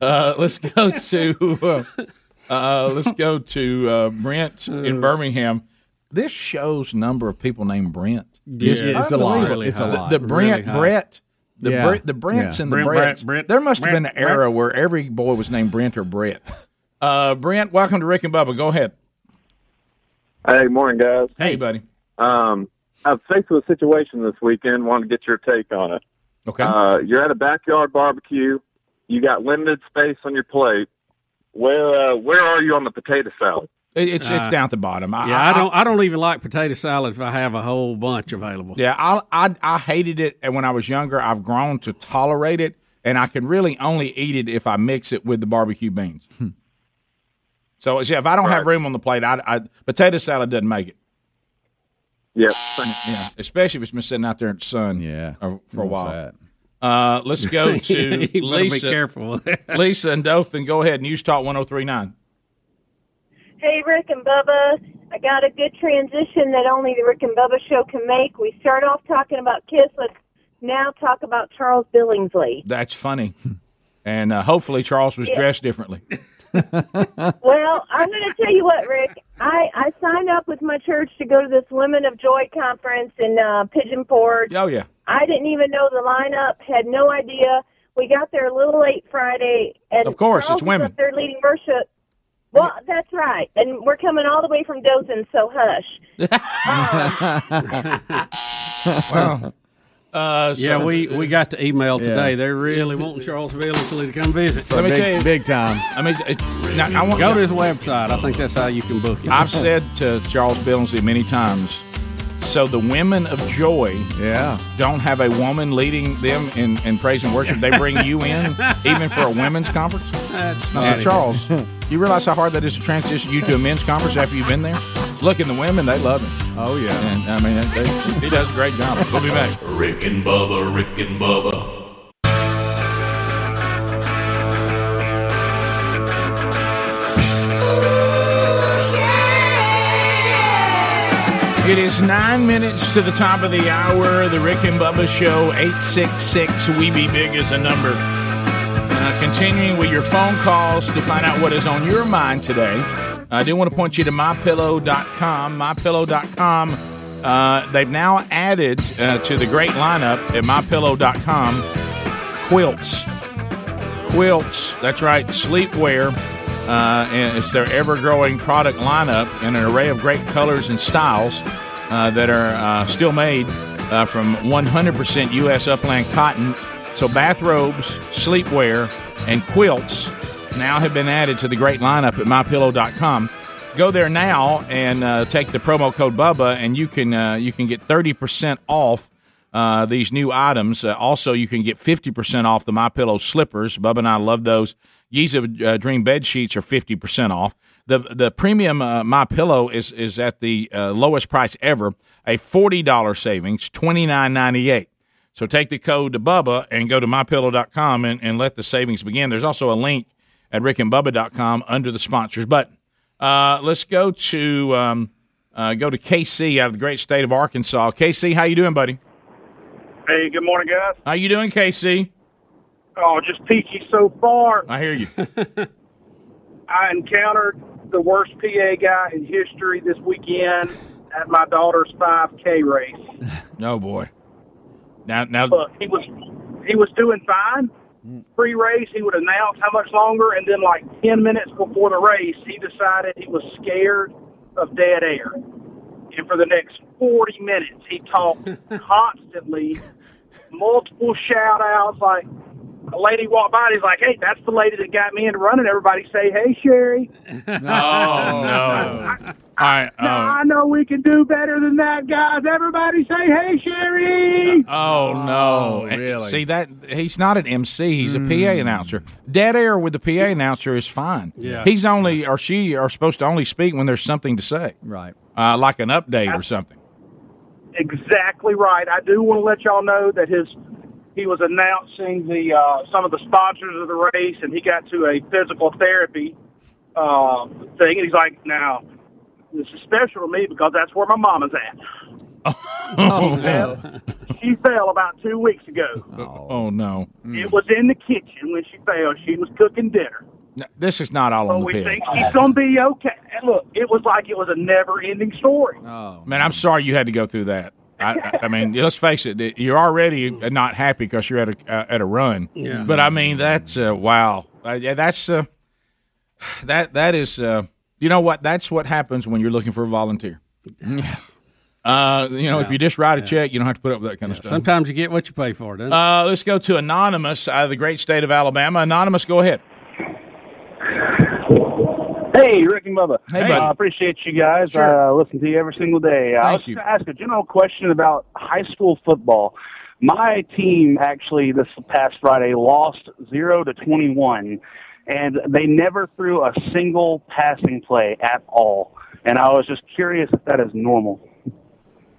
Uh, let's go to uh, uh, let's go to uh, Brent in Birmingham. This shows number of people named Brent. Yeah, it's a lot. unbelievable. It's a lot. The, the Brent, Really. Brett, the Yeah. Brent, the Brents Yeah. and the Brent, Bretts. Brent, Brent, there must have been an era where every boy was named Brent or Brett. Uh, Brent, welcome to Rick and Bubba. Go ahead. Hey, morning, guys. Hey, buddy. Um, I've faced with a situation this weekend. Want to get your take on it. Okay. Uh, you're at a backyard barbecue. You got limited space on your plate. Where uh, where are you on the potato salad? It, it's Uh, it's down at the bottom. Yeah, I, don't. I don't even like potato salad if I have a whole bunch available. Yeah, I, I I hated it, and when I was younger, I've grown to tolerate it, and I can really only eat it if I mix it with the barbecue beans. so yeah, if I don't have room on the plate, I, I potato salad doesn't make it. Yep. Yeah, especially if it's been sitting out there in the sun. Yeah, for a while. that? Uh, let's go to You better be Lisa. careful with. Lisa and Dothan, go ahead. News Talk 1039. Hey, Rick and Bubba. I got a good transition that only the Rick and Bubba show can make. We start off talking about Kiss. Let's now talk about Charles Billingsley. That's funny. And uh, hopefully Charles was Yeah. dressed differently. well, I'm going to tell you what, Rick. I, I signed up with my church to go to this Women of Joy conference in uh, Pigeon Forge. Oh yeah. I didn't even know the lineup. Had no idea. We got there a little late Friday, and Of course, Charles it's women. They're leading worship. Well, that's right, and we're coming all the way from Dothan, so hush. well, uh, yeah, so- we, we got the email Yeah. today. They're really wanting Charles Billingsley to come visit. Let me tell you, big time. I mean, it, now, I want Go to his website. I think that's how you can book it. I've said to Charles Billingsley many times. So the women of joy, yeah, don't have a woman leading them in, in praise and worship. They bring you in, even for a women's conference. That's I said, funny. Charles, you realize how hard that is to transition you to a men's conference after you've been there? Look, and the women, they love him. Oh yeah, and I mean, they, he does a great job. We'll be back. Rick and Bubba, Rick and Bubba. It is nine minutes to the top of the hour. The Rick and Bubba Show, 866 We Be Big is a number. Uh, continuing with your phone calls to find out what is on your mind today. I do want to point you to mypillow.com. Mypillow.com. Uh, they've now added uh, to the great lineup at mypillow.com quilts. Quilts, that's right, sleepwear. Uh, and it's their ever growing product lineup in an array of great colors and styles uh, that are uh, still made uh, from 100% U.S. upland cotton. So, bathrobes, sleepwear, and quilts now have been added to the great lineup at mypillow.com. Go there now and uh, take the promo code Bubba, and you can uh, you can get thirty percent off uh, these new items. Uh, also, you can get fifty percent off the My Pillow slippers. Bubba and I love those. Giza uh, Dream bed sheets are fifty percent off. The the premium uh, My Pillow is is at the lowest price ever, a forty dollar savings, twenty nine ninety eight. So take the code to Bubba and go to mypillow.com and, and let the savings begin. There's also a link at rickandbubba.com under the sponsors button. Uh, let's go to um, uh, go to KC out of the great state of Arkansas. KC, how you doing, buddy? Hey, good morning, guys. How you doing, KC? Oh, just peachy so far. I hear you. I encountered the worst PA guy in history this weekend at my daughter's 5K race. oh boy. Now, now, Look, he was he was doing fine. Pre-race, he would announce how much longer, and then like 10 minutes before the race, he decided he was scared of dead air. And for the next 40 minutes, he talked constantly, multiple shout-outs, like a lady walked by and he's like, hey, that's the lady that got me into running. Everybody say, hey, Sherry. oh no. All right. No, I know we can do better than that, guys. Everybody say, hey, Sherry. Oh no! really? See that he's not an MC; he's a PA announcer. Dead air with the PA announcer is fine. Yeah. he's only or she are supposed to only speak when there's something to say, right? Uh, like an update or something. Exactly right. I do want to let y'all know that his he was announcing the uh, some of the sponsors of the race, and he got to a physical therapy uh, thing, and he's like, "Now, this is special to me because that's where my mama's at." Oh no! She fell about two weeks ago. Oh, no! It was in the kitchen when she fell. She was cooking dinner. No, This is not all So on the we PA. think she's gonna be okay. And look, it was like it was a never-ending story. Oh man, I'm sorry you had to go through that. I, I- I mean, let's face it, you're already not happy because you're at a uh, at a run. Yeah. But I mean, that's uh, wow. Uh, yeah, that's uh, that that is. Uh, you know what? That's what happens when you're looking for a volunteer. Uh, you know, if you just write a check, you don't have to put up with that kind of stuff. Sometimes you get what you pay for, doesn't it? Uh, let's go to Anonymous out of the great state of Alabama. Anonymous, go ahead. Hey, Rick and Bubba. Hey, buddy. I appreciate you guys. Sure. Uh, listen to you every single day. Uh, I was you. going to ask a general question about high school football. My team actually this past Friday lost zero to twenty-one, and they never threw a single passing play at all. And I was just curious if that is normal.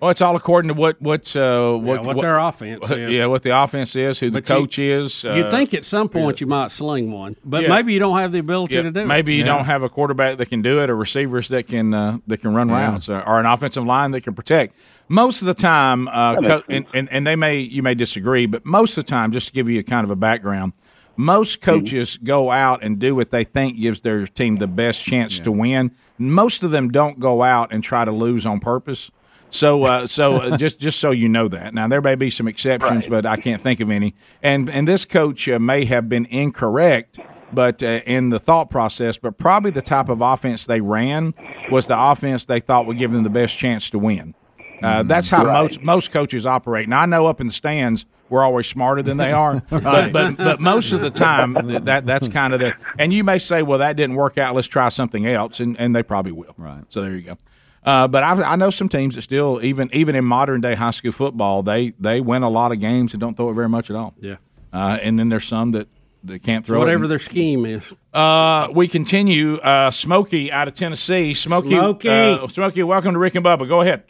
Well, it's all according to what what uh, what, what their offense is. Yeah, what the offense is, who But the you- coach is. You'd uh, think at some point you might sling one, but Yeah. maybe you don't have the ability Yeah, to do it. maybe you don't have a quarterback that can do it, or receivers that can uh, that can run Yeah. routes, uh, or an offensive line that can protect. Most of the time, uh, co- and, and and they may you may disagree, but most of the time, just to give you a kind of a background, most coaches go out and do what they think gives their team the best chance to win. Most of them don't go out and try to lose on purpose. So, uh, so uh, just just so you know that. Now there may be some exceptions, but I can't think of any. And and this coach uh, may have been incorrect, but uh, in the thought process, but probably the type of offense they ran was the offense they thought would give them the best chance to win. Uh, that's how Right. most most coaches operate. Now I know up in the stands we're always smarter than they are, but, but but most of the time that that's kind of the. And you may say, well, that didn't work out. Let's try something else, and, and they probably will. Right. So there you go. Uh, but I, I know some teams that still even even in modern day high school football they they win a lot of games and don't throw it very much at all. Yeah. Uh, and then there's some that, that can't throw it. Whatever their scheme is. Uh, we continue. Uh, Smokey out of Tennessee. Smokey. Smokey. Uh, Smokey, welcome to Rick and Bubba. Go ahead.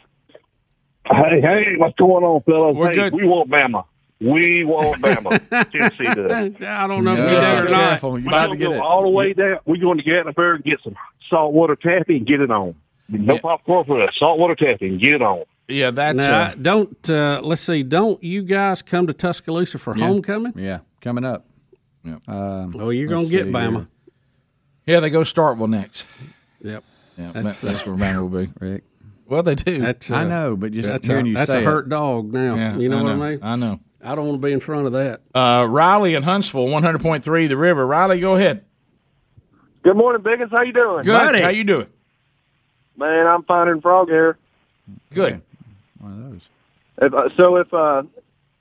Hey, hey, what's going on, fellas? We're hey, good. we want Bama. We want Bama. Tennessee does. I don't know if we Yeah, do or not. careful. We're going to go all the way down. We're going to Gatlinburg and get some saltwater taffy and get it on. No popcorn for us. Saltwater taffy and get it on. Yeah, that's Now, uh, don't uh, let's see. Don't you guys come to Tuscaloosa for Yeah. homecoming? Yeah, coming up. Yeah. Um, Oh, you're gonna get Bama. here. Yeah, they go to Starkville next. Yep. Yeah, That's, that's, that's uh, where Bama will be. Rick. Well, they do. That's, I uh, know, but just that's hearing a, you that's say a it. hurt dog now. Yeah, you know, I what. I mean? I know. I don't want to be in front of that. Uh, Riley in Huntsville, 100.3 The River. Riley, go ahead. Good morning, Biggins. How you doing? Good. How you doing? Man, I'm finding frog hair. Good. One of those. If, uh, so if uh,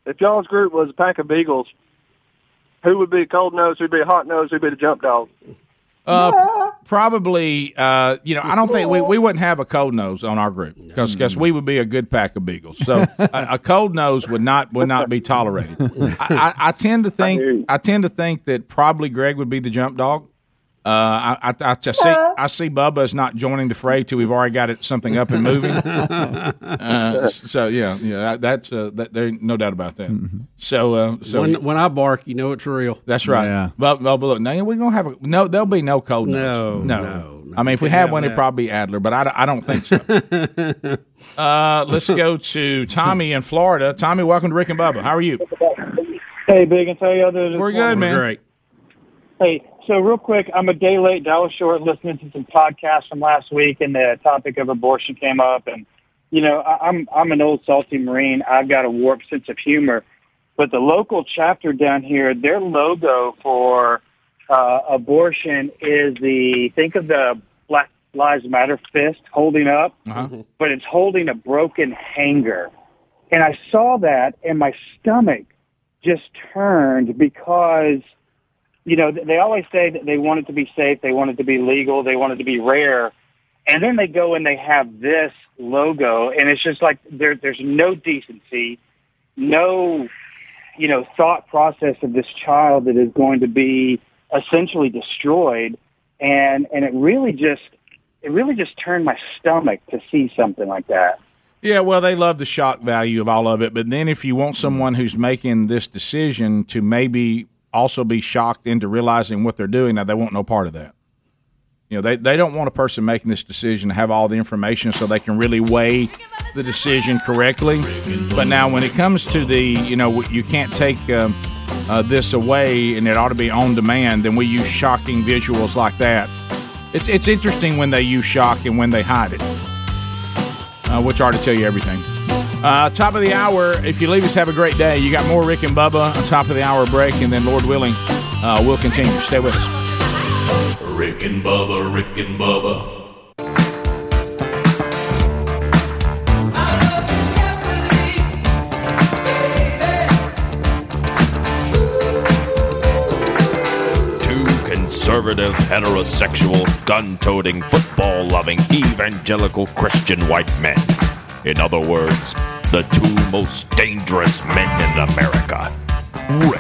if y'all's group was a pack of beagles, who would be cold nose? Who'd be a hot nose? Who'd be the jump dog? Uh, probably, uh, you know, I don't think we, we wouldn't have a cold nose on our group because we would be a good pack of beagles. So a, a cold nose would not would not be tolerated. I, I, I tend to think I tend to think that probably Greg would be the jump dog. Uh, I, I, I, I see I see Bubba is not joining the fray till we've already got it something up and moving. Uh, so yeah, yeah, that's uh, that, there no doubt about that. So uh, so when, when I bark, you know it's real. that's right. Yeah. But, but, but look, now we're gonna have a no. There'll be no cold No, nose. no, I mean, if we had have one, it'd probably be Adler, but I, don't- I don't think so. uh, let's go to Tommy in Florida. Tommy, welcome to Rick and Bubba. How are you? Hey, Big, and how y'all We're good, morning? man. Great. Hey, so real quick, I'm a day late. Dallas short listening to some podcasts from last week, and the topic of abortion came up. And you know, I, I'm I'm an old salty Marine. I've got a warped sense of humor, but the local chapter down here, their logo for uh, abortion is the think of the Black Lives Matter fist holding up, Uh-huh. but it's holding a broken hanger. And I saw that, and my stomach just turned because you know, they always say that they want it to be safe, they want it to be legal, they want it to be rare. And then they go and they have this logo and it's just like there there's no decency, no you know, thought process of this child that is going to be essentially destroyed and and it really just it really just turned my stomach to see something like that. Yeah, well, they love the shock value of all of it, but then if you want someone who's making this decision to maybe also be shocked into realizing what they're doing, now they want no part of that. You know, they, they don't want a person making this decision to have all the information so they can really weigh the decision correctly. But now, when it comes to the, you know, you can't take um, uh, this away and it ought to be on demand, then we use shocking visuals like that. It's, it's interesting when they use shock and when they hide it uh, which are to tell you everything. Uh, top of the hour. If you leave us, have a great day. You got more Rick and Bubba on top of the hour break, and then Lord willing, uh, we'll continue. Stay with us. Rick and Bubba, Rick and Bubba. Two conservative, heterosexual, gun toting, football loving, evangelical Christian white men. In other words, the two most dangerous men in America Rick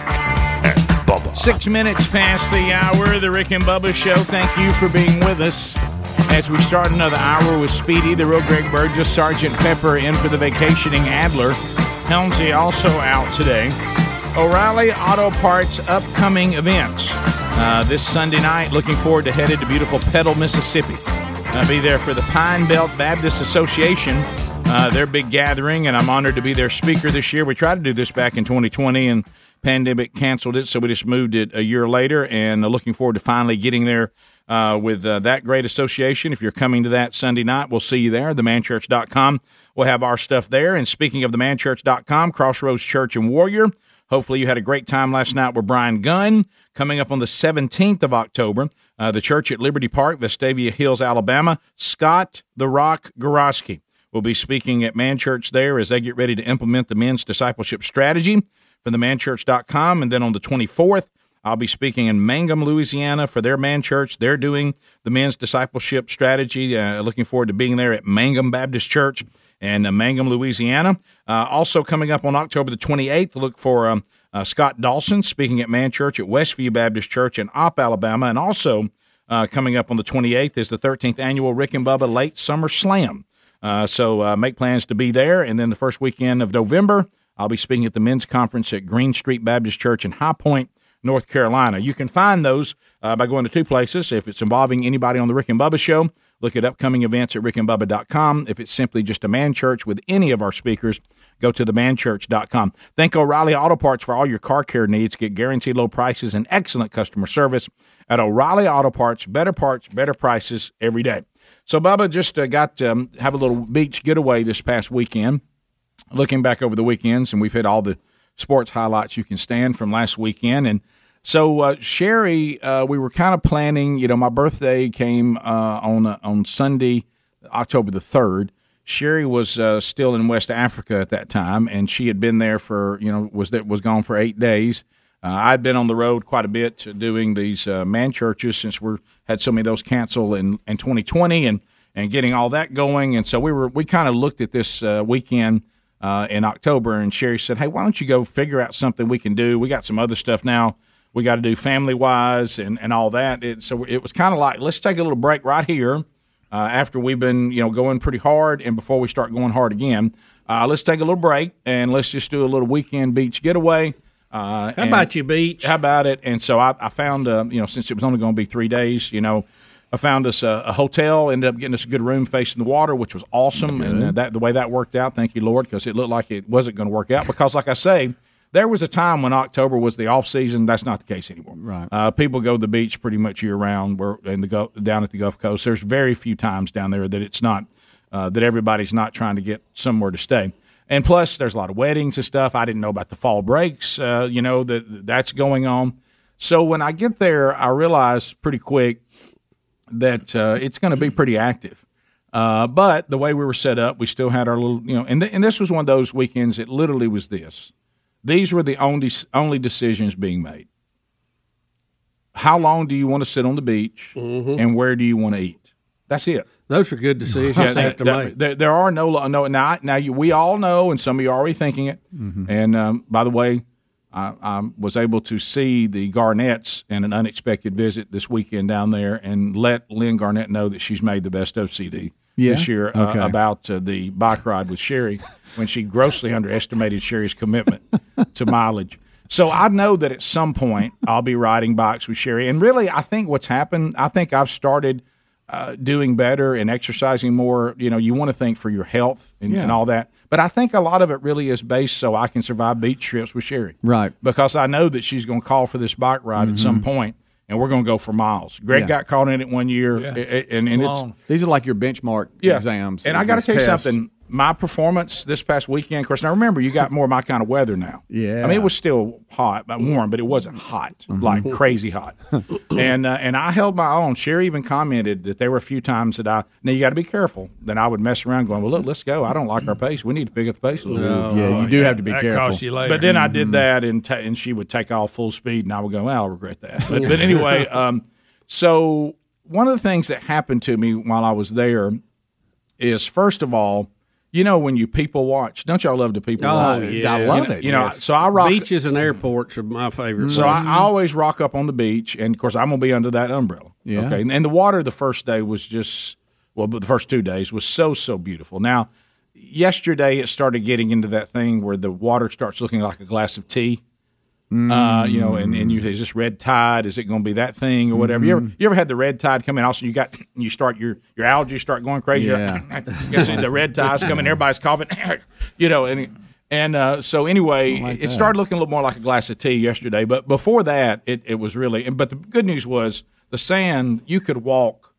and Bubba. Six minutes past the hour, the Rick and Bubba Show. Thank you for being with us as we start another hour with Speedy, the real Greg Burgess, Sergeant Pepper in for the vacationing Adler. Helmsy also out today. O'Reilly Auto Parts upcoming events. Uh, this Sunday night, looking forward to headed to beautiful Petal, Mississippi. I'll be there for the Pine Belt Baptist Association, uh, their big gathering, and I'm honored to be their speaker this year. We tried to do this back in 2020, and pandemic canceled it, so we just moved it a year later, and uh, looking forward to finally getting there uh, with uh, that great association. If you're coming to that Sunday night, we'll see you there. TheManChurch.com. We'll have our stuff there. And speaking of TheManChurch.com, Crossroads Church and Warrior. Hopefully, you had a great time last night with Brian Gunn. Coming up on the 17th of October, uh, the church at Liberty Park, Vestavia Hills, Alabama. Scott the Rock Goroski will be speaking at Man Church there as they get ready to implement the men's discipleship strategy from themanchurch.com. And then on the 24th, I'll be speaking in Mangham, Louisiana for their man church. They're doing the men's discipleship strategy. Uh, looking forward to being there at Mangham Baptist Church in uh, Mangham, Louisiana. Uh, also coming up on October the 28th, look for um, uh, Scott Dawson speaking at Man Church at Westview Baptist Church in Opp, Alabama. And also uh, coming up on the 28th is the 13th annual Rick and Bubba Late Summer Slam. Uh, so uh, make plans to be there. And then the first weekend of November, I'll be speaking at the men's conference at Green Street Baptist Church in High Point, North Carolina. You can find those uh, by going to two places. If it's involving anybody on the Rick and Bubba show, look at upcoming events at rickandbubba.com. If it's simply just a man church with any of our speakers, go to themanchurch.com. Thank O'Reilly Auto Parts for all your car care needs. Get guaranteed low prices and excellent customer service at O'Reilly Auto Parts. Better parts, better prices every day. So, Bubba just uh, got to um, have a little beach getaway this past weekend. Looking back over the weekends, and we've hit all the sports highlights you can stand from last weekend. And so, uh, Sherri, uh, we were kind of planning. You know, my birthday came uh, on uh, on Sunday, October the third. Sherri was uh, still in West Africa at that time, and she had been there for you know was that was gone for eight days. Uh, I've been on the road quite a bit doing these uh, man churches since we had so many of those cancel in, in 2020 and, and getting all that going. And so we were we kind of looked at this uh, weekend in October, and Sherri said, "Hey, why don't you go figure out something we can do? We got some other stuff now. We got to do family wise and, and all that. It, so it was kind of like let's take a little break right here uh, after we've been you know going pretty hard, and before we start going hard again, uh, let's take a little break and let's just do a little weekend beach getaway." Uh, How about you, beach? How about it? And so I, I found, uh, you know, since it was only going to be three days, you know, I found us a, a hotel. Ended up getting us a good room facing the water, which was awesome. And uh, that the way that worked out, thank you, Lord, because it looked like it wasn't going to work out. Because, like I say, there was a time when October was the off season. That's not the case anymore. Right. Uh, people go to the beach pretty much year round. We're in the Gulf, down at the Gulf Coast. There's very few times down there that it's not uh, that everybody's not trying to get somewhere to stay. And plus, there's a lot of weddings and stuff. I didn't know about the fall breaks. Uh, you know that that's going on. So when I get there, I realize pretty quick that uh, it's going to be pretty active. Uh, but the way we were set up, we still had our little, you know, and th- and this was one of those weekends. It literally was this. These were the only only decisions being made. How long do you want to sit on the beach, and where do you want to eat? That's it. Those are good decisions Yeah, that- to that- make. There, are no no now. Now you, we all know, and some of you are already thinking it. Mm-hmm. And um, by the way, I, I was able to see the Garnetts in an unexpected visit this weekend down there, and let Lynn Garnett know that she's made the best OCD CD Yeah? this year uh, about uh, the bike ride with Sherri when she grossly underestimated Sherri's commitment to mileage. So I know that at some point I'll be riding bikes with Sherri, and really, I think what's happened. I think I've started uh, doing better and exercising more. You know, you want to think for your health and, Yeah. and all that, but I think a lot of it really is based so I can survive beach trips with Sherri, Right. Because I know that she's going to call for this bike ride at some point, and we're going to go for miles. Greg Yeah. got caught in it one year, Yeah. and, and it's These are like your benchmark exams. And I got to tell you something. My performance this past weekend, of course. Now remember, you got more of my kind of weather now. Yeah. I mean, it was still hot, but warm, but it wasn't hot, like crazy hot. and uh, and I held my own. Sherri even commented that there were a few times that I. Now you got to be careful. Then I would mess around, going, "Well, look, let's go. I don't like our pace. We need to pick up the pace a little bit." Yeah, you do have to be that careful. costs you later. But then I did that, and ta- and she would take off full speed, and I would go, well, I'll regret that. But, but anyway, um, so one of the things that happened to me while I was there is, first of all, you know, when you people watch, don't y'all love to people Oh, watch? yeah. You know- You know, so I rock. Beaches and airports are my favorite. So I. I always rock up on the beach, and of course I'm gonna be under that umbrella. Yeah. Okay. And, and the water the first day was just well, but the first two days was so so beautiful. Now, yesterday it started getting into that thing where the water starts looking like a glass of tea. Uh, you know, and, and you is this red tide? Is it going to be that thing or whatever? You ever you ever had the red tide come in? Also, you got you start your your algae start going crazy. Yeah. you see the red tide's coming. Everybody's coughing. you know, and and uh, so anyway, like it started looking a little more like a glass of tea yesterday. But before that, it, it was really. But the good news was the sand. You could walk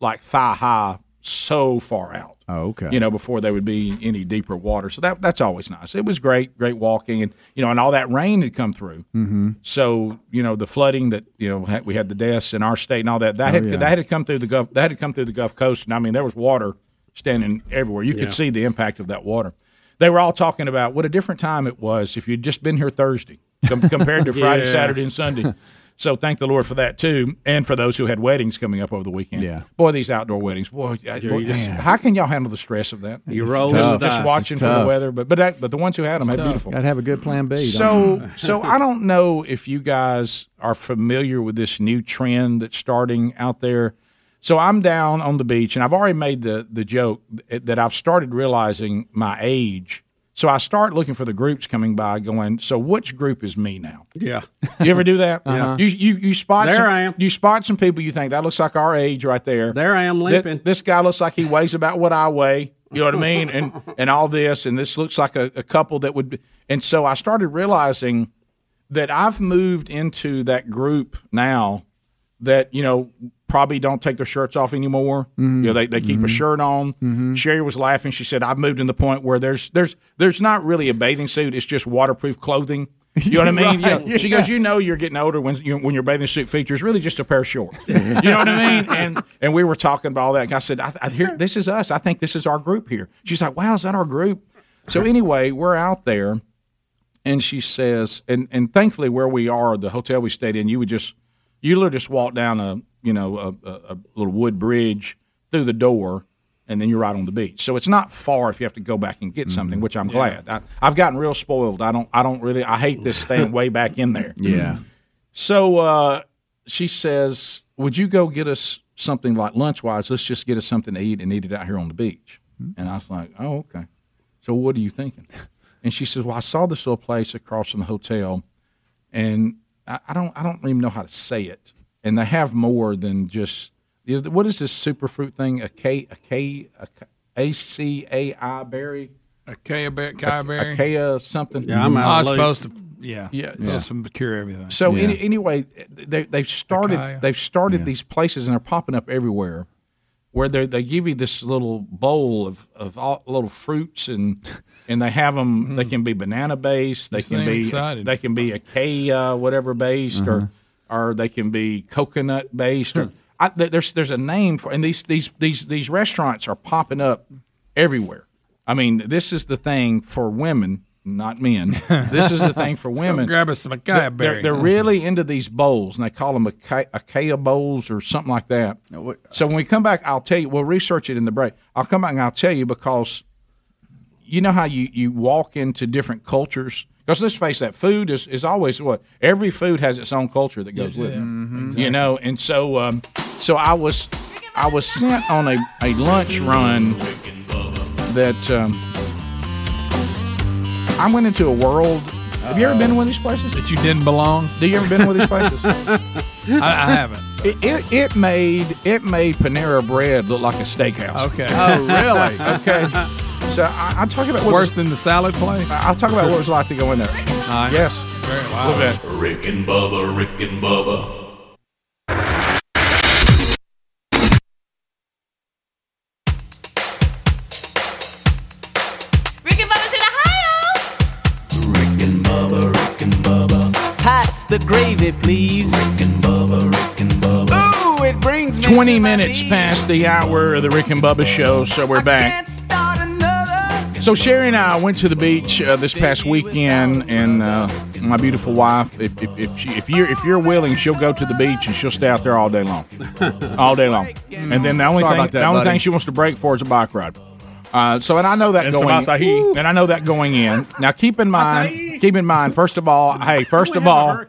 like thigh high so far out. Oh, okay. You know, before there would be any deeper water. So that that's always nice. It was great, great walking, and you know, and all that rain had come through. Mm-hmm. So you know, the flooding that you know had, we had the deaths in our state and all that that Oh, had yeah. that had come through the Gulf that had come through the Gulf Coast, and I mean there was water standing everywhere. You Yeah. could see the impact of that water. They were all talking about what a different time it was if you'd just been here Thursday com- compared to Friday, Yeah. Saturday, and Sunday. So thank the Lord for that too, and for those who had weddings coming up over the weekend. Yeah. boy, these outdoor weddings, boy, boy, how can y'all handle the stress of that? You Just- roll just, the just watching It's for the weather, but but that, but the ones who had them had beautiful. Got to have a good plan B. So, so I don't know if you guys are familiar with this new trend that's starting out there. So I'm down on the beach, and I've already made the the joke that I've started realizing my age. So I start looking for the groups coming by, going, "So which group is me now?" yeah. You ever do that? Yeah. Uh-huh. You you you spot There some, I am. You spot some people you think that looks like our age right there. There I am Th- limping. This, guy looks like he weighs about what I weigh. You know what I mean? And and all this, and this looks like a, a couple that would. Be, and so I started realizing that I've moved into that group now that you know probably don't take their shirts off anymore. Mm-hmm. You know, they, they keep a mm-hmm. shirt on. Mm-hmm. Sherri was laughing. She said, "I've moved in the point where there's there's there's not really a bathing suit. It's just waterproof clothing." You know what I mean? Right, Yeah. She goes, "You know, you're getting older when you, when your bathing suit features really just a pair of shorts." you know what I mean? And and we were talking about all that. And I said, I, I hear this is us. I think this is our group here." She's like, "Wow, is that our group?" So anyway, we're out there and she says, and and thankfully where we are, the hotel we stayed in, you would just you literally just walk down a you know a, a, little wood bridge through the door, and then you're right on the beach. So it's not far if you have to go back and get something, which I'm glad. I, I've gotten real spoiled. I don't I don't really I hate this staying way back in there. Yeah. So uh, she says, "Would you go get us something like lunch wise? Let's just get us something to eat and eat it out here on the beach." And I was like, "Oh, okay." So what are you thinking? And she says, "Well, I saw this little place across from the hotel, and I, I don't I don't even know how to say it. And they have more than just you know, what is this superfruit thing? A K a K a K- A C A I berry." Acacia berry, Acacia berry. Something. Yeah, I'm out I was of the loop. supposed to- yeah, yeah, supposed to cure everything. So Yeah. any, anyway, they, they've started Acacia. they've started Yeah. these places and they're popping up everywhere, where they they give you this little bowl of of all, little fruits and and they have them. They can be banana based. They You can be excited. they can be acacia whatever based Uh-huh. or or they can be coconut based or. I, there's there's a name for and these these these these restaurants are popping up everywhere. I mean, this is the thing for women, not men. This is the thing for Let's go women. grab us some They're- they're, berry. they're really into these bowls, and they call them aca- acacia bowls or something like that. So when we come back, I'll tell you. We'll research it in the break. I'll come back and I'll tell you because you know how you, you walk into different cultures. Because let's face that, food is, is always what every food has its own culture that goes with it. Mm-hmm. You know, and so um, so I was I was sent on a, a lunch run that um, I went into a world. Have you ever been to one of these places that you didn't belong? Do you ever been to one of these places? I, I haven't. It, it, it made it made Panera Bread look like a steakhouse. Okay. Oh, really? okay. So I, I'll talk about what Worse was- than the salad place. I'll talk about what it was like to go in there. Yes. Very A little bit. Rick and Bubba, Rick and Bubba. Rick and Bubba's in Ohio. Rick and Bubba, Rick and Bubba. Pass the gravy, please. Rick and Bubba, Rick and Bubba. Ooh, it brings me 20 minutes past the hour of the Rick and Bubba show, so we're back. So Sherri and I went to the beach uh, this past weekend, and uh, my beautiful wife, if if if, she, if you're if you're willing, she'll go to the beach and she'll stay out there all day long, all day long. And then the only Sorry thing that, the only buddy. thing she wants to break for is a bike ride. Uh, so and I know that And going acai. and I know that going in. Now keep in mind, keep in mind. First of all, hey, first of all,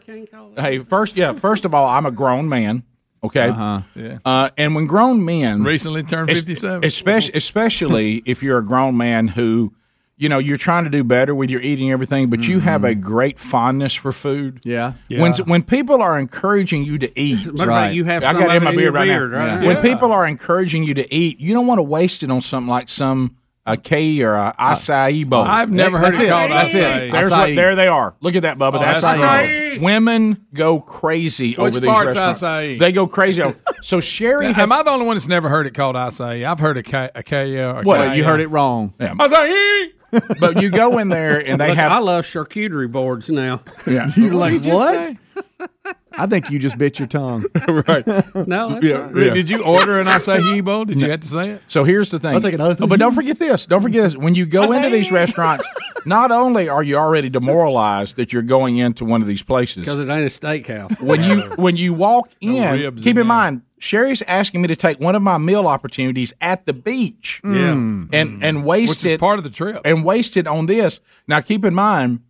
hey, first yeah, first of all, I'm a grown man. Okay. Uh-huh. Yeah. Uh, and when grown men Recently turned 57. especially especially if you're a grown man who, you know, you're trying to do better with your eating and everything, but you have a great fondness for food. Yeah. When Yeah. when when people are encouraging you to eat, Matter of you have I got it of in my it in beard right beard, now. right? When Yeah. people are encouraging you to eat, you don't want to waste it on something like some a K or a acai bowl. I've never heard it called acai. There's Acai. what, there they are. Look at that, Bubba. Oh, that's that's acai. Women go crazy Which over these part's restaurants. acai? They go crazy. So Sherri, has, Am I the only one that's never heard it called acai? I've heard aca- acacia. Uh, or What, acacia. you heard uh, it wrong. Yeah. Acai. but you go in there and they Look, have. I love charcuterie boards now. Yeah. You're like, What'd what? Say? I think you just bit your tongue. right. No, that's Yeah, all right. Rick, yeah. Did you order an acai bowl? Did you have to say it? So here's the thing. I'll take another Oh, but don't forget this. Don't forget this. When you go into these restaurants, not only are you already demoralized that you're going into one of these places, Because it ain't a steakhouse. when you when you walk in, ribs keep in in mind, Sherri's asking me to take one of my meal opportunities at the beach. Yeah. and and mm. waste Which is it part of the trip. and waste it on this. Now, keep in mind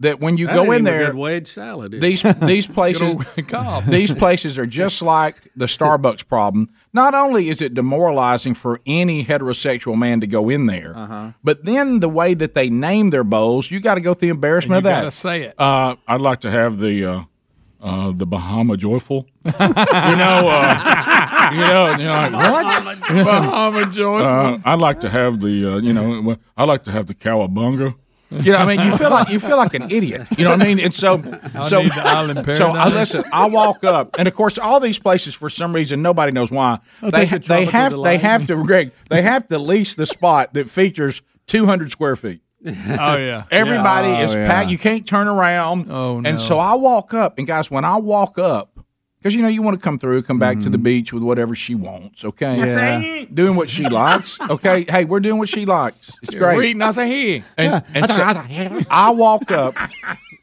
that when you That go in there, good wedge salad. is these these places these places are just like the Starbucks problem. Not only is it demoralizing for any heterosexual man to go in there, Uh-huh. but then the way that they name their bowls, you got to go through the embarrassment You of that. gotta say it. Uh, I'd like to have the uh, uh, the Bahama Joyful. you know, uh, you know, you know, like, what? Bahama Joyful. Uh, I'd like to have the, uh, you know, I'd like to have the cowabunga. You know, what I mean, you feel like you feel like an idiot. You know what I mean? And so, so, need the island so I listen. I walk up, and of course, all these places for some reason nobody knows why I'll they the they tropical have they have to Greg they have to lease the spot that features two hundred square feet. oh yeah. Everybody Yeah. is Oh, yeah. packed. You can't turn around. Oh, no. And so I walk up, and guys, when I walk up, Because you know you want to come through, come back to the mm-hmm. beach with whatever she wants. Okay, Yeah. doing what she likes. Okay, hey, we're doing what she likes. It's great. We're eating acai. And, and so I walk up,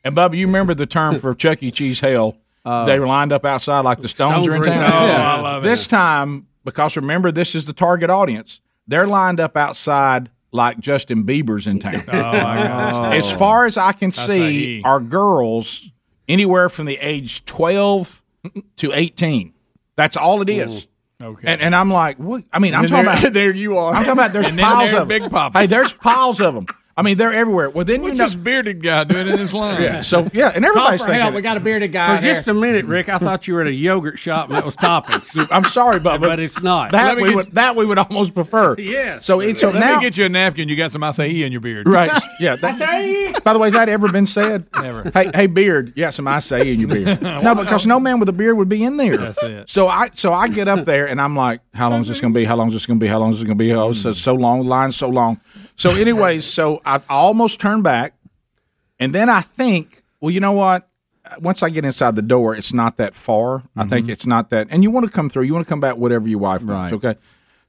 and Bubba, you remember the term for Chuck E. Cheese hell? Uh, they were lined up outside like the Stones, Stones are in were in town. town. Oh, I love it. This time, because remember, this is the target audience. They're lined up outside like Justin Bieber's in town. Oh, my. As far as I can see, Acai. are girls anywhere from the age twelve to eighteen. That's all it is. Okay. And, and I'm like, what? I mean, I'm talking there- about there you are. I'm talking about there's piles of Big them. Papa. Hey, there's piles of them. I mean, they're everywhere. Well, then What's you know, this bearded guy doing in this line? yeah. So yeah, and everybody's thinking. Help. We got a bearded guy. For just a minute, Rick, I thought you were at a yogurt shop and that was toppings. I'm sorry, Bubba, but it's not. that we get- would that we would almost prefer. Yeah. So it's so Let now me get you a napkin. You got some acai in your beard. right. Yeah. that- by the way, has that ever been said? Never. Hey, hey, beard. You got some acai in your beard. no, because no man with a beard would be in there. That's it. So I so I get up there and I'm like, how long is this going to be? How long is this going to be? How long is this going to be? Oh, so so long. Line so long. So anyways, so I almost turned back, and then I think, well, you know what? Once I get inside the door, it's not that far. I mm-hmm. think it's not that, and you want to come through. You want to come back, whatever your wife wants. Right. Okay.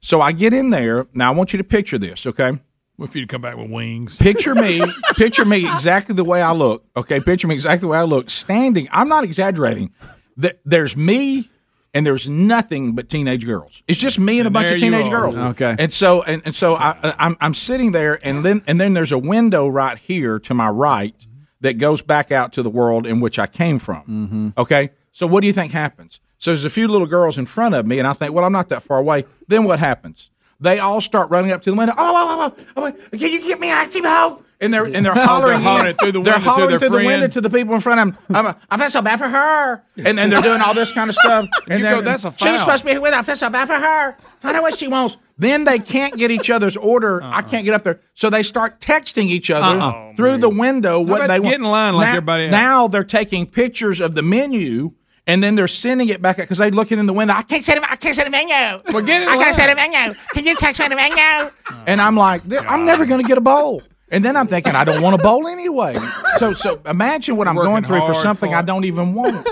So I get in there. Now I want you to picture this. Okay. What if you to come back with wings? Picture me, picture me exactly the way I look. Okay, picture me exactly the way I look, standing. I'm not exaggerating. Th- There's me, and there's nothing but teenage girls. It's just me and a bunch of teenage girls. Okay. and so and, and so I, I- I'm I'm sitting there, and then and then there's a window right here to my right that goes back out to the world in which I came from. Mm-hmm. Okay, so what do you think happens? So there's a few little girls in front of me, and I think, well, I'm not that far away. Then what happens? They all start running up to the window. Oh, oh, oh, oh, oh can you get me out, T-Bo? And they're and they're oh, hollering, hollering through the window, they're hollering their through the window to the people in front of them. I'm a, I feel so bad for her, and and they're doing all this kind of stuff. And You go, "That's a She was supposed to be with. I feel so bad for her. Find out what she wants. Then they can't get each other's order. I uh-uh. can't get up there, so they start texting each other Uh-uh. Oh, through the window what about they get want. in line like now, everybody else? Now they're taking pictures of the menu. And then they're sending it back because they're looking in the window. I can't send it. I can't send a menu. Well, get in I line. can't send a menu. Can you text send a menu? And I'm like, I'm never going to get a bowl. And then I'm thinking, I don't want to bowl anyway. So, so imagine what I'm Working going through for hard something I don't even want.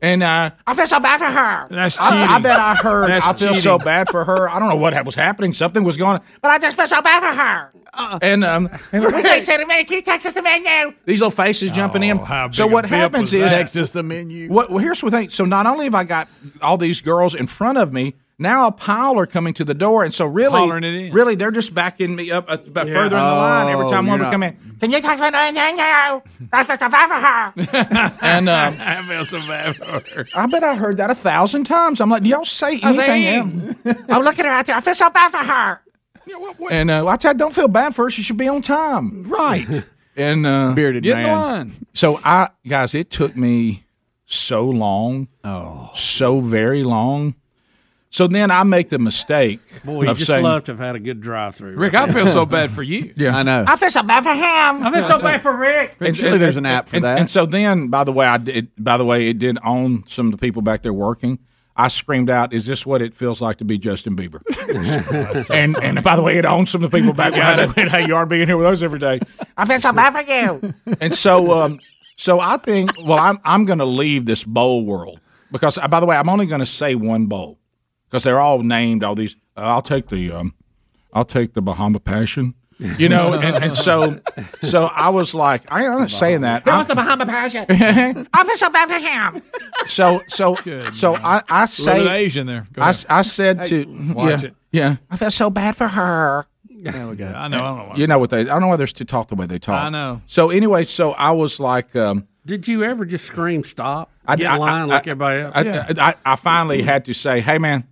And uh, I feel so bad for her. That's I, I bet I heard. That's I feel so bad for her. I don't know what was happening. Something was going on, but I just feel so bad for her. Uh-uh. And um, and We can't send a menu. Can you text us the menu? these little faces jumping in. Oh, how So big a what bip happens was is that? Us the menu. what, well, here's the thing. So not only have I got all these girls in front of me, now a pile are coming to the door, and so really, Hollering it in. really, they're just backing me up a bit further in the line every Oh, time one you're would come in. Can you text me the? That's a bad for her. And um, I feel so bad for her. I bet I heard that a thousand times. I'm like, do y'all say anything? I'm looking at her out there. I feel so bad for her. And uh, I tell you, don't feel bad for her. She should be on time, right? And uh, Bearded Get man. line. So I guys, it took me so long, Oh. so very long. So then I make the mistake Boy, you of just saying, love to have had a good drive-through. Rick, I feel so bad for you. Yeah. I know. I feel so bad for him. I feel so bad for Rick. And- Surely and- there's an app for and, that. And so then, by the way, I did. By the way, it did own some of the people back there working. I screamed out, "Is this what it feels like to be Justin Bieber?" and and by the way, it owns some of the people back there. that Hey, you are being here with us every day. I feel so bad for you. And so, um, so I think, well, I'm I'm going to leave this bowl world because, uh, by the way, I'm only going to say one bowl because they're all named. All these, uh, I'll take the, um, I'll take the Bahama Passion. You know, and, and so, so I was like, I, I'm not saying that. He I'm- the Bahama Passion. I feel so bad for him. so so so I, I A little say Asian there. Go I, ahead. I said to watch yeah, it. yeah I feel so bad for her. There we go. I know. I don't know. Why. You know what they I don't know why there's to talk the way they talk. I know. So anyway, so I was like, um, Did you ever just scream stop? I Get I- in line I- like everybody else. I, I, I, I finally had to say, hey man.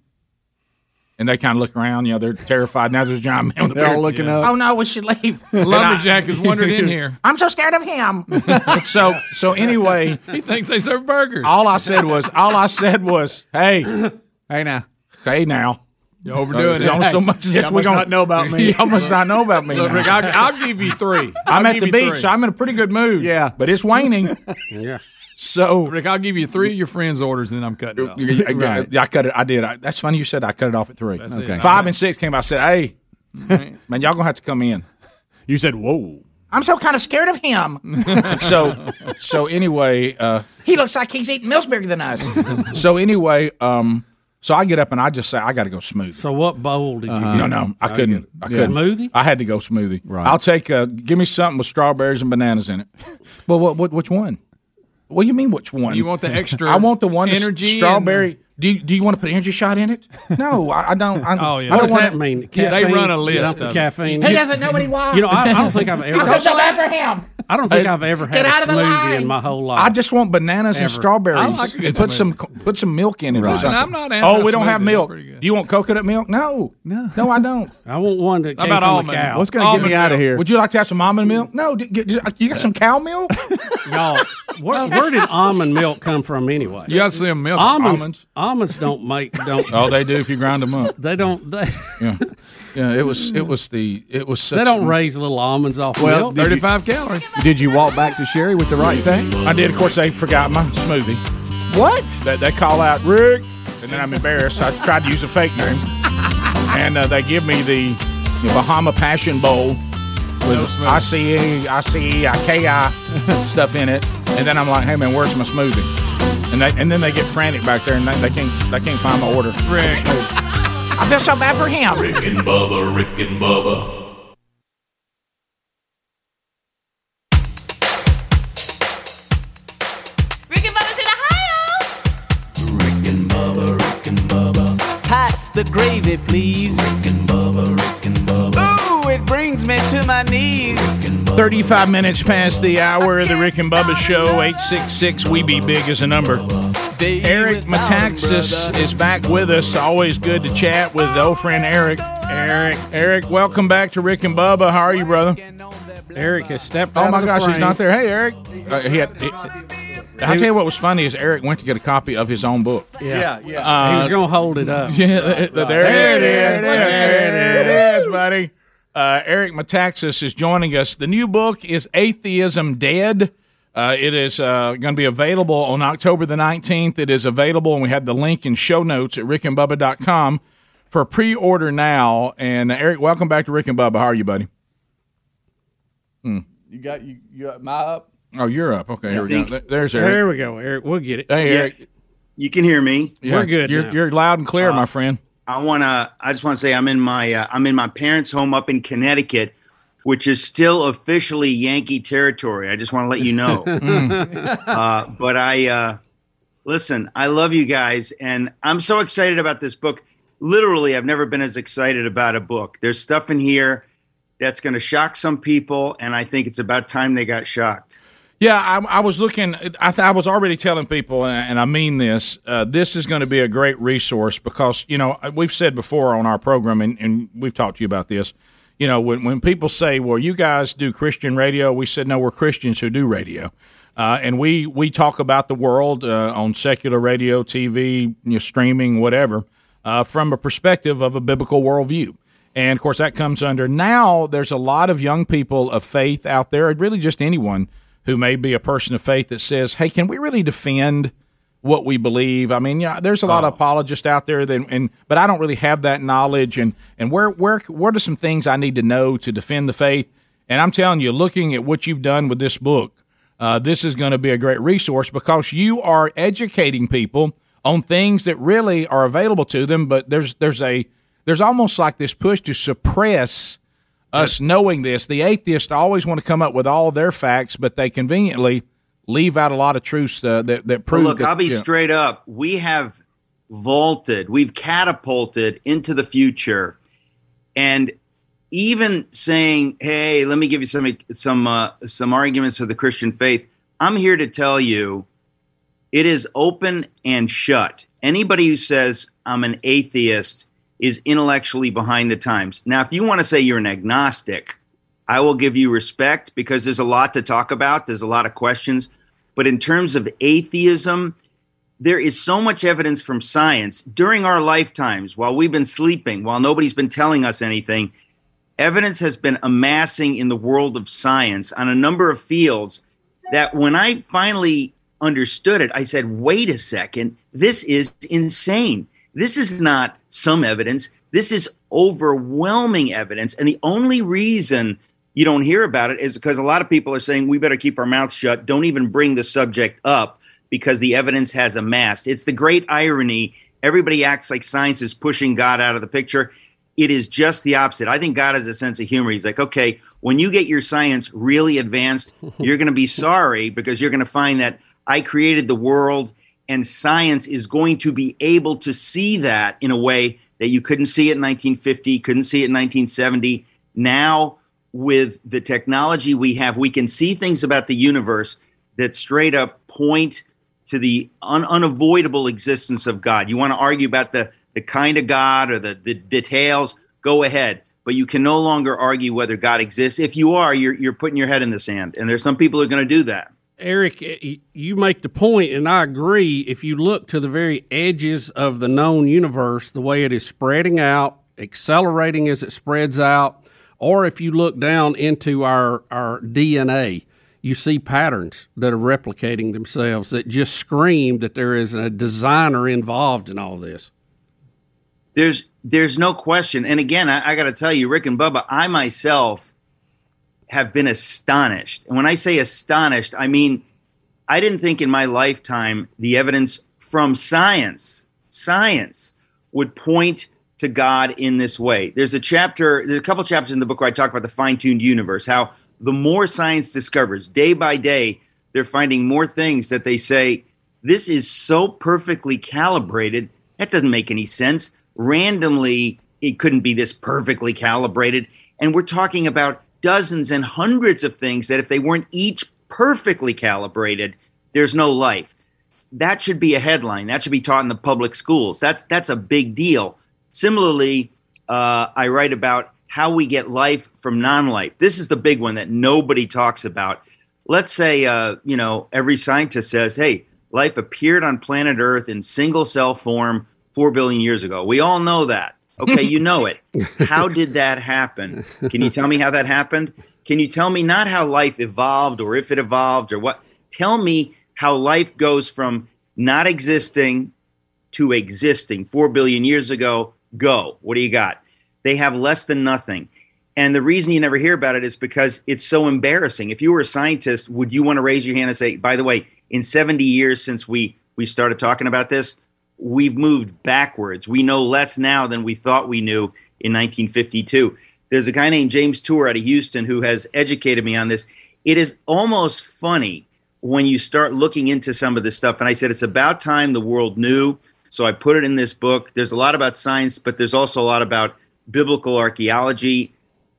And they kind of look around, you know, they're terrified. Now there's a giant man with a They're all beard. looking up. Oh no, we should leave. Lumberjack has wandered in here. I'm so scared of him. So so anyway, He thinks they serve burgers. all I said was all I said was, hey, Hey now. hey now. You're overdoing There's it. only so much Y'all we must gonna not know about me. Y'all must not know about me. Look. Rick, I'll, I'll give you three. I'm I'll at the beach, so I'm in a pretty good mood. Yeah. but it's waning. yeah. So Rick, I'll give you three of your friends' orders, and then I'm cutting it off. I, Right. I, I cut it. I did. I, that's funny you said I cut it off at three. That's it. Okay. Five and six came. I said, "Hey, man, y'all gonna have to come in." You said, "Whoa." I'm so kind of scared of him. so, so anyway, uh, He looks like he's eating meals bigger than us. so anyway, um, so I get up and I just say I got to go smoothie. So what bowl did you get? No, no, I I couldn't. get. I couldn't. Smoothie? I had to go smoothie. Right. I'll take. Uh, give me something with strawberries and bananas in it. Well, what, what which one? What do you mean which one? You want the extra I want the one energy strawberry. Do you, do you want to put energy shot in it? No, I, I don't. I, Oh, yeah. I What don't does want that mean? Yeah, they run a list Dump the of caffeine. He doesn't know what he wants. You know, I, I don't think I've ever. I feel so him. I don't think I've ever had Get a out of the smoothie line. in my whole life. I just want bananas and strawberries. I like a good and put some put some milk in it. or Listen. I'm not Oh, we don't have milk. pretty good. Do you want coconut milk? No, no, no, I don't. I want one that came about from almond? a cow. What's going to get me out of here? Would you like to have some almond milk? No, d- you got some cow milk? Y'all, where, where did almond milk come from anyway? You got to see them milk. Almonds, Almonds. Almonds don't make don't Oh, they do if you grind them up. they don't they, Yeah, yeah. It was it was the it was such they don't raise little almonds off Well, milk. did you- Thirty-five calories. Did you walk back to Sherri with the right thing? I did. Of course, they forgot my smoothie. What? They, they call out Rick, and then I'm embarrassed. I tried to use a fake name, and uh, they give me the, the Bahama Passion Bowl with ICE, ICE, IKI stuff in it, and then I'm like, hey man, where's my smoothie? And they and then they get frantic back there, and they, they can't they can't find my order. Rick. I feel so bad for him. Rick and Bubba, Rick and Bubba. Rick and Bubba's in Ohio. Rick and Bubba, Rick and Bubba. Pass the gravy, please. Rick and Bubba, Rick and Bubba. Ooh, it brings me to my knees. 35 minutes past the hour of the Rick and Bubba Show. 866 We Be Big is a number. Eric Metaxas is back with us. Always good to chat with old friend Eric. Eric, Eric, welcome back to Rick and Bubba. How are you, brother? Eric has stepped Oh my of the gosh, he's not there. Hey, Eric. Uh, he had, he- I'll tell you what was funny is Eric went to get a copy of his own book. Yeah, yeah. Uh, he was going to hold it up. Yeah, th- th- there, it is. There it is, buddy. Uh, Eric Metaxas is joining us. The new book is Atheism Dead. Uh, it is uh, going to be available on October the 19th. It is available, and we have the link in show notes at rickandbubba.com for pre order now. And uh, Eric, welcome back to Rick and Bubba. How are you, buddy? You got you, you got my up? Oh, you're up. Okay, here we go. There- There's Eric. There we go, Eric. We'll get it. Hey, Yeah. Eric. You can hear me. Yeah, We're good You're, now. you're loud and clear, Uh, my friend. I wanna. I just want to say I'm in my. Uh, I'm in my parents' home up in Connecticut, which is still officially Yankee territory. I just want to let you know. uh, but I uh, listen. I love you guys, and I'm so excited about this book. Literally, I've never been as excited about a book. There's stuff in here that's going to shock some people, and I think it's about time they got shocked. Yeah, I, I was looking. I, th- I was already telling people, and, and I mean this. Uh, this is going to be a great resource because you know we've said before on our program, and, and we've talked to you about this. You know, when when people say, "Well, you guys do Christian radio," we said, "No, we're Christians who do radio." Uh, and we we talk about the world uh, on secular radio, TV, you know, streaming, whatever, uh, from a perspective of a biblical worldview. And of course, that comes under now. There's a lot of young people of faith out there, really just anyone who may be a person of faith that says, "Hey, can we really defend what we believe?" I mean, yeah, there's a lot of apologists out there, that, and but I don't really have that knowledge. And and where where what are some things I need to know to defend the faith? And I'm telling you, looking at what you've done with this book, uh, this is going to be a great resource because you are educating people on things that really are available to them. But there's there's a there's almost like this push to suppress us knowing this. The atheists always want to come up with all their facts, but they conveniently leave out a lot of truths uh, that that Well, prove. look, that, I'll be straight up. We have vaulted, we've catapulted into the future, and even saying, "Hey, let me give you some some uh, some arguments of the Christian faith." I'm here to tell you, it is open and shut. Anybody who says I'm an atheist is intellectually behind the times. Now, if you want to say you're an agnostic, I will give you respect because there's a lot to talk about. There's a lot of questions. But in terms of atheism, there is so much evidence from science during our lifetimes while we've been sleeping, while nobody's been telling us anything. Evidence has been amassing in the world of science on a number of fields that when I finally understood it, I said, wait a second, this is insane. This is not some evidence. This is overwhelming evidence. And the only reason you don't hear about it is because a lot of people are saying we better keep our mouths shut. Don't even bring the subject up because the evidence has amassed. It's the great irony. Everybody acts like science is pushing God out of the picture. It is just the opposite. I think God has a sense of humor. He's like, okay, when you get your science really advanced, you're going to be sorry because you're going to find that I created the world and science is going to be able to see that in a way that you couldn't see it in 1950, couldn't see it in 1970. Now, with the technology we have, we can see things about the universe that straight up point to the un- unavoidable existence of God. You want to argue about the, the kind of God or the, the details, go ahead. But you can no longer argue whether God exists. If you are, you're, you're putting your head in the sand. And there's some people who are going to do that. Eric, eh, you make the point, and I agree. If you look to the very edges of the known universe, the way it is spreading out, accelerating as it spreads out, or if you look down into our, our DNA, you see patterns that are replicating themselves that just scream that there is a designer involved in all this. There's there's no question. And again, I, I got to tell you, Rick and Bubba, I myself have been astonished. And when I say astonished, I mean I didn't think in my lifetime the evidence from science, science would point to God in this way. There's a chapter, there's a couple chapters in the book where I talk about the fine-tuned universe, how the more science discovers day by day, they're finding more things that they say this is so perfectly calibrated that doesn't make any sense. Randomly, it couldn't be this perfectly calibrated. And we're talking about dozens and hundreds of things that if they weren't each perfectly calibrated, there's no life. That should be a headline. That should be taught in the public schools. That's that's a big deal. Similarly, uh, I write about how we get life from non-life. This is the big one that nobody talks about. Let's say, uh, you know, every scientist says, "Hey, life appeared on planet Earth in single-cell form four billion years ago." We all know that. Okay, you know it. How did that happen? Can you tell me how that happened? Can you tell me not how life evolved or if it evolved or what? Tell me how life goes from not existing to existing four billion years ago. Go. What do you got? They have less than nothing. And the reason you never hear about it is because it's so embarrassing. If you were a scientist, would you want to raise your hand and say, by the way, in 70 years since we, we started talking about this, we've moved backwards. We know less now than we thought we knew in 1952. There's a guy named James Tour out of Houston who has educated me on this. It is almost funny when you start looking into some of this stuff. And I said, it's about time the world knew. So I put it in this book. There's a lot about science, but there's also a lot about biblical archaeology,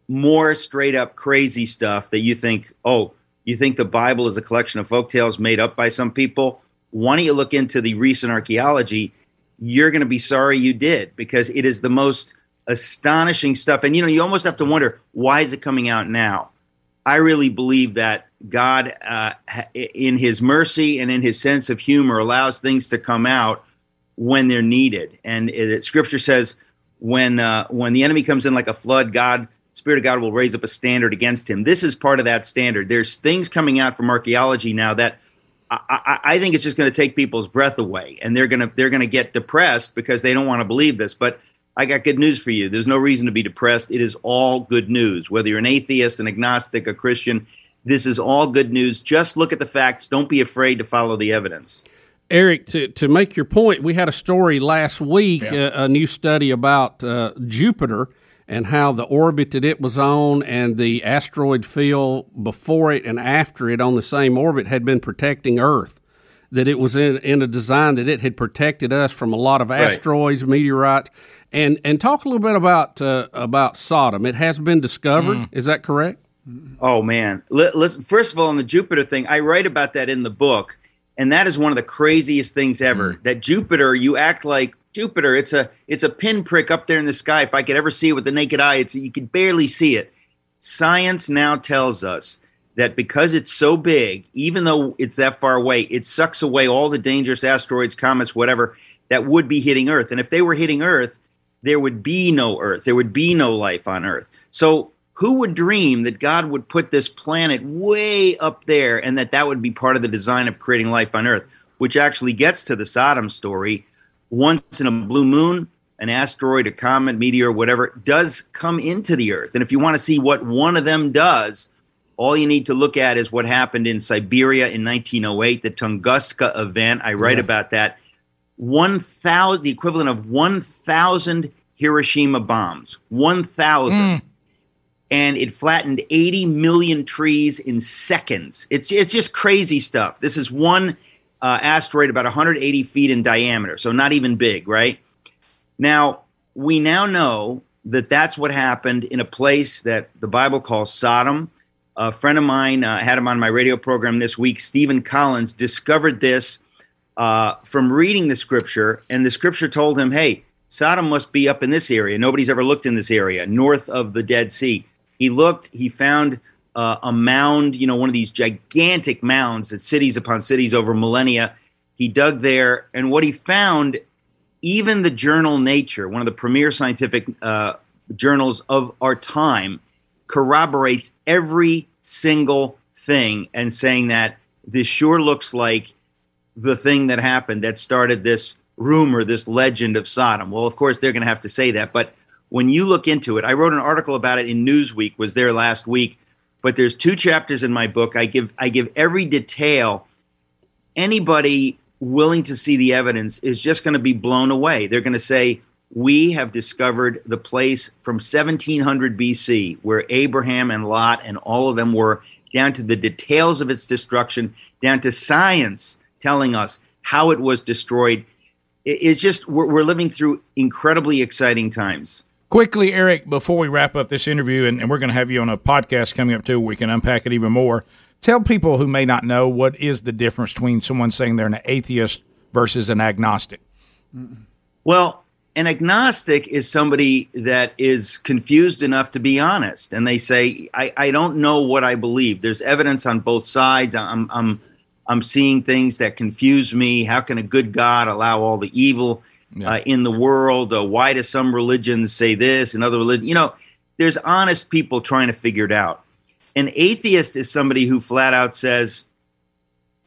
more straight up crazy stuff that you think, oh, you think the Bible is a collection of folk tales made up by some people? Why don't you look into the recent archaeology? You're going to be sorry you did because it is the most astonishing stuff. And you know, you almost have to wonder why is it coming out now? I really believe that God, uh, in His mercy and in His sense of humor, allows things to come out when they're needed. And it, Scripture says, when uh, when the enemy comes in like a flood, God, Spirit of God, will raise up a standard against him. This is part of that standard. There's things coming out from archaeology now that I, I, I think it's just going to take people's breath away, and they're gonna they're gonna get depressed because they don't want to believe this. But I got good news for you. There's no reason to be depressed. It is all good news. Whether you're an atheist, an agnostic, a Christian, this is all good news. Just look at the facts. Don't be afraid to follow the evidence. Eric, to, to make your point, we had a story last week, Yeah. uh, a new study about uh, Jupiter and how the orbit that it was on and the asteroid field before it and after it on the same orbit had been protecting Earth. That it was in, in a design that it had protected us from a lot of Right. asteroids, meteorites, and and talk a little bit about uh, about Sodom. It has been discovered. Mm. Is that correct? Oh man! Li- Listen, first of all, on the Jupiter thing, I write about that in the book, and that is one of the craziest things ever. That Jupiter, you act like Jupiter. It's a it's a pinprick up there in the sky. If I could ever see it with the naked eye, it's you could barely see it. Science now tells us that because it's so big, even though it's that far away, it sucks away all the dangerous asteroids, comets, whatever that would be hitting Earth. And if they were hitting Earth, there would be no Earth. There would be no life on Earth. So who would dream that God would put this planet way up there and that that would be part of the design of creating life on Earth, which actually gets to the Sodom story. Once in a blue moon, an asteroid, a comet, meteor, whatever, does come into the Earth. And if you want to see what one of them does, All you need to look at is what happened in Siberia in 1908, the Tunguska event. I write Yeah. about that. 1,000, the equivalent of 1,000 Hiroshima bombs. 1,000 mm. and it flattened 80 million trees in seconds. It's it's just crazy stuff. This is one uh, asteroid about 180 feet in diameter, so not even big, right? Now we now know that that's what happened in a place that the Bible calls Sodom. A friend of mine uh, had him on my radio program this week. Steven Collins discovered this uh, from reading the scripture, and the scripture told him, "Hey, Sodom must be up in this area. Nobody's ever looked in this area, north of the Dead Sea." He looked. He found uh, a mound, you know, one of these gigantic mounds that cities upon cities over millennia. He dug there, and what he found, even the journal Nature, one of the premier scientific uh, journals of our time, corroborates every single thing and saying that this sure looks like the thing that happened that started this rumor, this legend of Sodom. Well, of course, they're going to have to say that. But when you look into it, I wrote an article about it in Newsweek, was there last week. But there's two chapters in my book. I give I give every detail. Anybody willing to see the evidence is just going to be blown away. They're going to say, "We have discovered the place from 1700 BC where Abraham and Lot and all of them were, down to the details of its destruction, down to science telling us how it was destroyed." It's just we're, we're living through incredibly exciting times. Quickly, Eric, before we wrap up this interview, and, and we're going to have you on a podcast coming up too, where we can unpack it even more. Tell people who may not know what is the difference between someone saying they're an atheist versus an agnostic. Well, an agnostic is somebody that is confused enough to be honest, and they say, "I, I don't know what I believe." There's evidence on both sides. I'm I'm I'm seeing things that confuse me. How can a good God allow all the evil uh, in the world? Uh, why do some religions say this and other religions? You know, there's honest people trying to figure it out. An atheist is somebody who flat out says,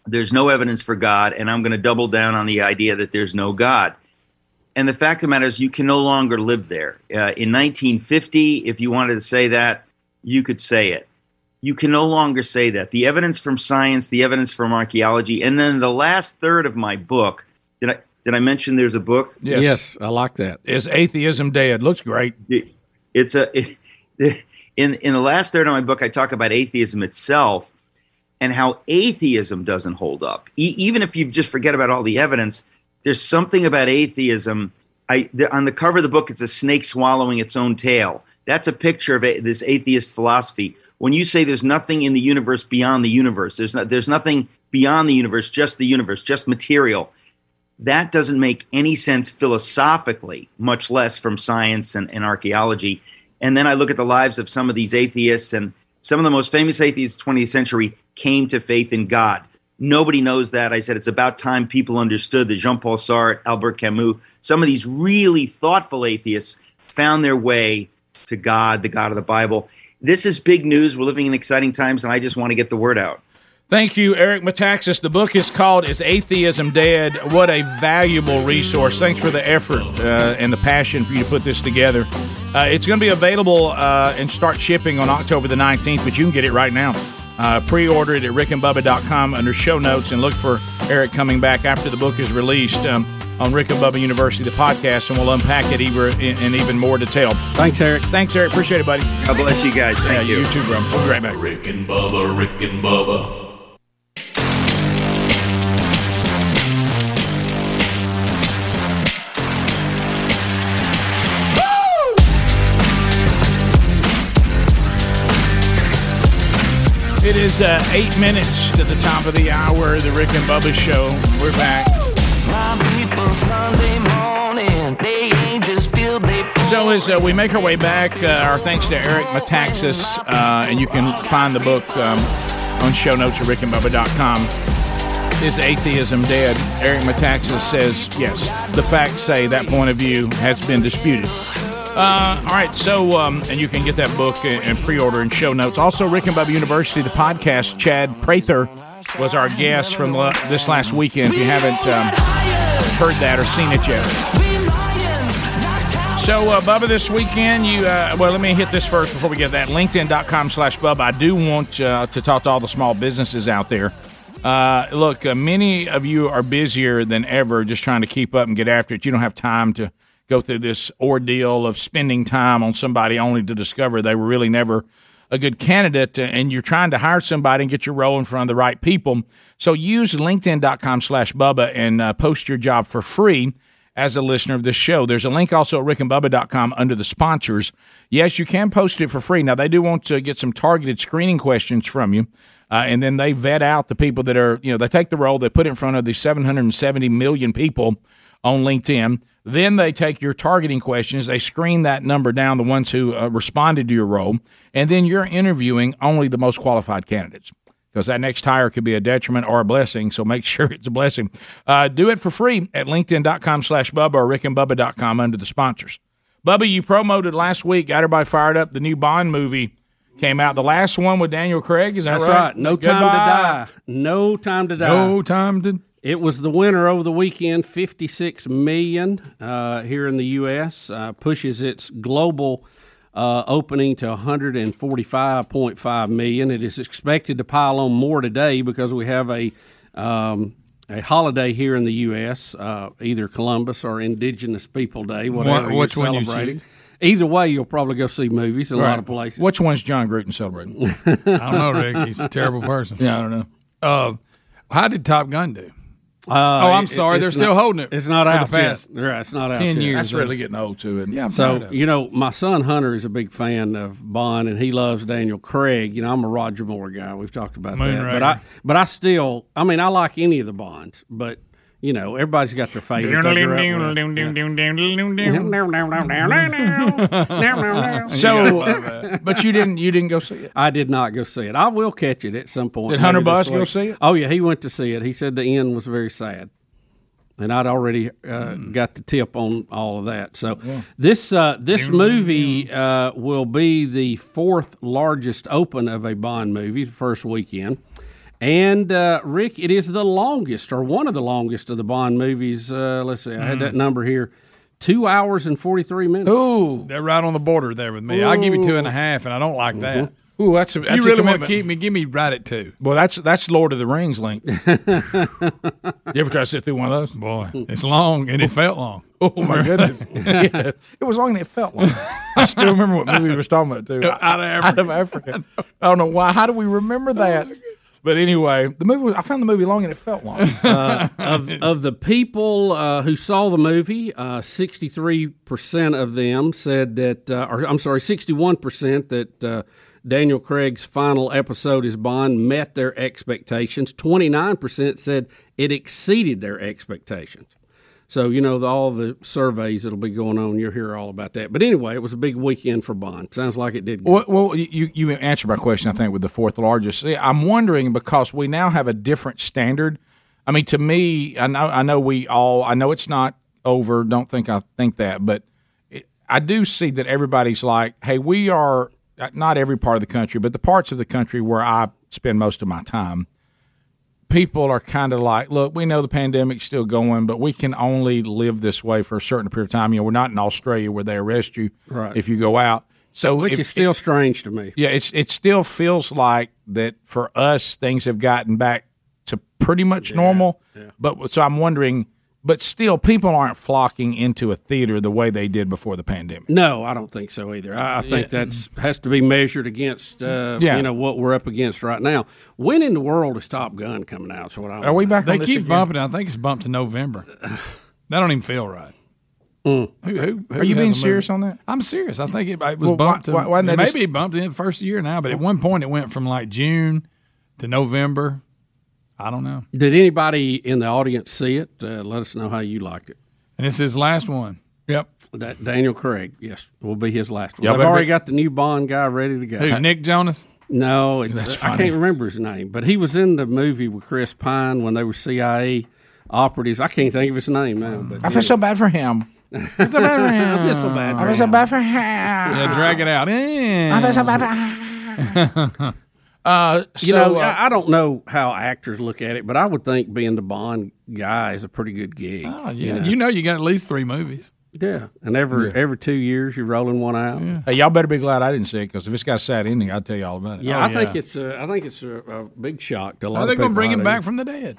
there's no evidence for God, and I'm going to double down on the idea that there's no God. And the fact of the matter is, you can no longer live there. Uh, in 1950, if you wanted to say that, you could say it. You can no longer say that. The evidence from science, the evidence from archaeology, and then the last third of my book. Did I mention there's a book? Yes. yes I like that. Is atheism dead? Looks great. It's a in in the last third of my book, I talk about atheism itself and how atheism doesn't hold up. E- even if you just forget about all the evidence, there's something about atheism. I the, on the cover of the book, it's a snake swallowing its own tail. That's a picture of a, this atheist philosophy. When you say there's nothing in the universe beyond the universe, there's no, there's nothing beyond the universe, just the universe, just material. That doesn't make any sense philosophically, much less from science and, and archaeology. And then I look at the lives of some of these atheists, and some of the most famous atheists of the 20th century came to faith in God. Nobody knows that. I said it's about time people understood that Jean Paul Sartre, Albert Camus, some of these really thoughtful atheists found their way to God, the God of the Bible. This is big news. We're living in exciting times, and I just want to get the word out. Thank you, Eric Metaxas. The book is called Is Atheism Dead? What a valuable resource. Thanks for the effort uh, and the passion for you to put this together. Uh, it's going to be available uh, and start shipping on October the 19th, but you can get it right now. Uh, pre order it at rickandbubba.com under show notes and look for Eric coming back after the book is released um, on Rick and Bubba University, the podcast, and we'll unpack it even, in, in even more detail. Thanks, Eric. Thanks, Eric. Appreciate it, buddy. God bless you guys. Thank yeah, you. You too, bro. We'll be right back. Rick and Bubba, Rick and Bubba. It is uh, eight minutes to the top of the hour, the Rick and Bubba Show. We're back. So as uh, we make our way back, uh, our thanks to Eric Metaxas, uh, and you can find the book um, on show notes at rickandbubba.com. Is atheism dead? Eric Metaxas says yes. The facts say that point of view has been disputed. Uh, all right, so um, and you can get that book and, and pre-order and show notes. Also, Rick and Bubba University, the podcast. Chad Prather was our guest from this last weekend. If you haven't um, heard that or seen it yet, So, uh, Bubba, this weekend, you uh, well, let me hit this first before we get that. LinkedIn.com slash Bubba. I do want uh, to talk to all the small businesses out there. Uh, look, uh, many of you are busier than ever just trying to keep up and get after it. You don't have time to go through this ordeal of spending time on somebody only to discover they were really never a good candidate and you're trying to hire somebody and get your role in front of the right people. So use linkedin.com slash Bubba and uh, post your job for free as a listener of this show. There's a link also at rickandbubba.com under the sponsors. Yes, you can post it for free. Now, they do want to get some targeted screening questions from you. Uh, and then they vet out the people that are, you know, they take the role, they put in front of the 770 million people on LinkedIn. Then they take your targeting questions, they screen that number down, the ones who uh, responded to your role, and then you're interviewing only the most qualified candidates because that next hire could be a detriment or a blessing. So make sure it's a blessing. Uh, do it for free at linkedin.com slash Bubba or rickandbubba.com under the sponsors. Bubba, you promoted last week, got everybody fired up. The new Bond movie came out. The last one with Daniel Craig, is that That's right? right. No time to die. No time to die. No time to. It was the winner over the weekend, 56 million uh, here in the U.S. Uh, pushes its global uh, opening to 145.5 million. It is expected to pile on more today because we have a um, a holiday here in the U.S. Uh, either Columbus or Indigenous People Day, whatever Wh- which you're one you celebrating. Either way, you'll probably go see movies in a lot of places. Which one's Jon Gruden celebrating? I don't know, Rick. He's a terrible person. Yeah, I don't know. Uh, how did Top Gun do? Uh, oh, I'm sorry. it's They're still not- holding it. It's not for out the past yet. Right, it's not out ten yet. years. That's really getting old to it. Yeah, I'm So tired of it. you know, my son Hunter is a big fan of Bond, and he loves Daniel Craig. You know, I'm a Roger Moore guy. We've talked about that, Moonraker. but I, but I still, I mean, I like any of the Bonds, but you know, everybody's got their favorite. they grew up with. So, but you didn't you didn't go see it. I did not go see it. I will catch it at some point. Did Hunter maybe this Bus go week. see it? Oh yeah, he went to see it. He said the end was very sad, and I'd already uh, got the tip on all of that. So this uh, this movie uh, will be the fourth largest open of a Bond movie, the first weekend. And uh, Rick, it is the longest, or one of the longest of the Bond movies. Uh, let's see, I had that number here: two hours and forty three minutes. Ooh, They're right on the border there with me. I give you two and a half, and I don't like that. Ooh, that's a, If that's you a really want to commitment. keep me, give me right at two. Well, that's that's Lord of the Rings link. you ever try to sit through one of those? Boy, it's long and it felt long. Oh my goodness! Yeah. It was long and it felt long. I still remember what movie we was talking about too. Out of Africa. Out of Africa. I don't know why. How do we remember that? But anyway, the movie. I found the movie long and it felt long. uh, of, of the people uh, who saw the movie, uh, sixty-three percent of them said that, uh, or I'm sorry, sixty-one percent that uh, Daniel Craig's final episode as Bond met their expectations. Twenty-nine percent said it exceeded their expectations. So you know the, all the surveys that'll be going on. You'll hear all about that. But anyway, it was a big weekend for Bond. Sounds like it did. Well, well, you you answered my question. I think with the fourth largest. See, I'm wondering because we now have a different standard. I mean, to me, I know I know we all. I know it's not over. Don't think I think that, but it, I do see that everybody's like, hey, we are not every part of the country, but the parts of the country where I spend most of my time. People are kind of like, look, we know the pandemic's still going, but we can only live this way for a certain period of time. You know, we're not in Australia where they arrest you Right. if you go out. So Which if- is still strange to me. yeah, it's it still feels like that for us things have gotten back to pretty much normal. But so I'm wondering, but still people aren't flocking into a theater the way they did before the pandemic. No, I don't think so either. I, I think Yeah. that's has to be measured against uh, Yeah. you know what we're up against right now. When in the world is Top Gun coming out? So what I Are we back They this keep again? bumping it. I think it's bumped to November. That don't even feel right. Mm. Who, who, who Are you being serious on that? I'm serious. I think it, it was Well, bumped to why- why maybe just- it bumped in the first year now, but at one point it went from like June to November. I don't know. Did anybody in the audience see it? Uh, let us know how you liked it. And it's his last one. Yep. That Daniel Craig, yes, will be his last one. Y'all They've already be- got the new Bond guy ready to go. Who, Nick Jonas? No, it's, That's I can't remember his name, but he was in the movie with Chris Pine when they were CIA operatives. I can't think of his name now. But I feel so bad for him. I feel so bad for him. I feel so bad. For him. bad for him. Yeah, drag it out. I feel so bad for him. Uh, you know, uh, I, I don't know how actors look at it, but I would think being the Bond guy is a pretty good gig. Oh, yeah. You know, you got at least three movies. Yeah, and every Yeah. every two years you're rolling one out. Hey, y'all better be glad I didn't see it because if it's got a sad ending, I'll tell you all about it. Yeah, I think it's a, I think it's a, a big shock to a lot Are of they going to bring him back from the dead?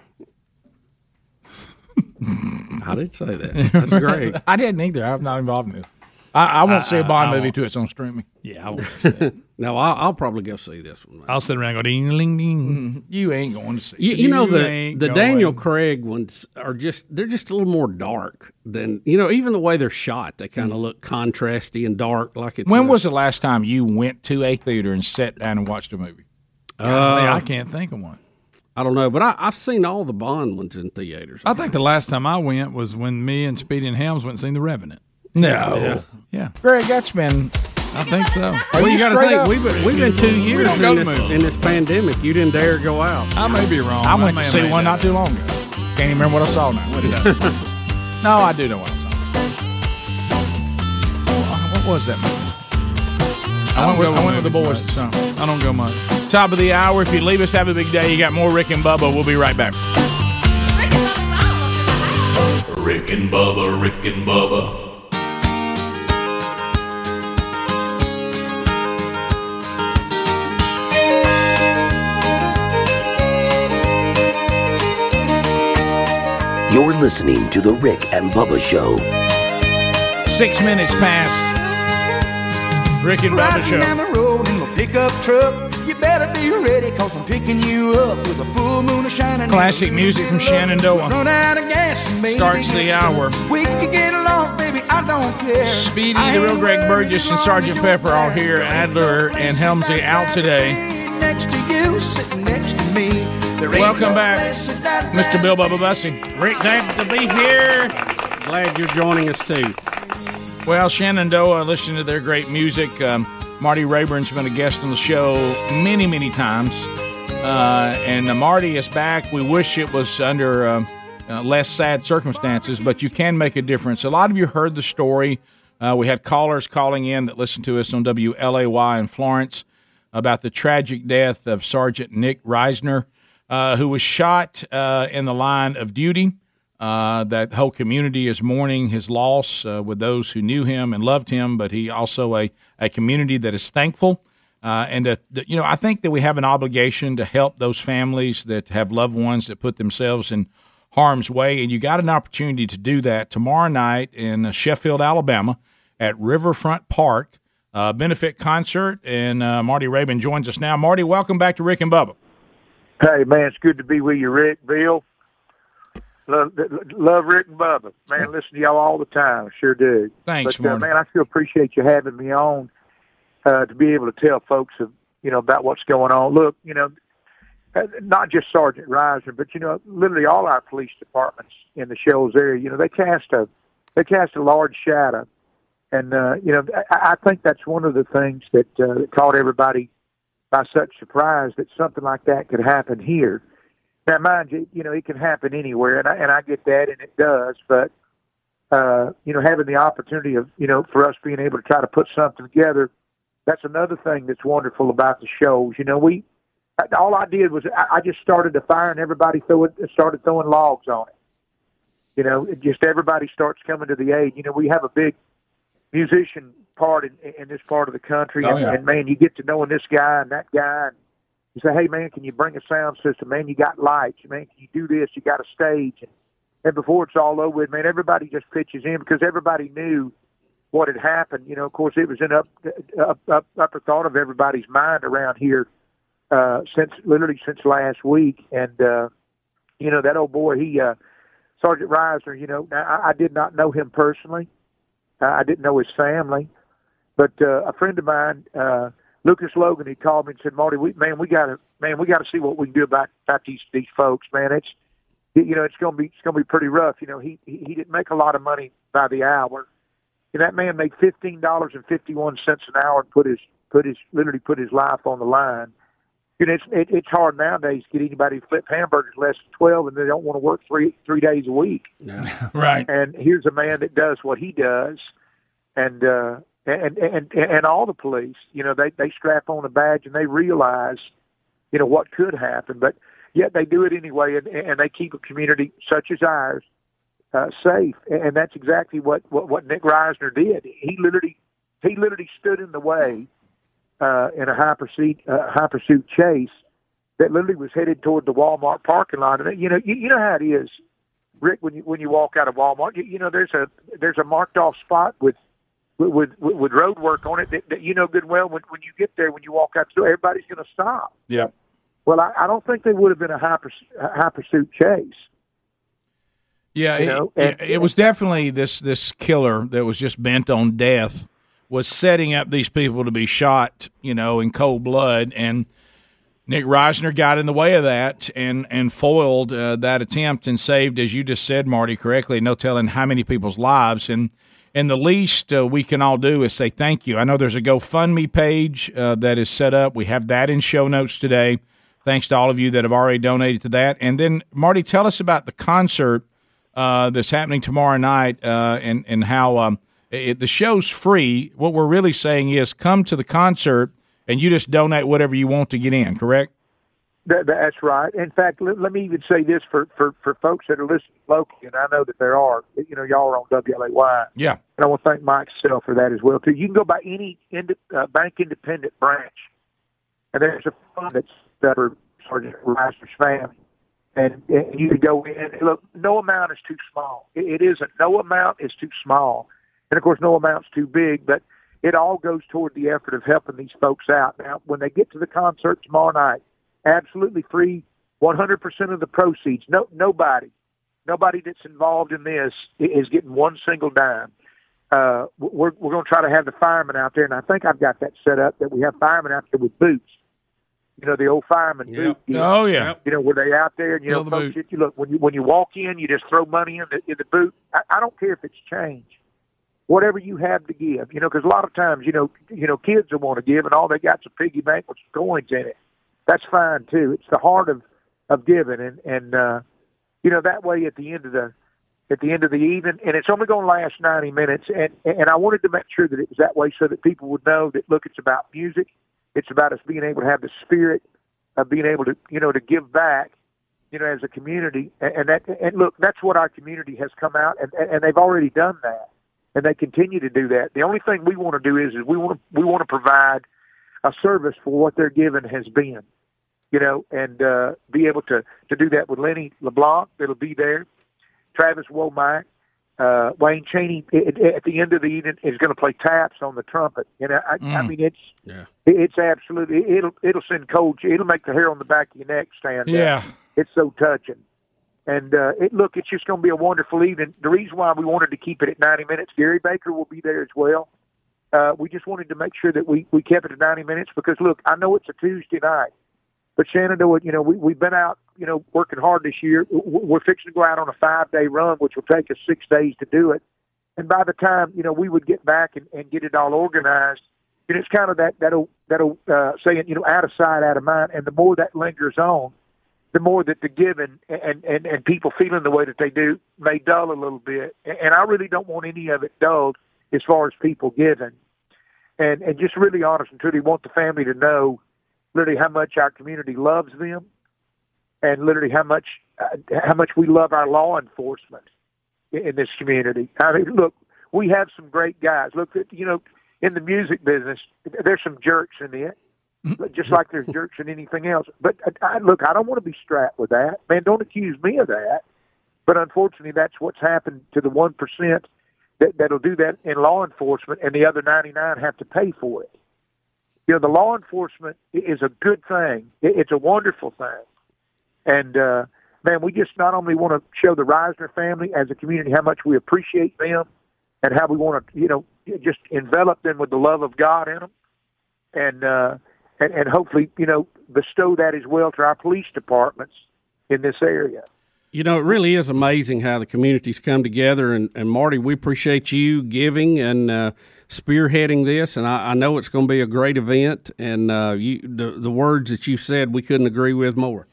I did say that. That's great. I didn't either. I'm not involved in this. I, I won't see a Bond I movie won't. till it's on streaming. Yeah, I won't. no, I'll, I'll probably go see this one. I'll sit around and go ding ding ding. You ain't going to see. You, you know the the going. Daniel Craig ones are just they're just a little more dark than you know even the way they're shot they kind of look contrasty and dark like it's When a- was the last time you went to a theater and sat down and watched a movie? Golly, Uh, I can't think of one. I don't know but I, I've seen all the Bond ones in theaters I think the last time I went was when me and Speedy and Helms went and seen The Revenant. No. Yeah. Yeah. Greg, that's been. I think so. well you got to think up? we've been, we've been two years don't in this, in this pandemic you didn't dare go out I may be wrong. I went may to have see one not too long ago. Can't even remember what I saw now. What did I see? no, I do know what I saw. Uh, what was that movie? I, I went with, I went with with the movies boys to some. I don't go much. Top of the hour. If you leave us, have a big day. You got more Rick and Bubba. We'll be right back. Rick and Bubba, Rick and Bubba. You're listening to The Rick and Bubba Show. Six minutes past. Rick and Bubba Riding down show. the road in my pickup truck. You better be ready, cause I'm picking you up with a full moon of shining. Classic music from Shenandoah. Run out of gas and Starts the hour. We can get along, baby, I don't care. Speedy, the real Greg Burgess, and Sergeant Pepper are here. Adler and Helmsley out today. Next to you, sitting next to me. There ain't Welcome no back, Mr. Bill Bubba Bussey. Rick glad to be here glad you're joining us too Well, Shenandoah, listening to their great music. Um, Marty Raybon's been a guest on the show many, many times. Uh, and uh, Marty is back. We wish it was under um, uh, less sad circumstances, but you can make a difference. A lot of you heard the story. Uh, we had callers calling in that listened to us on WLAY in Florence about the tragic death of Sergeant Nick Risner, uh, who was shot uh, in the line of duty. Uh, that whole community is mourning his loss uh, with those who knew him and loved him, but he also a, a community that is thankful. Uh, and, you know, I think that we have an obligation to help those families that have loved ones that put themselves in harm's way. And you got an opportunity to do that tomorrow night in Sheffield, Alabama at Riverfront Park, uh, benefit concert. And uh, Marty Raybon joins us now. Marty, welcome back to Rick and Bubba. Hey man, it's good to be with you, Rick, Bill. Love, love Rick and Bubba. Man, listen to y'all all the time. Sure do. Thanks, but, uh, man, I sure appreciate you having me on uh, to be able to tell folks, of, you know, about what's going on. Look, you know, uh, not just Sergeant Risner, but you know, literally all our police departments in the Shoals area. You know, they cast a they cast a large shadow, and uh, you know, I, I think that's one of the things that, uh, that caught everybody by such surprise that something like that could happen here. Now, mind you, you know, it can happen anywhere, and I, and I get that, and it does. But uh, you know, having the opportunity of you know for us being able to try to put something together, that's another thing that's wonderful about the Shoals. You know, we all I did was I, I just started a fire, and everybody threw it, started throwing logs on it. You know, just everybody starts coming to the aid. You know, we have a big musician part in, in this part of the country, Oh, and, yeah. and man, you get to knowing this guy and that guy. And, you say, hey man, can you bring a sound system? Man, you got lights. Man, can you do this? You got a stage. And, and before it's all over with, man, everybody just pitches in because everybody knew what had happened. You know, of course, it was in up up up upper thought of everybody's mind around here uh, since literally since last week. And uh, you know, that old boy, he uh, Sergeant Risner. You know, I, I did not know him personally. I didn't know his family, but uh, a friend of mine. Uh, Lucas Logan, he called me and said, "Marty, we, man, we got to, man, we got to see what we can do about about these these folks, man. It's, you know, it's gonna be it's gonna be pretty rough. You know, he he, he didn't make a lot of money by the hour. And that man made fifteen dollars and fifty one cents an hour and put his put his literally put his life on the line. You know, it's it, it's hard nowadays to get anybody to flip hamburgers less than twelve, and they don't want to work three three days a week. Right. And here's a man that does what he does, and uh, and and and all the police, you know, they they strap on a badge and they realize, you know, what could happen, but yet they do it anyway, and and they keep a community such as ours uh, safe, and and that's exactly what, what what Nick Risner did. He literally he literally stood in the way uh, in a high pursuit uh, high pursuit chase that literally was headed toward the Walmart parking lot. And you know you, you know how it is, Rick. When you when you walk out of Walmart, you, you know there's a there's a marked off spot with with with, with road work on it that, that you know good well when when you get there when you walk out the door everybody's going to stop. Yeah. Well, I, I don't think they would have been a high high pursuit chase. Yeah, You know, it, and- it was definitely this this killer that was just bent on death was setting up these people to be shot, you know, in cold blood, and Nick Risner got in the way of that and and foiled uh, that attempt and saved, as you just said, Marty, correctly. No telling how many people's lives and. And the least uh, we can all do is say thank you. I know there's a GoFundMe page uh, that is set up. We have that in show notes today. Thanks to all of you that have already donated to that. And then, Marty, tell us about the concert uh, that's happening tomorrow night uh, and, and how um, it, the show's free. What we're really saying is come to the concert and you just donate whatever you want to get in, correct? That, that's right. In fact, let, let me even say this for, for, for folks that are listening locally, and I know that there are. You know, y'all are on WLAY. Yeah. And I want to thank Mike Sell for that as well too. You can go by any ind- uh, bank independent branch, and there's a fund that's set for Sergeant Risner's family, and, and you can go in. Look, no amount is too small. It, it isn't. No amount is too small, and of course, no amount's too big. But it all goes toward the effort of helping these folks out. Now, when they get to the concert tomorrow night, absolutely free, 100% of the proceeds. No, nobody, nobody that's involved in this is getting one single dime. Uh, we're we're going to try to have the firemen out there, and I think I've got that set up that we have firemen out there with boots. You know the old fireman boot. gear. Oh, yeah. You know where they out there, and you Fill know, the folks, boot. you look when you when you walk in, you just throw money in the in the boot. I, I don't care if it's change, whatever you have to give. You know, because a lot of times, you know, you know, kids will want to give, and all they got's a piggy bank with some coins in it. That's fine too. It's the heart of of giving, and and uh, you know that way at the end of the at the end of the evening, and it's only going to last 90 minutes. And, and I wanted to make sure that it was that way so that people would know that, look, it's about music. It's about us being able to have the spirit of being able to, you know, to give back, you know, as a community. And, and that, and look, that's what our community has come out, and, and they've already done that, and they continue to do that. The only thing we want to do is, is we want to, we want to provide a service for what their giving has been, you know, and uh, be able to, to do that with Lenny LeBlanc. That'll be there. Travis Womack, uh, Wayne Cheney at, at the end of the evening is going to play taps on the trumpet. And I, I, I Mm. mean, it's Yeah. it's absolutely it'll it'll send cold. It'll make the hair on the back of your neck stand. up. Yeah. it's so touching. And uh, it look, it's just going to be a wonderful evening. The reason why we wanted to keep it at 90 minutes, Gary Baker will be there as well. Uh, we just wanted to make sure that we we kept it at 90 minutes because look, I know it's a Tuesday night, but Shenandoah, you know, we we've been out, you know, working hard this year. We're fixing to go out on a five day run, which will take us six days to do it. And by the time you know we would get back and, and get it all organized, and it's kind of that that old that old uh, saying, you know, out of sight, out of mind. And the more that lingers on, the more that the giving and, and, and people feeling the way that they do may dull a little bit. And I really don't want any of it dulled as far as people giving. And, and just really honest and truly want the family to know literally how much our community loves them and literally how much, uh, how much we love our law enforcement in, in this community. I mean, look, we have some great guys. Look, you know, in the music business, there's some jerks in it just like there's jerks in anything else. But I, I, look, I don't want to be strapped with that. Man, don't accuse me of that. But unfortunately, that's what's happened to the one percent that that'll do that in law enforcement, and the other ninety nine have to pay for it. You know, the law enforcement is a good thing. It, it's a wonderful thing, and uh, man, we just not only want to show the Risner family as a community how much we appreciate them, and how we want to, you know, just envelop them with the love of God in them, and uh, and, and hopefully, you know, bestow that as well to our police departments in this area. You know, it really is amazing how the communities come together. And, and Marty, we appreciate you giving and uh, spearheading this. And I, I know it's going to be a great event. And uh, you, the, the words that you said, we couldn't agree with more.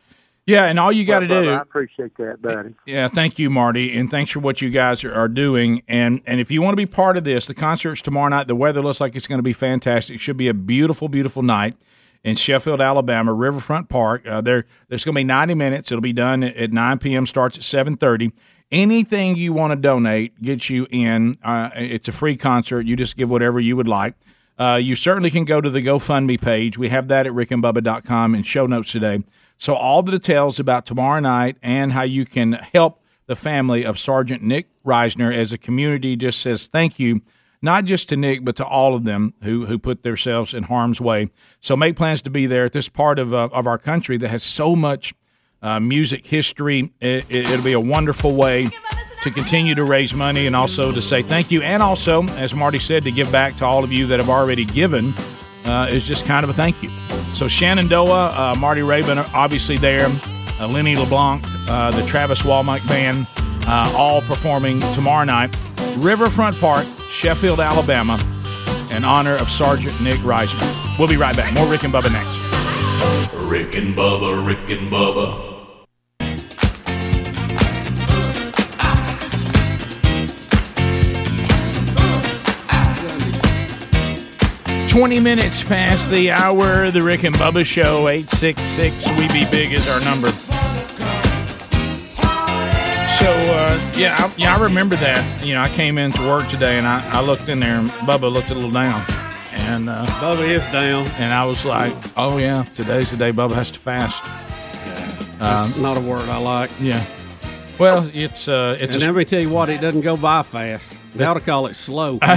Yeah, and all you got to Well, do. I appreciate that, buddy. Yeah, thank you, Marty, and thanks for what you guys are, are doing. And and if you want to be part of this, the concert's tomorrow night. The weather looks like it's going to be fantastic. It should be a beautiful, beautiful night. In Sheffield, Alabama, Riverfront Park. Uh, there, there's going to be 90 minutes. It'll be done at, at 9 p.m. Starts at 7:30. Anything you want to donate gets you in. Uh, it's a free concert. You just give whatever you would like. Uh, you certainly can go to the GoFundMe page. We have that at rickandbubba.com in show notes today. So all the details about tomorrow night and how you can help the family of Sergeant Nick Risner as a community just says thank you, not just to Nick, but to all of them who, who put themselves in harm's way. So make plans to be there at this part of, uh, of our country that has so much uh, music history. It, it, it'll be a wonderful way to continue to raise money and also to say thank you. And also, as Marty said, to give back to all of you that have already given uh, is just kind of a thank you. So Shenandoah, uh, Marty Raybon obviously there, uh, Lenny LeBlanc, uh, the Travis Womack Band, uh, all performing tomorrow night. Riverfront Park, Sheffield, Alabama, in honor of Sergeant Nick Risner. We'll be right back. More Rick and Bubba next. Rick and Bubba, Rick and Bubba. 20 minutes past the hour. The Rick and Bubba Show, 866 We Be Big is our number. Yeah, I, yeah, I remember that. You know, I came into work today and I, I looked in there and Bubba looked a little down. And uh, Bubba is down. And I was like, oh, yeah, today's the day Bubba has to fast. That's not a word I like. Yeah. Well, it's uh, it's and a let me tell you what, it doesn't go by fast. They ought to call it slow. so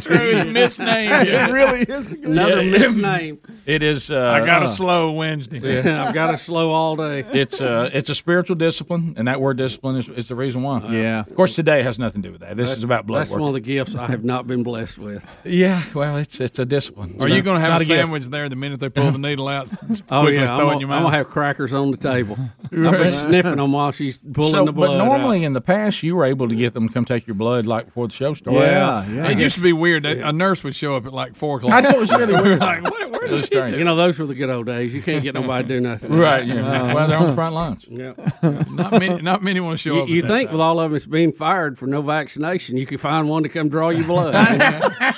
true. It's misnamed. It really is a good Another Yeah, misname. It is. Uh, I got a uh, slow Wednesday. Yeah, I've got a slow all day. It's uh, it's a spiritual discipline, and that word discipline is, is the reason why. Yeah. Of course, today has nothing to do with that. This That's- is about blood That's work. one of the gifts I have not been blessed with. Yeah, well, it's it's a discipline. Are you going to have a gift. sandwich there the minute they pull the needle out? Oh yeah, I'm gonna, I'm gonna have crackers on the table. I've Right. been sniffing them while she's pulling So, the blood. but normally out. in the past, you were able to get them to come take your blood like before the show started. Yeah, it used to be weird. A nurse would show up at like four o'clock. I know it was really weird. like, what, where It does she do? You know, those were the good old days. You can't get nobody to do nothing. Right, yeah. Uh-huh. Well, they're on the front lines. Yeah. Not many. Not many want to show You, up. you at that think time. with all of us being fired for no vaccination, you could find one to come draw your blood?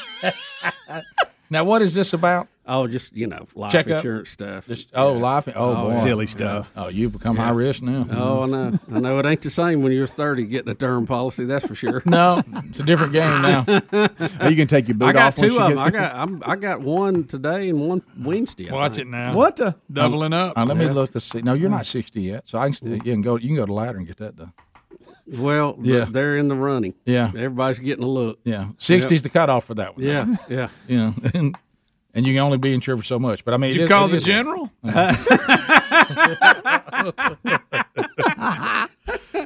now, what is this about? Oh, just you know, life Check up? insurance stuff. Just oh, life. Oh, Oh, boy. silly stuff. Oh, you become Yeah. high risk now. Oh, I know. I know it ain't the same when you're 30 getting a term policy. That's for sure. No, it's a different game now. you can take your boot I got off two of them. I got I'm, I got one today and one Wednesday. I Watch think. it now. What the? Doubling up. Uh, let me look to see. No, you're not sixty yet, so I can still, you can go. You can go to ladder and get that done. Well, Yeah. yeah. they're in the running. Yeah. Everybody's getting a look. Yeah, sixty's the cutoff for that one. Yeah, yeah. You know, and, and you can only be insured for so much. But I mean, Did you is- call the general? Uh,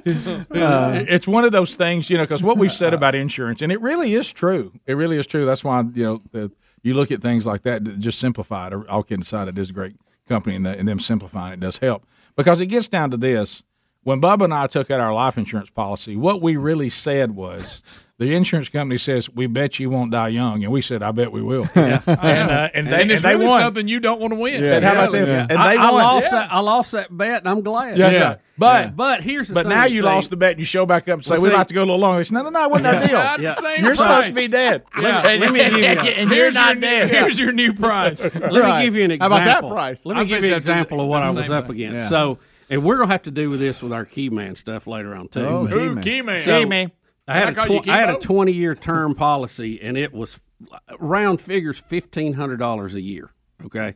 it's one of those things, you know, because what we've said about insurance, and it really is true. It really is true. That's why you know the, you look at things like that. Just simplify it. All kidding aside, it is a great company, and, the, and them simplifying it does help because it gets down to this. When Bubba and I took out our life insurance policy, what we really said was. The insurance company says, "We bet you won't die young," and we said, "I bet we will." and, uh, and they, and it's and they really won. something you don't want to win. And how about this? Yeah. And I, they I won. lost Yeah. that. I lost that bet, and I'm glad. Yeah, yeah. But but here's the but thing. now you see, lost the bet. and You show back up and say Well, we'd see- like to go a little longer. They say, no, no, no, it wasn't our deal. Not the You're supposed to be dead. Yeah. Let me give you. and Here's you're your not new- dead. Here's your new price. Let me give you an How example. about that price? Let me give you an example of what I was up against. So, and we're gonna have to do with this with our key man stuff later on too. Oh, Key-man. key man. Man. I had, a Can I call you tw- I had a 20 year term policy, and it was round figures $1,500 a year. Okay.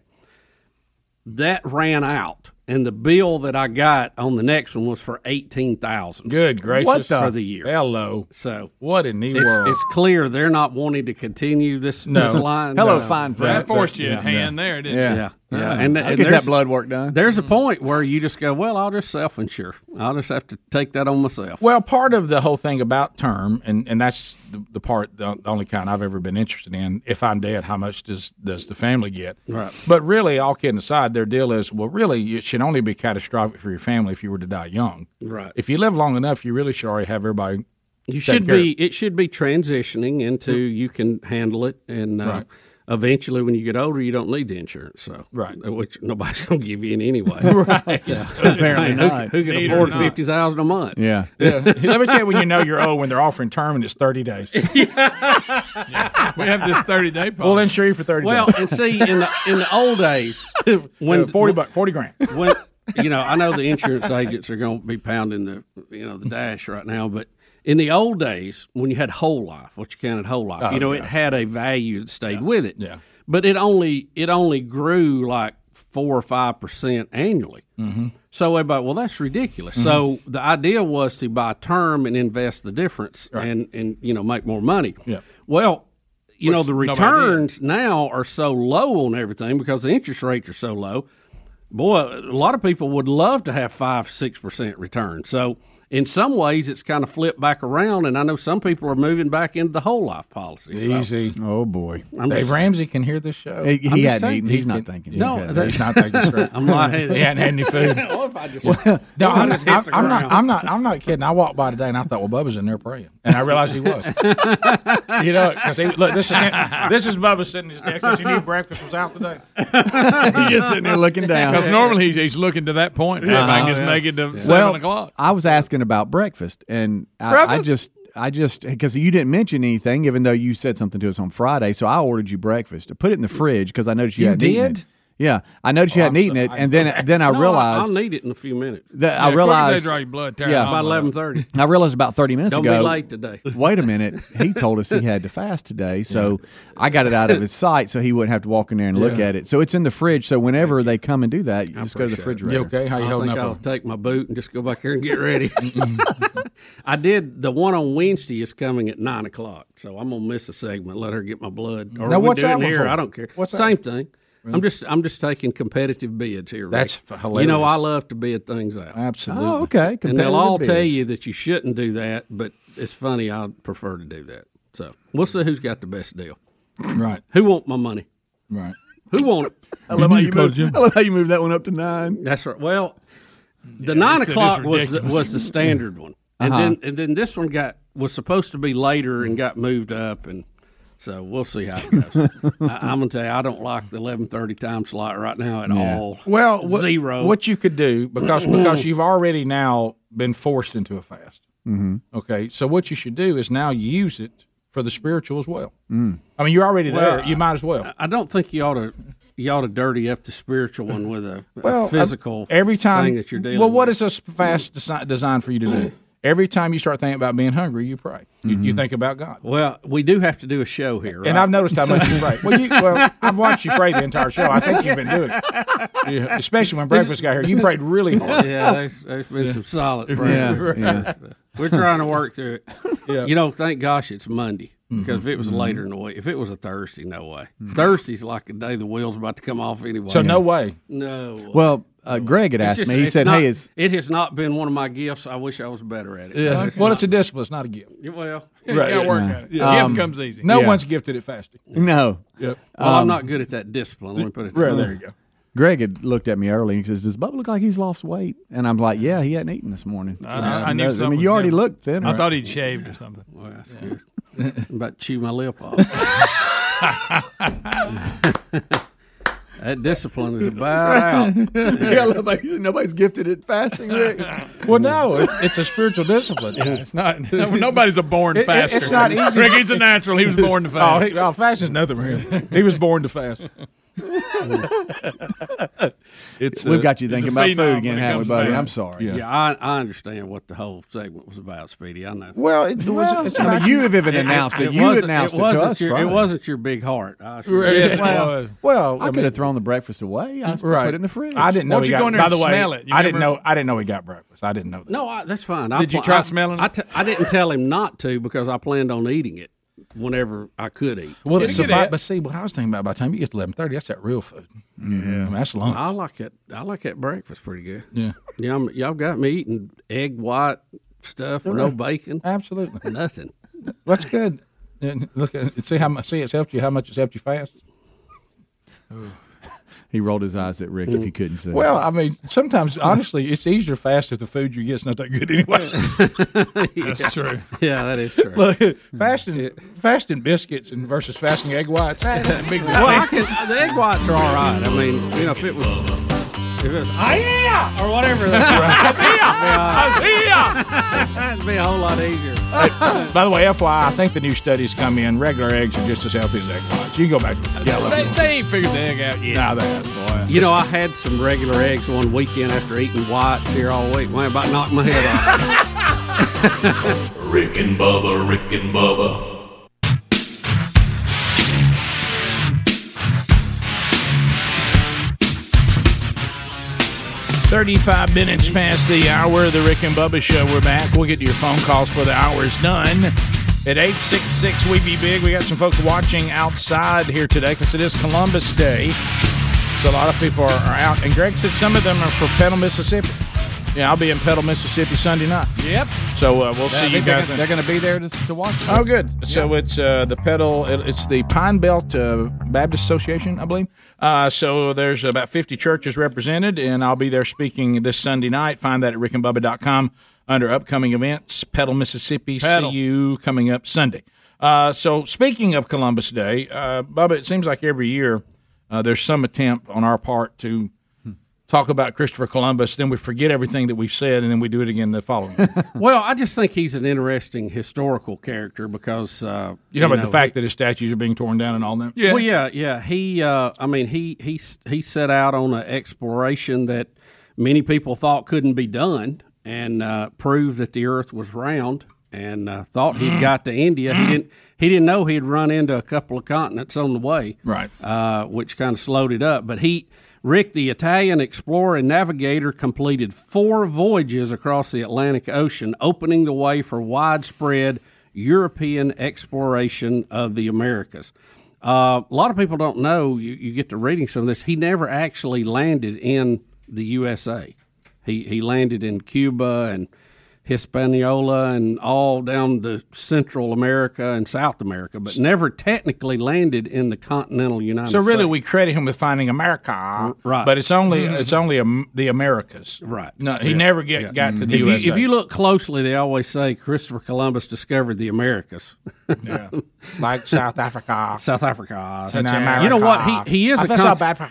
That ran out, and the bill that I got on the next one was for 18000 Good gracious. What the- for the year. Hello. So What in the it's, world? it's clear they're not wanting to continue this, No. this line. Hello, So- fine print. That forced you Yeah. a hand there, didn't Yeah. it? Yeah, yeah. Uh, And, and get that blood work done. There's a point where you just go, well, I'll just self insure. I'll just have to take that on myself. Well, part of the whole thing about term, and, and that's the, the part, the, the only kind I've ever been interested in. If I'm dead, how much does does the family get? Right. But really, all kidding aside, their deal is well, really, it should only be catastrophic for your family if you were to die young. Right. If you live long enough, you really should already have everybody. You should care be. It should be transitioning into you can handle it, and uh, Right. Eventually, when you get older, you don't need the insurance. So Right. which nobody's going to give you any anyway. Right. So, Apparently hey, who, not. who can Need afford not. fifty thousand a month? Yeah. Yeah. Let me tell you when you know you're old when they're offering term and it's 30 days. We have this 30 day policy. We'll insure you for 30 Well, days. and see in the in the old days when Uh, 40 bucks, 40 grand. when you know, I know the insurance agents are going to be pounding the you know the dash right now, but in the old days when you had whole life, what you counted whole life, Oh, you know, it had a value that stayed with it. Yeah. But it only it only grew like four or five percent annually. Mhm. So everybody, well, that's ridiculous. Mhm. So the idea was to buy term and invest the difference and and you know make more money. Yeah. Well, you know the returns now are so low on everything because the interest rates are so low. Boy, a lot of people would love to have five six percent return. So in some ways, it's kind of flipped back around, and I know some people are moving back into the whole life policy. So- Easy. Oh boy. I'm Dave Ramsey can hear this show. He- he hadn't saying. eaten. He's He not can- thinking. No, he's, that- he's not thinking straight. I'm lying. He hadn't had any food. What if I just- no, what if I I'm, just I'm, I'm not. I'm not. I'm not kidding. I walked by today and I thought, well, Bubba's in there praying, and I realized he was. you know, because look, this is this is Bubba sitting at his desk. Because he knew breakfast was out today. He's just sitting there looking down. Because normally he's, he's looking to that point. If I can just make it to well, 7 o'clock. I was asking about breakfast, and I, I just, I just, because you didn't mention anything, even though you said something to us on Friday, so I ordered you breakfast. I put it in the fridge because I noticed you, You did? It. Yeah, I noticed you Oh, hadn't I'm eaten it, sorry. and then then I No, realized I'll need it in a few minutes. that Yeah, I quick they realized draw your blood, yeah, off. About eleven thirty. I realized about thirty minutes Don't be late today. Wait a minute, he told us he had to fast today, so I got it out of his sight, so he wouldn't have to walk in there and look at it. So it's in the fridge. So whenever they come and do that, you just go to the appreciate it. refrigerator. You okay? How you I holding think up? I'll take my boot and just go back here and get ready. I did the one on Wednesday is coming at nine o'clock, so I'm gonna miss a segment. Let her get my blood. Or Now, we what's do it that in one here. for? I don't care. What's that? Same thing. I'm just I'm just taking competitive bids here. Rick. That's f- You know. I love to bid things out. Absolutely. Oh, okay. And they'll Competitive all tell you that you shouldn't do that, but it's funny. I prefer to do that. So we'll see who's got the best deal. Right. Who want my money? Right. Who want it? I love, how you Call moved, I love how you moved that one up to nine. That's right. Well, the nine o'clock was the, was the standard one, and Uh-huh. then and then this one got was supposed to be later and got moved up, and so we'll see how it goes. I, I'm gonna tell you, I don't like the eleven thirty time slot right now at Yeah. all. Well, what, zero. What you could do because because you've already now been forced into a fast. Mm-hmm. Okay, so what you should do is now use it for the spiritual as well. Mm. I mean, you're already Well, there. You might as well. I don't think you ought to you ought to dirty up the spiritual one with a, a physical every time thing that you're dealing. Well, what with. is a fast desi- designed for you to do? Every time you start thinking about being hungry, you pray. You, you think about God. Well, we do have to do a show here, right? And I've noticed how much you pray. Well, you, well, I've watched you pray the entire show. I think you've been doing it, Yeah, especially when breakfast got here. You prayed really hard. yeah, there's, there's been some solid prayers. Yeah, We're trying to work through it. Yeah. You know, thank gosh it's Monday Mm-hmm. because if it was later in the week, if it was a Thursday, no way. Thursday's like a day the wheel's about to come off anyway. So no way. no. way. Well, uh, Greg had asked just- me. He said, not- "Hey, is it has not been one of my gifts. I wish I was better at it. Yeah. It's Well, not. it's a discipline. It's not a gift. well, You gotta work at it. Yeah. Gift Um, comes easy. No Yeah. one's gifted at fasting. no?" Yep. well, I'm Um, not good at that discipline. Let me put it. Right, there you go. Greg had looked at me early and he says, "Does Bubba look like he's lost weight?" And I'm like, "Yeah, he hadn't eaten this morning." I, I, I knew I mean, was you already different. looked thin. I thought he'd shaved or something. Well, that's good. I'm about to chew my lip off. that discipline is about out. yeah, nobody, nobody's gifted at fasting, Rick. Well, no, it's, it's a spiritual discipline. It's not. Nobody's a born It- it- faster. it's not easy. Ricky's a natural. He was born to oh, oh, fast. he, oh, fasting's nothing for him. He was born to fast. It's We've uh, got you thinking about food again, it haven't we, buddy? I'm sorry. Yeah. Yeah, I, I understand what the whole segment was about, Speedy. I know. Well, it was. it's I mean, you have even announced it. You wasn't- announced it, wasn't to us. Your, it wasn't your big heart. I assure you. Yes, it well, was. well, I, I could have thrown the breakfast away. I right. put it in the fridge. I didn't know. Why don't you got, go in there by the way, smell it? You I didn't know. I didn't know he got breakfast. I didn't know that. No, that's fine. I Did you try smelling it? t- I didn't tell him not to because I planned on eating it whenever I could eat. Well, it's get the it. but see, what I was thinking about by the time you get to eleven thirty, that's that real food. Mm-hmm. Yeah, I mean, that's lunch. I like it. I like that breakfast pretty good. Yeah, Yeah, I'm, y'all got me eating egg white stuff with no bacon, absolutely. nothing. That's good. And look, at- see how much. See, it's helped you. How much it's helped you fast. He rolled his eyes at Rick. If you couldn't see, Well, I mean, sometimes honestly, it's easier fast if the food you get's not that good anyway. That's true. Yeah, that is true. Look, fasting, fasting biscuits and versus fasting egg whites. That's a big well, I difference. can, the egg whites are all right. I mean, you know, if it was, if it was, ah, yeah, or whatever. That's right. It'd be a whole lot easier. By the way, FYI, I think the new studies come in. Regular eggs are just as healthy as egg whites. You can go back to yellow. They, they ain't figured the egg out yet. Nah, they have, boy. You know, I had some regular eggs one weekend after eating whites here all week. Man, about knocked my head off. Rick and Bubba, Rick and Bubba. 35 minutes past the hour of the Rick and Bubba Show. We're back. We'll get to your phone calls for the hour's done. At 866 We Be Big, we got some folks watching outside here today because it is Columbus Day. So a lot of people are, are out. And Greg said some of them are from Petal, Mississippi. Yeah, I'll be in Petal, Mississippi Sunday night. Yep. So uh, we'll I see you guys. they're going to be there to, to watch. it. Oh, good. So it's uh, the Petal. it- It's the Pine Belt uh, Baptist Association, I believe. Uh, so there's about 50 churches represented, and I'll be there speaking this Sunday night. Find that at rickandbubba.com under upcoming events. Petal, Mississippi. Petal. See you coming up Sunday. Uh, so speaking of Columbus Day, uh, Bubba, it seems like every year uh, there's some attempt on our part to talk about Christopher Columbus. Then we forget everything that we've said, and then we do it again the following. well, I just think he's an interesting historical character because uh, You know about know, the fact that his statues are being torn down and all that? Yeah, Well, yeah, yeah. He, uh, I mean, he he he set out on an exploration that many people thought couldn't be done, and uh, proved that the Earth was round, and uh, thought he'd got to India. He didn't. He didn't know he'd run into a couple of continents on the way, Right. Uh, which kind of slowed it up. But he, Rick, the Italian explorer and navigator, completed four voyages across the Atlantic Ocean, opening the way for widespread European exploration of the Americas. Uh, a lot of people don't know. You, you get to reading some of this. He never actually landed in the USA. He he landed in Cuba and Hispaniola and all down to Central America and South America, but never technically landed in the continental United States. So States. really, we credit him with finding America, right. But it's only Mhm. it's only um, the Americas, Right. No, he Yeah. never get Yeah. got to the if you, USA. if you look closely, they always say Christopher Columbus discovered the Americas. yeah. like South Africa, South Africa. America. You know what? He he is I a feel so bad for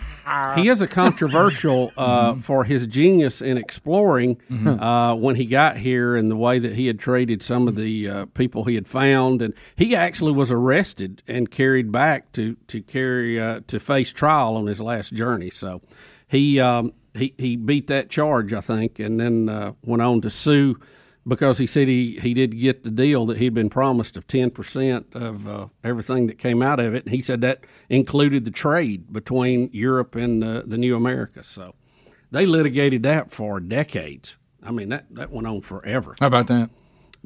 he is a controversial uh, for his genius in exploring Mhm. uh, when he got here and the way that he had treated some of the uh, people he had found, and he actually was arrested and carried back to to carry uh, to face trial on his last journey. So he um, he he beat that charge, I think, and then uh, went on to sue because he said he, he did get the deal that he'd been promised of 10% of uh, everything that came out of it. And he said that included the trade between Europe and uh, the new America. So they litigated that for decades. I mean, that, that went on forever. How about that?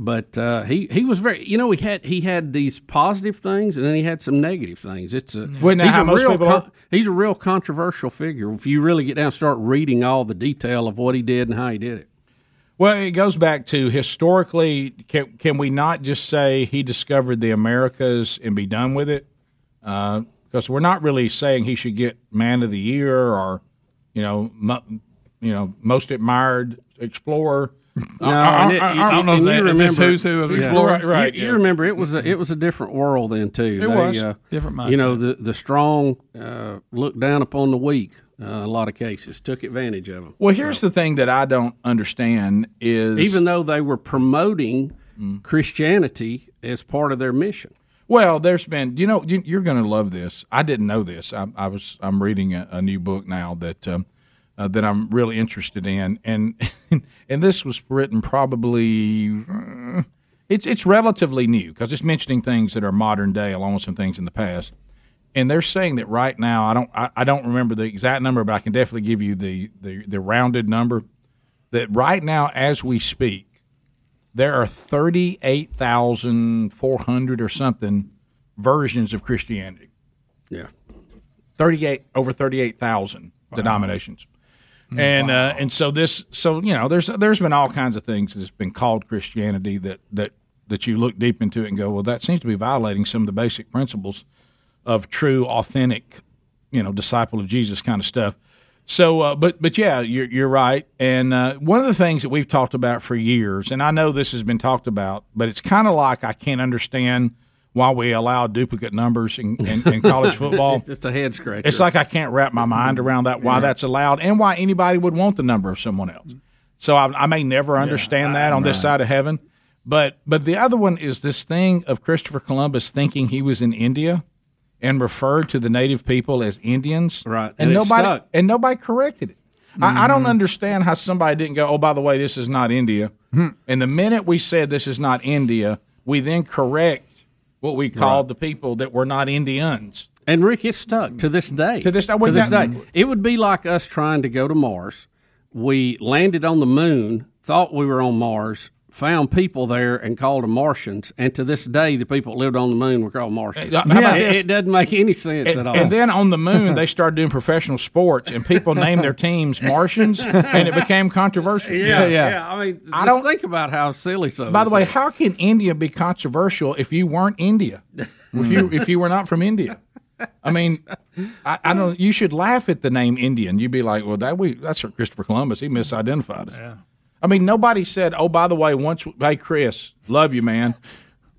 But uh, he, he was very, you know, he had he had these positive things and then he had some negative things. It's a Well, he's a most real people he's a real controversial figure. If you really get down and start reading all the detail of what he did and how he did it. Well, it goes back to historically. Can can we not just say he discovered the Americas and be done with it? Because we're not really saying he should get Man of the Year or you know mo, you know most admired explorer. No, I, it- I- I- I don't know and if you that is this remember- who's who of yeah. explorers. Right, right. You, you remember it was a it was a different world then too. It was. Different You know the the strong uh, looked down upon the weak. Uh, a lot of cases took advantage of them. Well, here's the thing that I don't understand is even though they were promoting Christianity as part of their mission. Well, there's been, you know, you, you're going to love this. I didn't know this. I, I was, I'm reading a, a new book now that um, uh, that I'm really interested in, and and this was written probably. uh, it's it's relatively new because it's mentioning things that are modern day along with some things in the past, and they're saying that right now I don't I, I don't remember the exact number, but I can definitely give you the the, the rounded number that right now as we speak there are 38,400 or something versions of Christianity. Yeah. 38 over 38,000 denominations. And uh, and so this so you know there's there's been all kinds of things that's been called Christianity that that that you look deep into it and go well that seems to be violating some of the basic principles of true authentic you know disciple of Jesus kind of stuff. So, uh, but but yeah, you're you're right. And uh, one of the things that we've talked about for years, and I know this has been talked about, but it's kind of like I can't understand why we allow duplicate numbers in, in, in college football. Just a head scratcher. It's like I can't wrap my mind around that why Yeah. that's allowed and why anybody would want the number of someone else. So I, I may never understand that on this side of heaven. But but the other one is this thing of Christopher Columbus thinking he was in India and referred to the native people as Indians. Right. And, And nobody and nobody corrected it. I, I don't Mhm. understand how somebody didn't go, oh, by the way, this is not India. And the minute we said this is not India, we then correct what we called the people that were not Indians. And Rick, it's stuck to this day. To this to this day, it would be like us trying to go to Mars. We landed on the moon, thought we were on Mars, found people there, and called them Martians. And to this day, the people that lived on the moon were called Martians. Uh, how about it, this? it doesn't make any sense And, at all. and then on the moon, they started doing professional sports, and people named their teams Martians, and it became controversial. yeah, yeah, I mean, I don't- think about how silly so. By the way, this is. how can India be controversial if you weren't India? If you if you were not from India? I mean, I, I don't. You should laugh at the name Indian. You'd be like, well, that we that's for Christopher Columbus. He misidentified us. Yeah. I mean, nobody said, oh, by the way, once, hey, Chris, love you, man.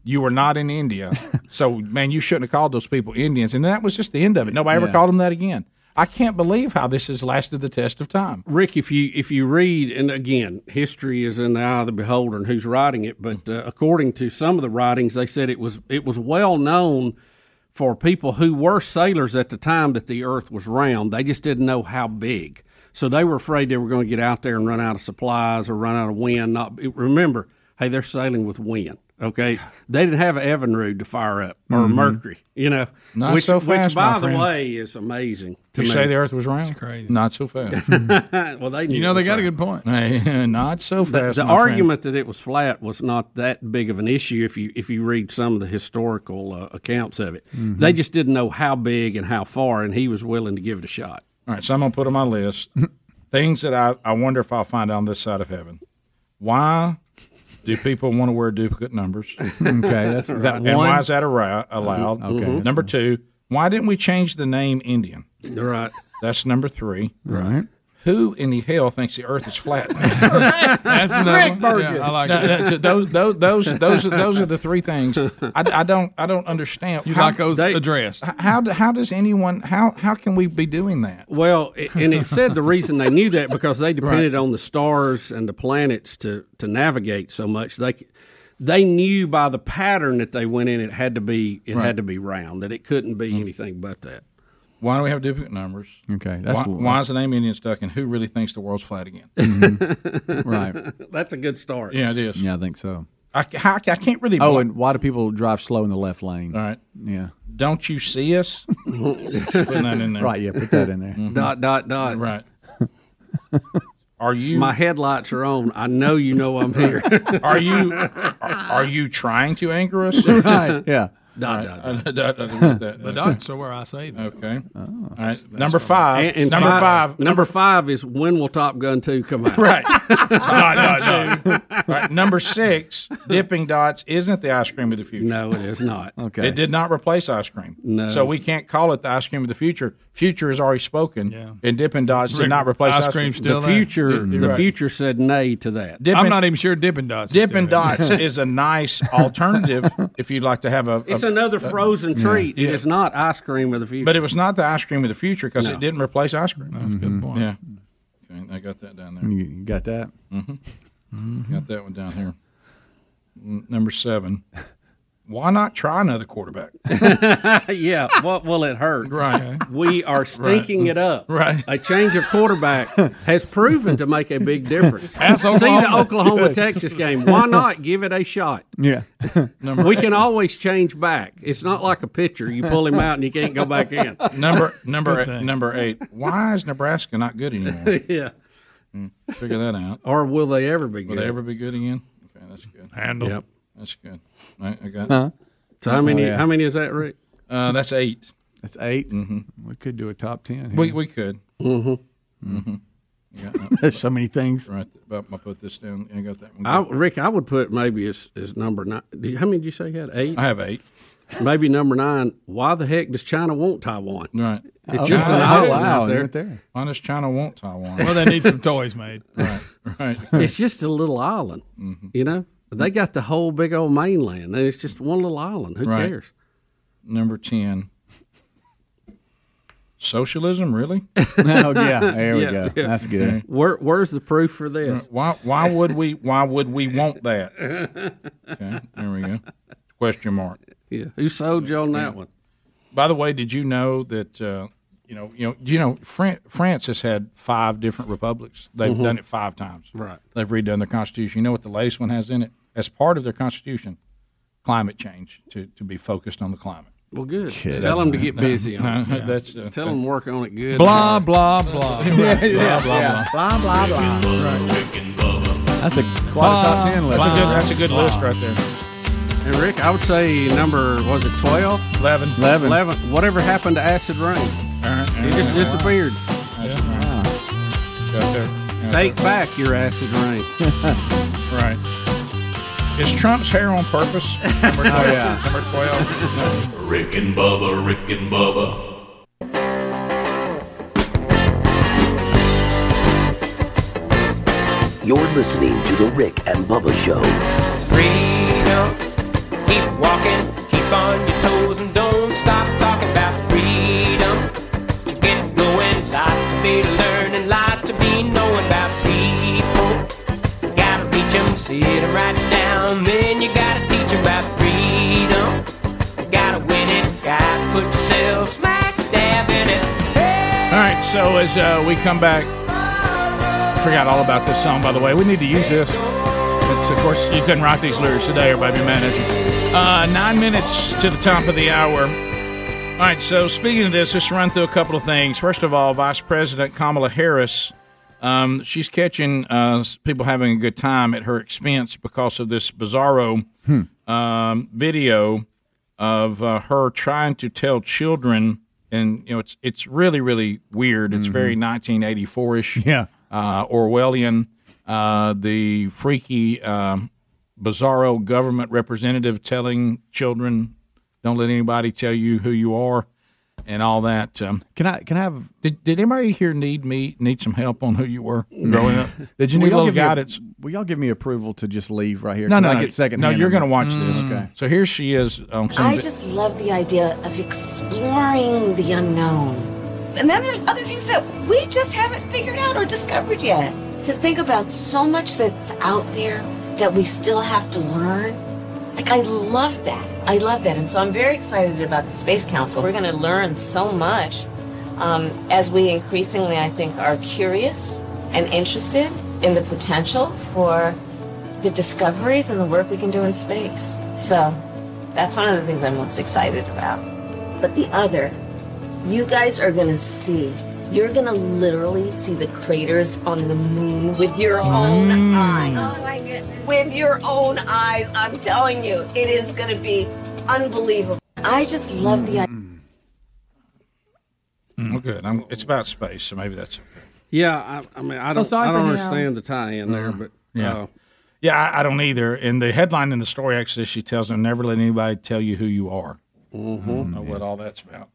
You were not in India, so man, you shouldn't have called those people Indians. And that was just the end of it. Nobody ever Yeah. called them that again. I can't believe how this has lasted the test of time. Rick, if you if you read, and again, history is in the eye of the beholder and who's writing it. But uh, according to some of the writings, they said it was it was well known for people who were sailors at the time that the Earth was round. They just didn't know how big, so they were afraid they were going to get out there and run out of supplies or run out of wind. Not remember, hey, they're sailing with wind. Okay, they didn't have Evinrude to fire up or Mhm. Mercury. You know, Not which, so fast, which by the friend. way is amazing. To you me. say the Earth was round? crazy. Not so fast. well, they You know, they got a good point. Hey, not so fast. the my friend. argument that it was flat was not that big of an issue if you if you read some of the historical uh, accounts of it. Mhm. They just didn't know how big and how far, and he was willing to give it a shot. All right, so I'm gonna put on my list things that I, I wonder if I'll find on this side of heaven. Why do people want to wear duplicate numbers? Okay, that's- is that and one? why is that arou- allowed? Okay, Mhm. Number two, why didn't we change the name Indian? Right. That's number three. Right. Who in the hell thinks the Earth is flat? That's another Rick one. Burgess. Yeah, I like No, that. so those, those, those, those, are, those are the three things. I, I don't, I don't understand. You like those addressed? How, how does anyone? How, how can we be doing that? Well, it- and it said the reason they knew that because they depended on the stars and the planets to to navigate so much. They they knew by the pattern that they went in, it had to be it Right. had to be round. That it couldn't be mm. anything but that. Why do we have duplicate numbers? Okay, that's why, what- why is the name Indian stuck, and who really thinks the world's flat again? Right. That's a good start. Yeah, it is. Yeah, I think so. I, how, I can't really. Oh, bl- and why do people drive slow in the left lane? All right. Yeah. Don't you see us? Putting that in there. Right, yeah, put that in there. Mhm. Dot dot dot. Right. Are you? My headlights are on. I know you know I'm here. Are you? Are, are you trying to anger us? Right, yeah. Dot, Right. dot, I- dot. Read that. The dots are where I say them. Okay. All right. That's Number right. five. And- and number five. Number five is when will Top Gun two come out? Right. no, no, no. All right. Number six, Dippin' Dots isn't the ice cream of the future. No, it is not. Okay. It did not replace ice cream. No. So we can't call it the ice cream of the future. Future is already spoken. Yeah. And Dippin' Dots did not replace ice ice, cream. still the there. future, You're the right. future said nay to that. Dippin', I'm not even sure Dippin' Dots. is Dippin' Dots is a nice alternative if you'd like to have a. a- It's another frozen treat. Yeah. It is not ice cream of the future. But it was not the ice cream of the future because No. it didn't replace ice cream. That's a good point. Yeah. Okay, I got that down there. You you got that? Mm-hmm. Got that one down here. N- Number seven. Why not try another quarterback? yeah, what will it hurt? Right. We are stinking it up. Right. A change of quarterback has proven to make a big difference. Ask See the Oklahoma. Oklahoma Texas game. Why not give it a shot? Yeah. Number We can always change back. It's not like a pitcher. You pull him out and you can't go back in. number number eight, number eight. Why is Nebraska not good anymore? yeah. Hmm, figure that out. Or will they ever be Will good? they ever be good again? Okay, that's good. Handle. Yep. That's good. All right, I got. Huh? So how many? Oh, yeah. How many is that, Rick? Uh, that's eight. That's 8 Mhm. We could do a top ten. We here. we could. Mm-hmm. Mm-hmm. You got that? There's so many things. right. But I put this down. I got that one. I. Rick, I would put maybe as, as number nine. Did- How many did you say you had? Eight. I have eight. maybe number nine. Why the heck does China want Taiwan? Right. It's just an island out there. Why does China want Taiwan? Well, they need some toys made. Right, right. It's just a little island, you know. They got the whole big old mainland, and it's just one little island. Who Right. cares? Number ten. Socialism, really? Oh, yeah. There we go. That's good. Where, where's the proof for this? Why? Why would we? Why would we want that? Okay, there we go. Question mark. Yeah, who sold you on that one? By the way, did you know that? Uh, you know, you know, you know, Fran- France has had five different republics. They've Mhm. done it five times. Right. They've redone their constitution. You know what the latest one has in it? As part of their constitution, climate change to to be focused on the climate. Well, good. Shit. Tell them to get No, busy no, on it. that's, uh, Tell them to work on it good. Blah, blah, blah. Yeah, yeah, blah, yeah. blah. Blah, blah, blah. That's a quite a top 10 list. That's a good, that's a good list right there. And Rick, I would say number was it 12? 11. 11. 11. Whatever happened to acid rain? It just disappeared. Got there. Take back your acid rain. Right. Is Trump's hair on purpose? Number 12. Oh, yeah. Number 12. Rick and Bubba, Rick and Bubba. You're listening to The Rick and Bubba Show. Freedom. Keep walking, keep on your toes, and don't stop talking about freedom. To get going, lots to be learning, lots to be knowing about people. You gotta reach 'em, sit 'em right you gotta teach about freedom. You gotta win it, gotta put yourself smack dab in it. All right, so as uh, we come back, I forgot all about this song, by the way. We need to use this. It's, of course, you couldn't write these lyrics today, everybody be mad at. Uh, nine minutes to the top of the hour. All right, so speaking of this, let's run through a couple of things. First of all, Vice President Kamala Harris, um, she's catching uh, people having a good time at her expense because of this bizarro um, video of uh, her trying to tell children, and you know, it's it's really really weird. It's very 1984 ish, Yeah. uh, Orwellian. Uh, the freaky, um, bizarro government representative telling children, "Don't let anybody tell you who you are," and all that. Um, Can I can I have did, did anybody here need me need some help on who you were growing up? Did you need a little give me a- guidance? will y'all give me approval to just leave right here? no, Can no, I no. get second. No, you're going to it? watch this. Okay. So here she is on some. I just love the idea of exploring the unknown. And then there's other things that we just haven't figured out or discovered yet. To think about so much that's out there that we still have to learn. Like, I love that. I love that. And so I'm very excited about the Space Council. We're going to learn so much um, as we increasingly, I think, are curious and interested in the potential for the discoveries and the work we can do in space. So that's one of the things I'm most excited about. But the other, you guys are gonna see. You're gonna literally see the craters on the moon with your own eyes. Oh my goodness. With your own eyes, I'm telling you, it is gonna be unbelievable. I just love the idea. Mm, good. I'm, it's about space, so maybe that's okay. Yeah, I, I mean, I don't, sorry I don't understand the tie-in there, but Yeah. uh, Yeah, I, I don't either. And the headline in the story actually, she tells them, "Never let anybody tell you who you are." Mm-hmm. I don't know what all that's about.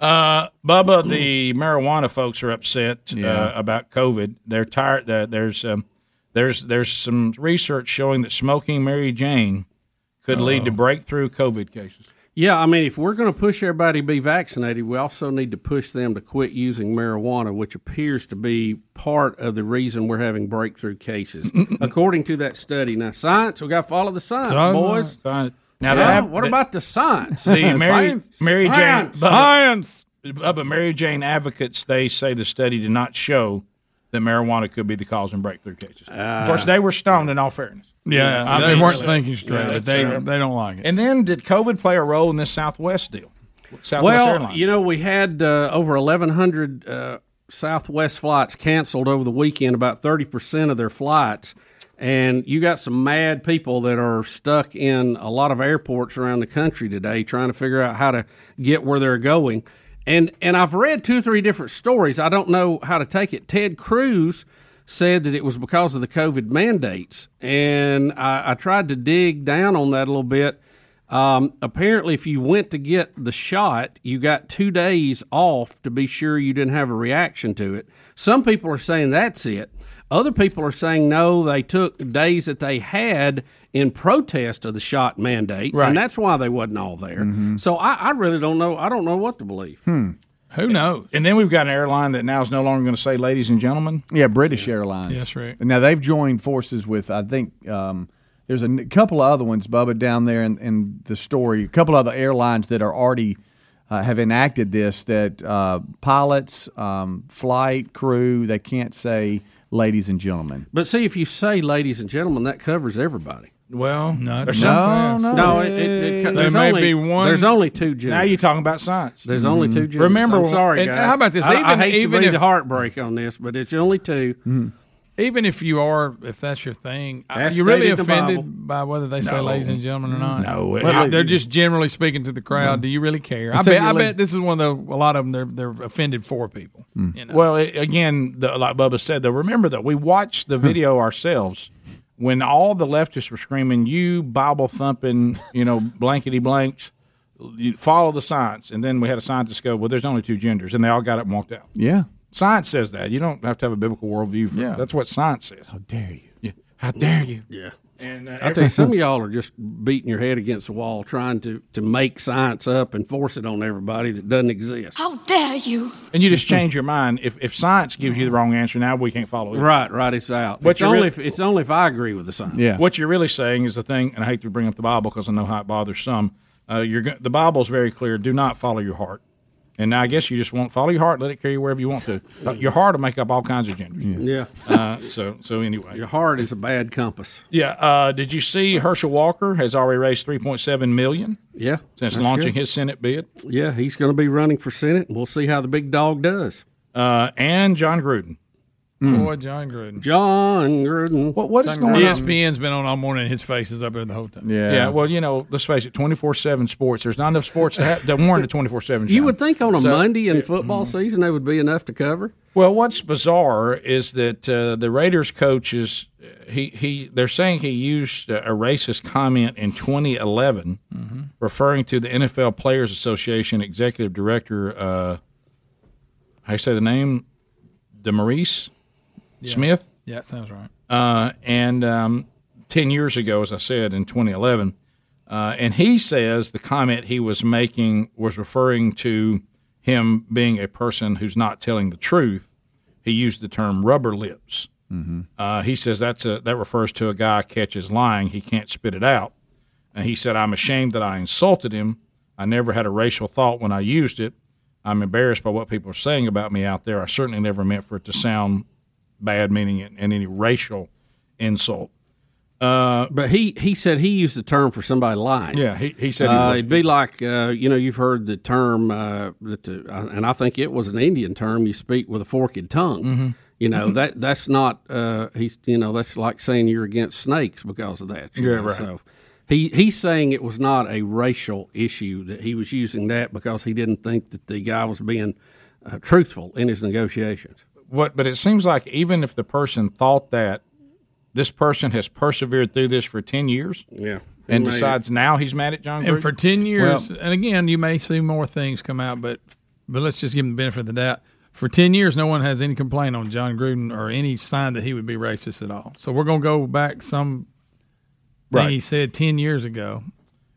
Uh, Bubba, the marijuana folks are upset Yeah. uh, about COVID. They're tired. Uh, there's um, there's there's some research showing that smoking Mary Jane could lead to breakthrough COVID cases. yeah, I mean, if we're going to push everybody to be vaccinated, we also need to push them to quit using marijuana, which appears to be part of the reason we're having breakthrough cases, according to that study. Now, science, we got to follow the science, Science. boys. Science. Now, Now, they have- what the- about the science? The Mary, Science. Mary Jane Science. Bubba, Science. Bubba, Mary Jane advocates they say the study did not show that marijuana could be the cause in breakthrough cases. of course, they were stoned. In all fairness, Yeah, I they mean, weren't so- thinking straight, yeah, but they so- they don't like it. And then, did COVID play a role in this Southwest deal? Southwest well, Airlines. you know, we had uh, over 1,100 uh, Southwest flights canceled over the weekend, about 30% of their flights. And you got some mad people that are stuck in a lot of airports around the country today trying to figure out how to get where they're going. And, and I've read two three different stories. I don't know how to take it. Ted Cruz said that it was because of the COVID mandates. And I, I tried to dig down on that a little bit. Um, apparently, if you went to get the shot, you got two days off to be sure you didn't have a reaction to it. Some people are saying that's it. Other people are saying no, they took days that they had in protest of the shot mandate, Right. and that's why they wasn't all there. So I, I really don't know. I don't know what to believe. Hmm. Who knows? And then we've got an airline that now is no longer going to say "ladies and gentlemen." Yeah, British Airlines. Yes, right. Now they've joined forces with I think um, there's a n- couple of other ones, Bubba, down there in, in the story. A couple of other airlines that are already uh, have enacted this that uh, pilots, um, flight crew, they can't say "ladies and gentlemen." But see, if you say "ladies and gentlemen," that covers everybody. Well, no, there's no, some- no. No, it, it, it, There may only, be one- There's only two genders. Now you're talking about science. There's only mm-hmm. two genders. Remember- I'm sorry, guys. how about this? I, I hate even to be if- the heartbreak on this, but it's only 2 mm-hmm. Even if you are, if that's your thing, are That's you really stated in the offended by whether they say No. ladies and gentlemen or not? No, Well, they're just generally speaking to the crowd. Do you really care? I bet. I bet this is one of the. A lot of them they're they're offended for people. Mm. You know? Well, it, again, the, like Bubba said, though, remember that we watched the hmm. video ourselves when all the leftists were screaming, "You Bible thumping, you know, blankety blanks." You follow the science, and then we had a scientist go, "Well, there's only two genders," and they all got up and walked out. Yeah. Science says that. You don't have to have a biblical worldview. For Yeah. that's what science says. How dare you? Yeah. How dare you? Yeah. And uh, I tell you, some of y'all are just beating your head against the wall trying to, to make science up and force it on everybody that doesn't exist. How dare you? and you just change your mind. If if science gives you the wrong answer, now we can't follow it. Right, right. It's out. But it's only really- if, it's only if I agree with the science. Yeah. What you're really saying is the thing, and I hate to bring up the Bible because I know how it bothers some. Uh, you're go- the Bible's very clear. Do not follow your heart. And now I guess you just won't follow your heart. Let it carry you wherever you want to. Uh, your heart will make up all kinds of genders. Yeah. Uh, so so anyway, Your heart is a bad compass. yeah. Uh, did you see Herschel Walker has already raised 3.7 million Yeah. since launching good. his Senate bid? Yeah, he's going to be running for Senate, and we'll see how the big dog does. Uh, and Jon Gruden. Boy, Jon Gruden. Jon Gruden. What what is going on? ESPN's been on all morning. His face is up there the whole time. Yeah. Yeah, well, you know, let's face it, twenty four seven sports. There's not enough sports to, have, to warrant a twenty four seven. You would think on a So- Monday in football season they would be enough to cover. Well, what's bizarre is that uh, the Raiders coach is he he they're saying he used a racist comment in 2011, referring to the NFL Players Association executive director. Uh, how you say the name? DeMaurice Smith. Yeah, that sounds right. Uh, and um, 10 years ago, as I said, in 2011. Uh, and he says the comment he was making was referring to him being a person who's not telling the truth. He used the term rubber lips. Uh, he says that's a, that refers to a guy catches lying. He can't spit it out. And he said, I'm ashamed that I insulted him. I never had a racial thought when I used it. I'm embarrassed by what people are saying about me out there. I certainly never meant for it to sound bad, meaning in, in any racial insult. Uh, But he, he said he used the term for somebody lying. yeah, he, he said he Uh, was. it'd be like uh, you know you've heard the term uh, that the, uh, and I think it was an Indian term. You speak with a forked tongue. Mm-hmm. You know that that's not uh, he's you know that's like saying you're against snakes because of that. Yeah, know, right. So he he's saying it was not a racial issue that he was using that because he didn't think that the guy was being uh, truthful in his negotiations. What, but it seems like even if the person thought that, this person has persevered through this for 10 years Yeah, and He made decides now he's mad at Jon And for ten years, and again, you may see more things come out, but but let's just give him the benefit of the doubt. For ten years, no one has any complaint on Jon Gruden or any sign that he would be racist at all. So we're gonna go back some thing Right. he said ten years ago.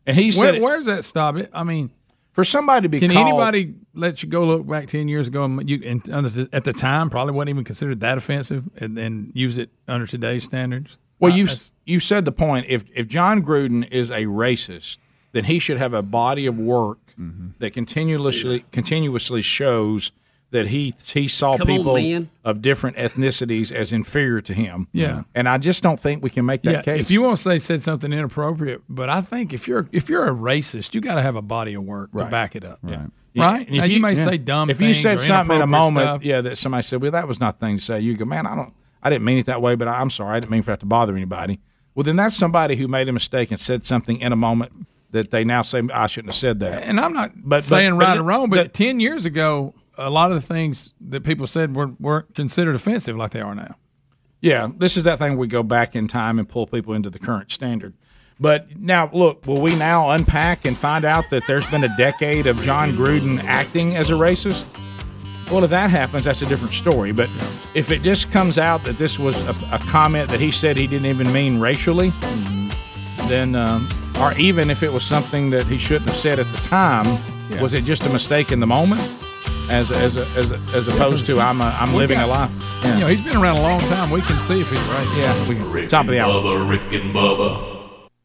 and he Where, said, it- where's that stop? It. I mean, for somebody to be can called, anybody let you go look back ten years ago and you and under the- at the time probably wasn't even considered that offensive, and then use it under today's standards? Well, Uh, you you said the point. If if Jon Gruden is a racist, then he should have a body of work Mm-hmm. that continuously continuously shows that he he saw Come people man. of different ethnicities as inferior to him. Yeah. and I just don't think we can make that yeah, case. if you want to say said something inappropriate, but I think if you're if you're a racist, you got to have a body of work to back it up. Right. Yeah, Right? and Now, if you, may yeah. say dumb If you said something in a moment, stuff. yeah, that somebody said, "Well, that was not the thing to say," you go, "Man, I don't, I didn't mean it that way, but I, I'm sorry, I didn't mean for that to bother anybody." Well, then that's somebody who made a mistake and said something in a moment that they now say I shouldn't have said that. And I'm not But- saying but- right but or wrong, but that- ten years ago, a lot of the things that people said were weren't considered offensive like they are now. Yeah, this is that thing we go back in time and pull people into the current standard. But now, look, will we now unpack and find out that there's been a decade of Jon Gruden acting as a racist? Well, if that happens, that's a different story. But if it just comes out that this was a, a comment that he said he didn't even mean racially, then, um, or even if it was something that he shouldn't have said at the time, Yeah. was it just a mistake in the moment, as as a, as, a, as opposed to I'm a, I'm We living got- a life? You know, he's been around a long time. We can see if he's racist. Yeah, we, top of the hour. Bubba, Rick and Bubba.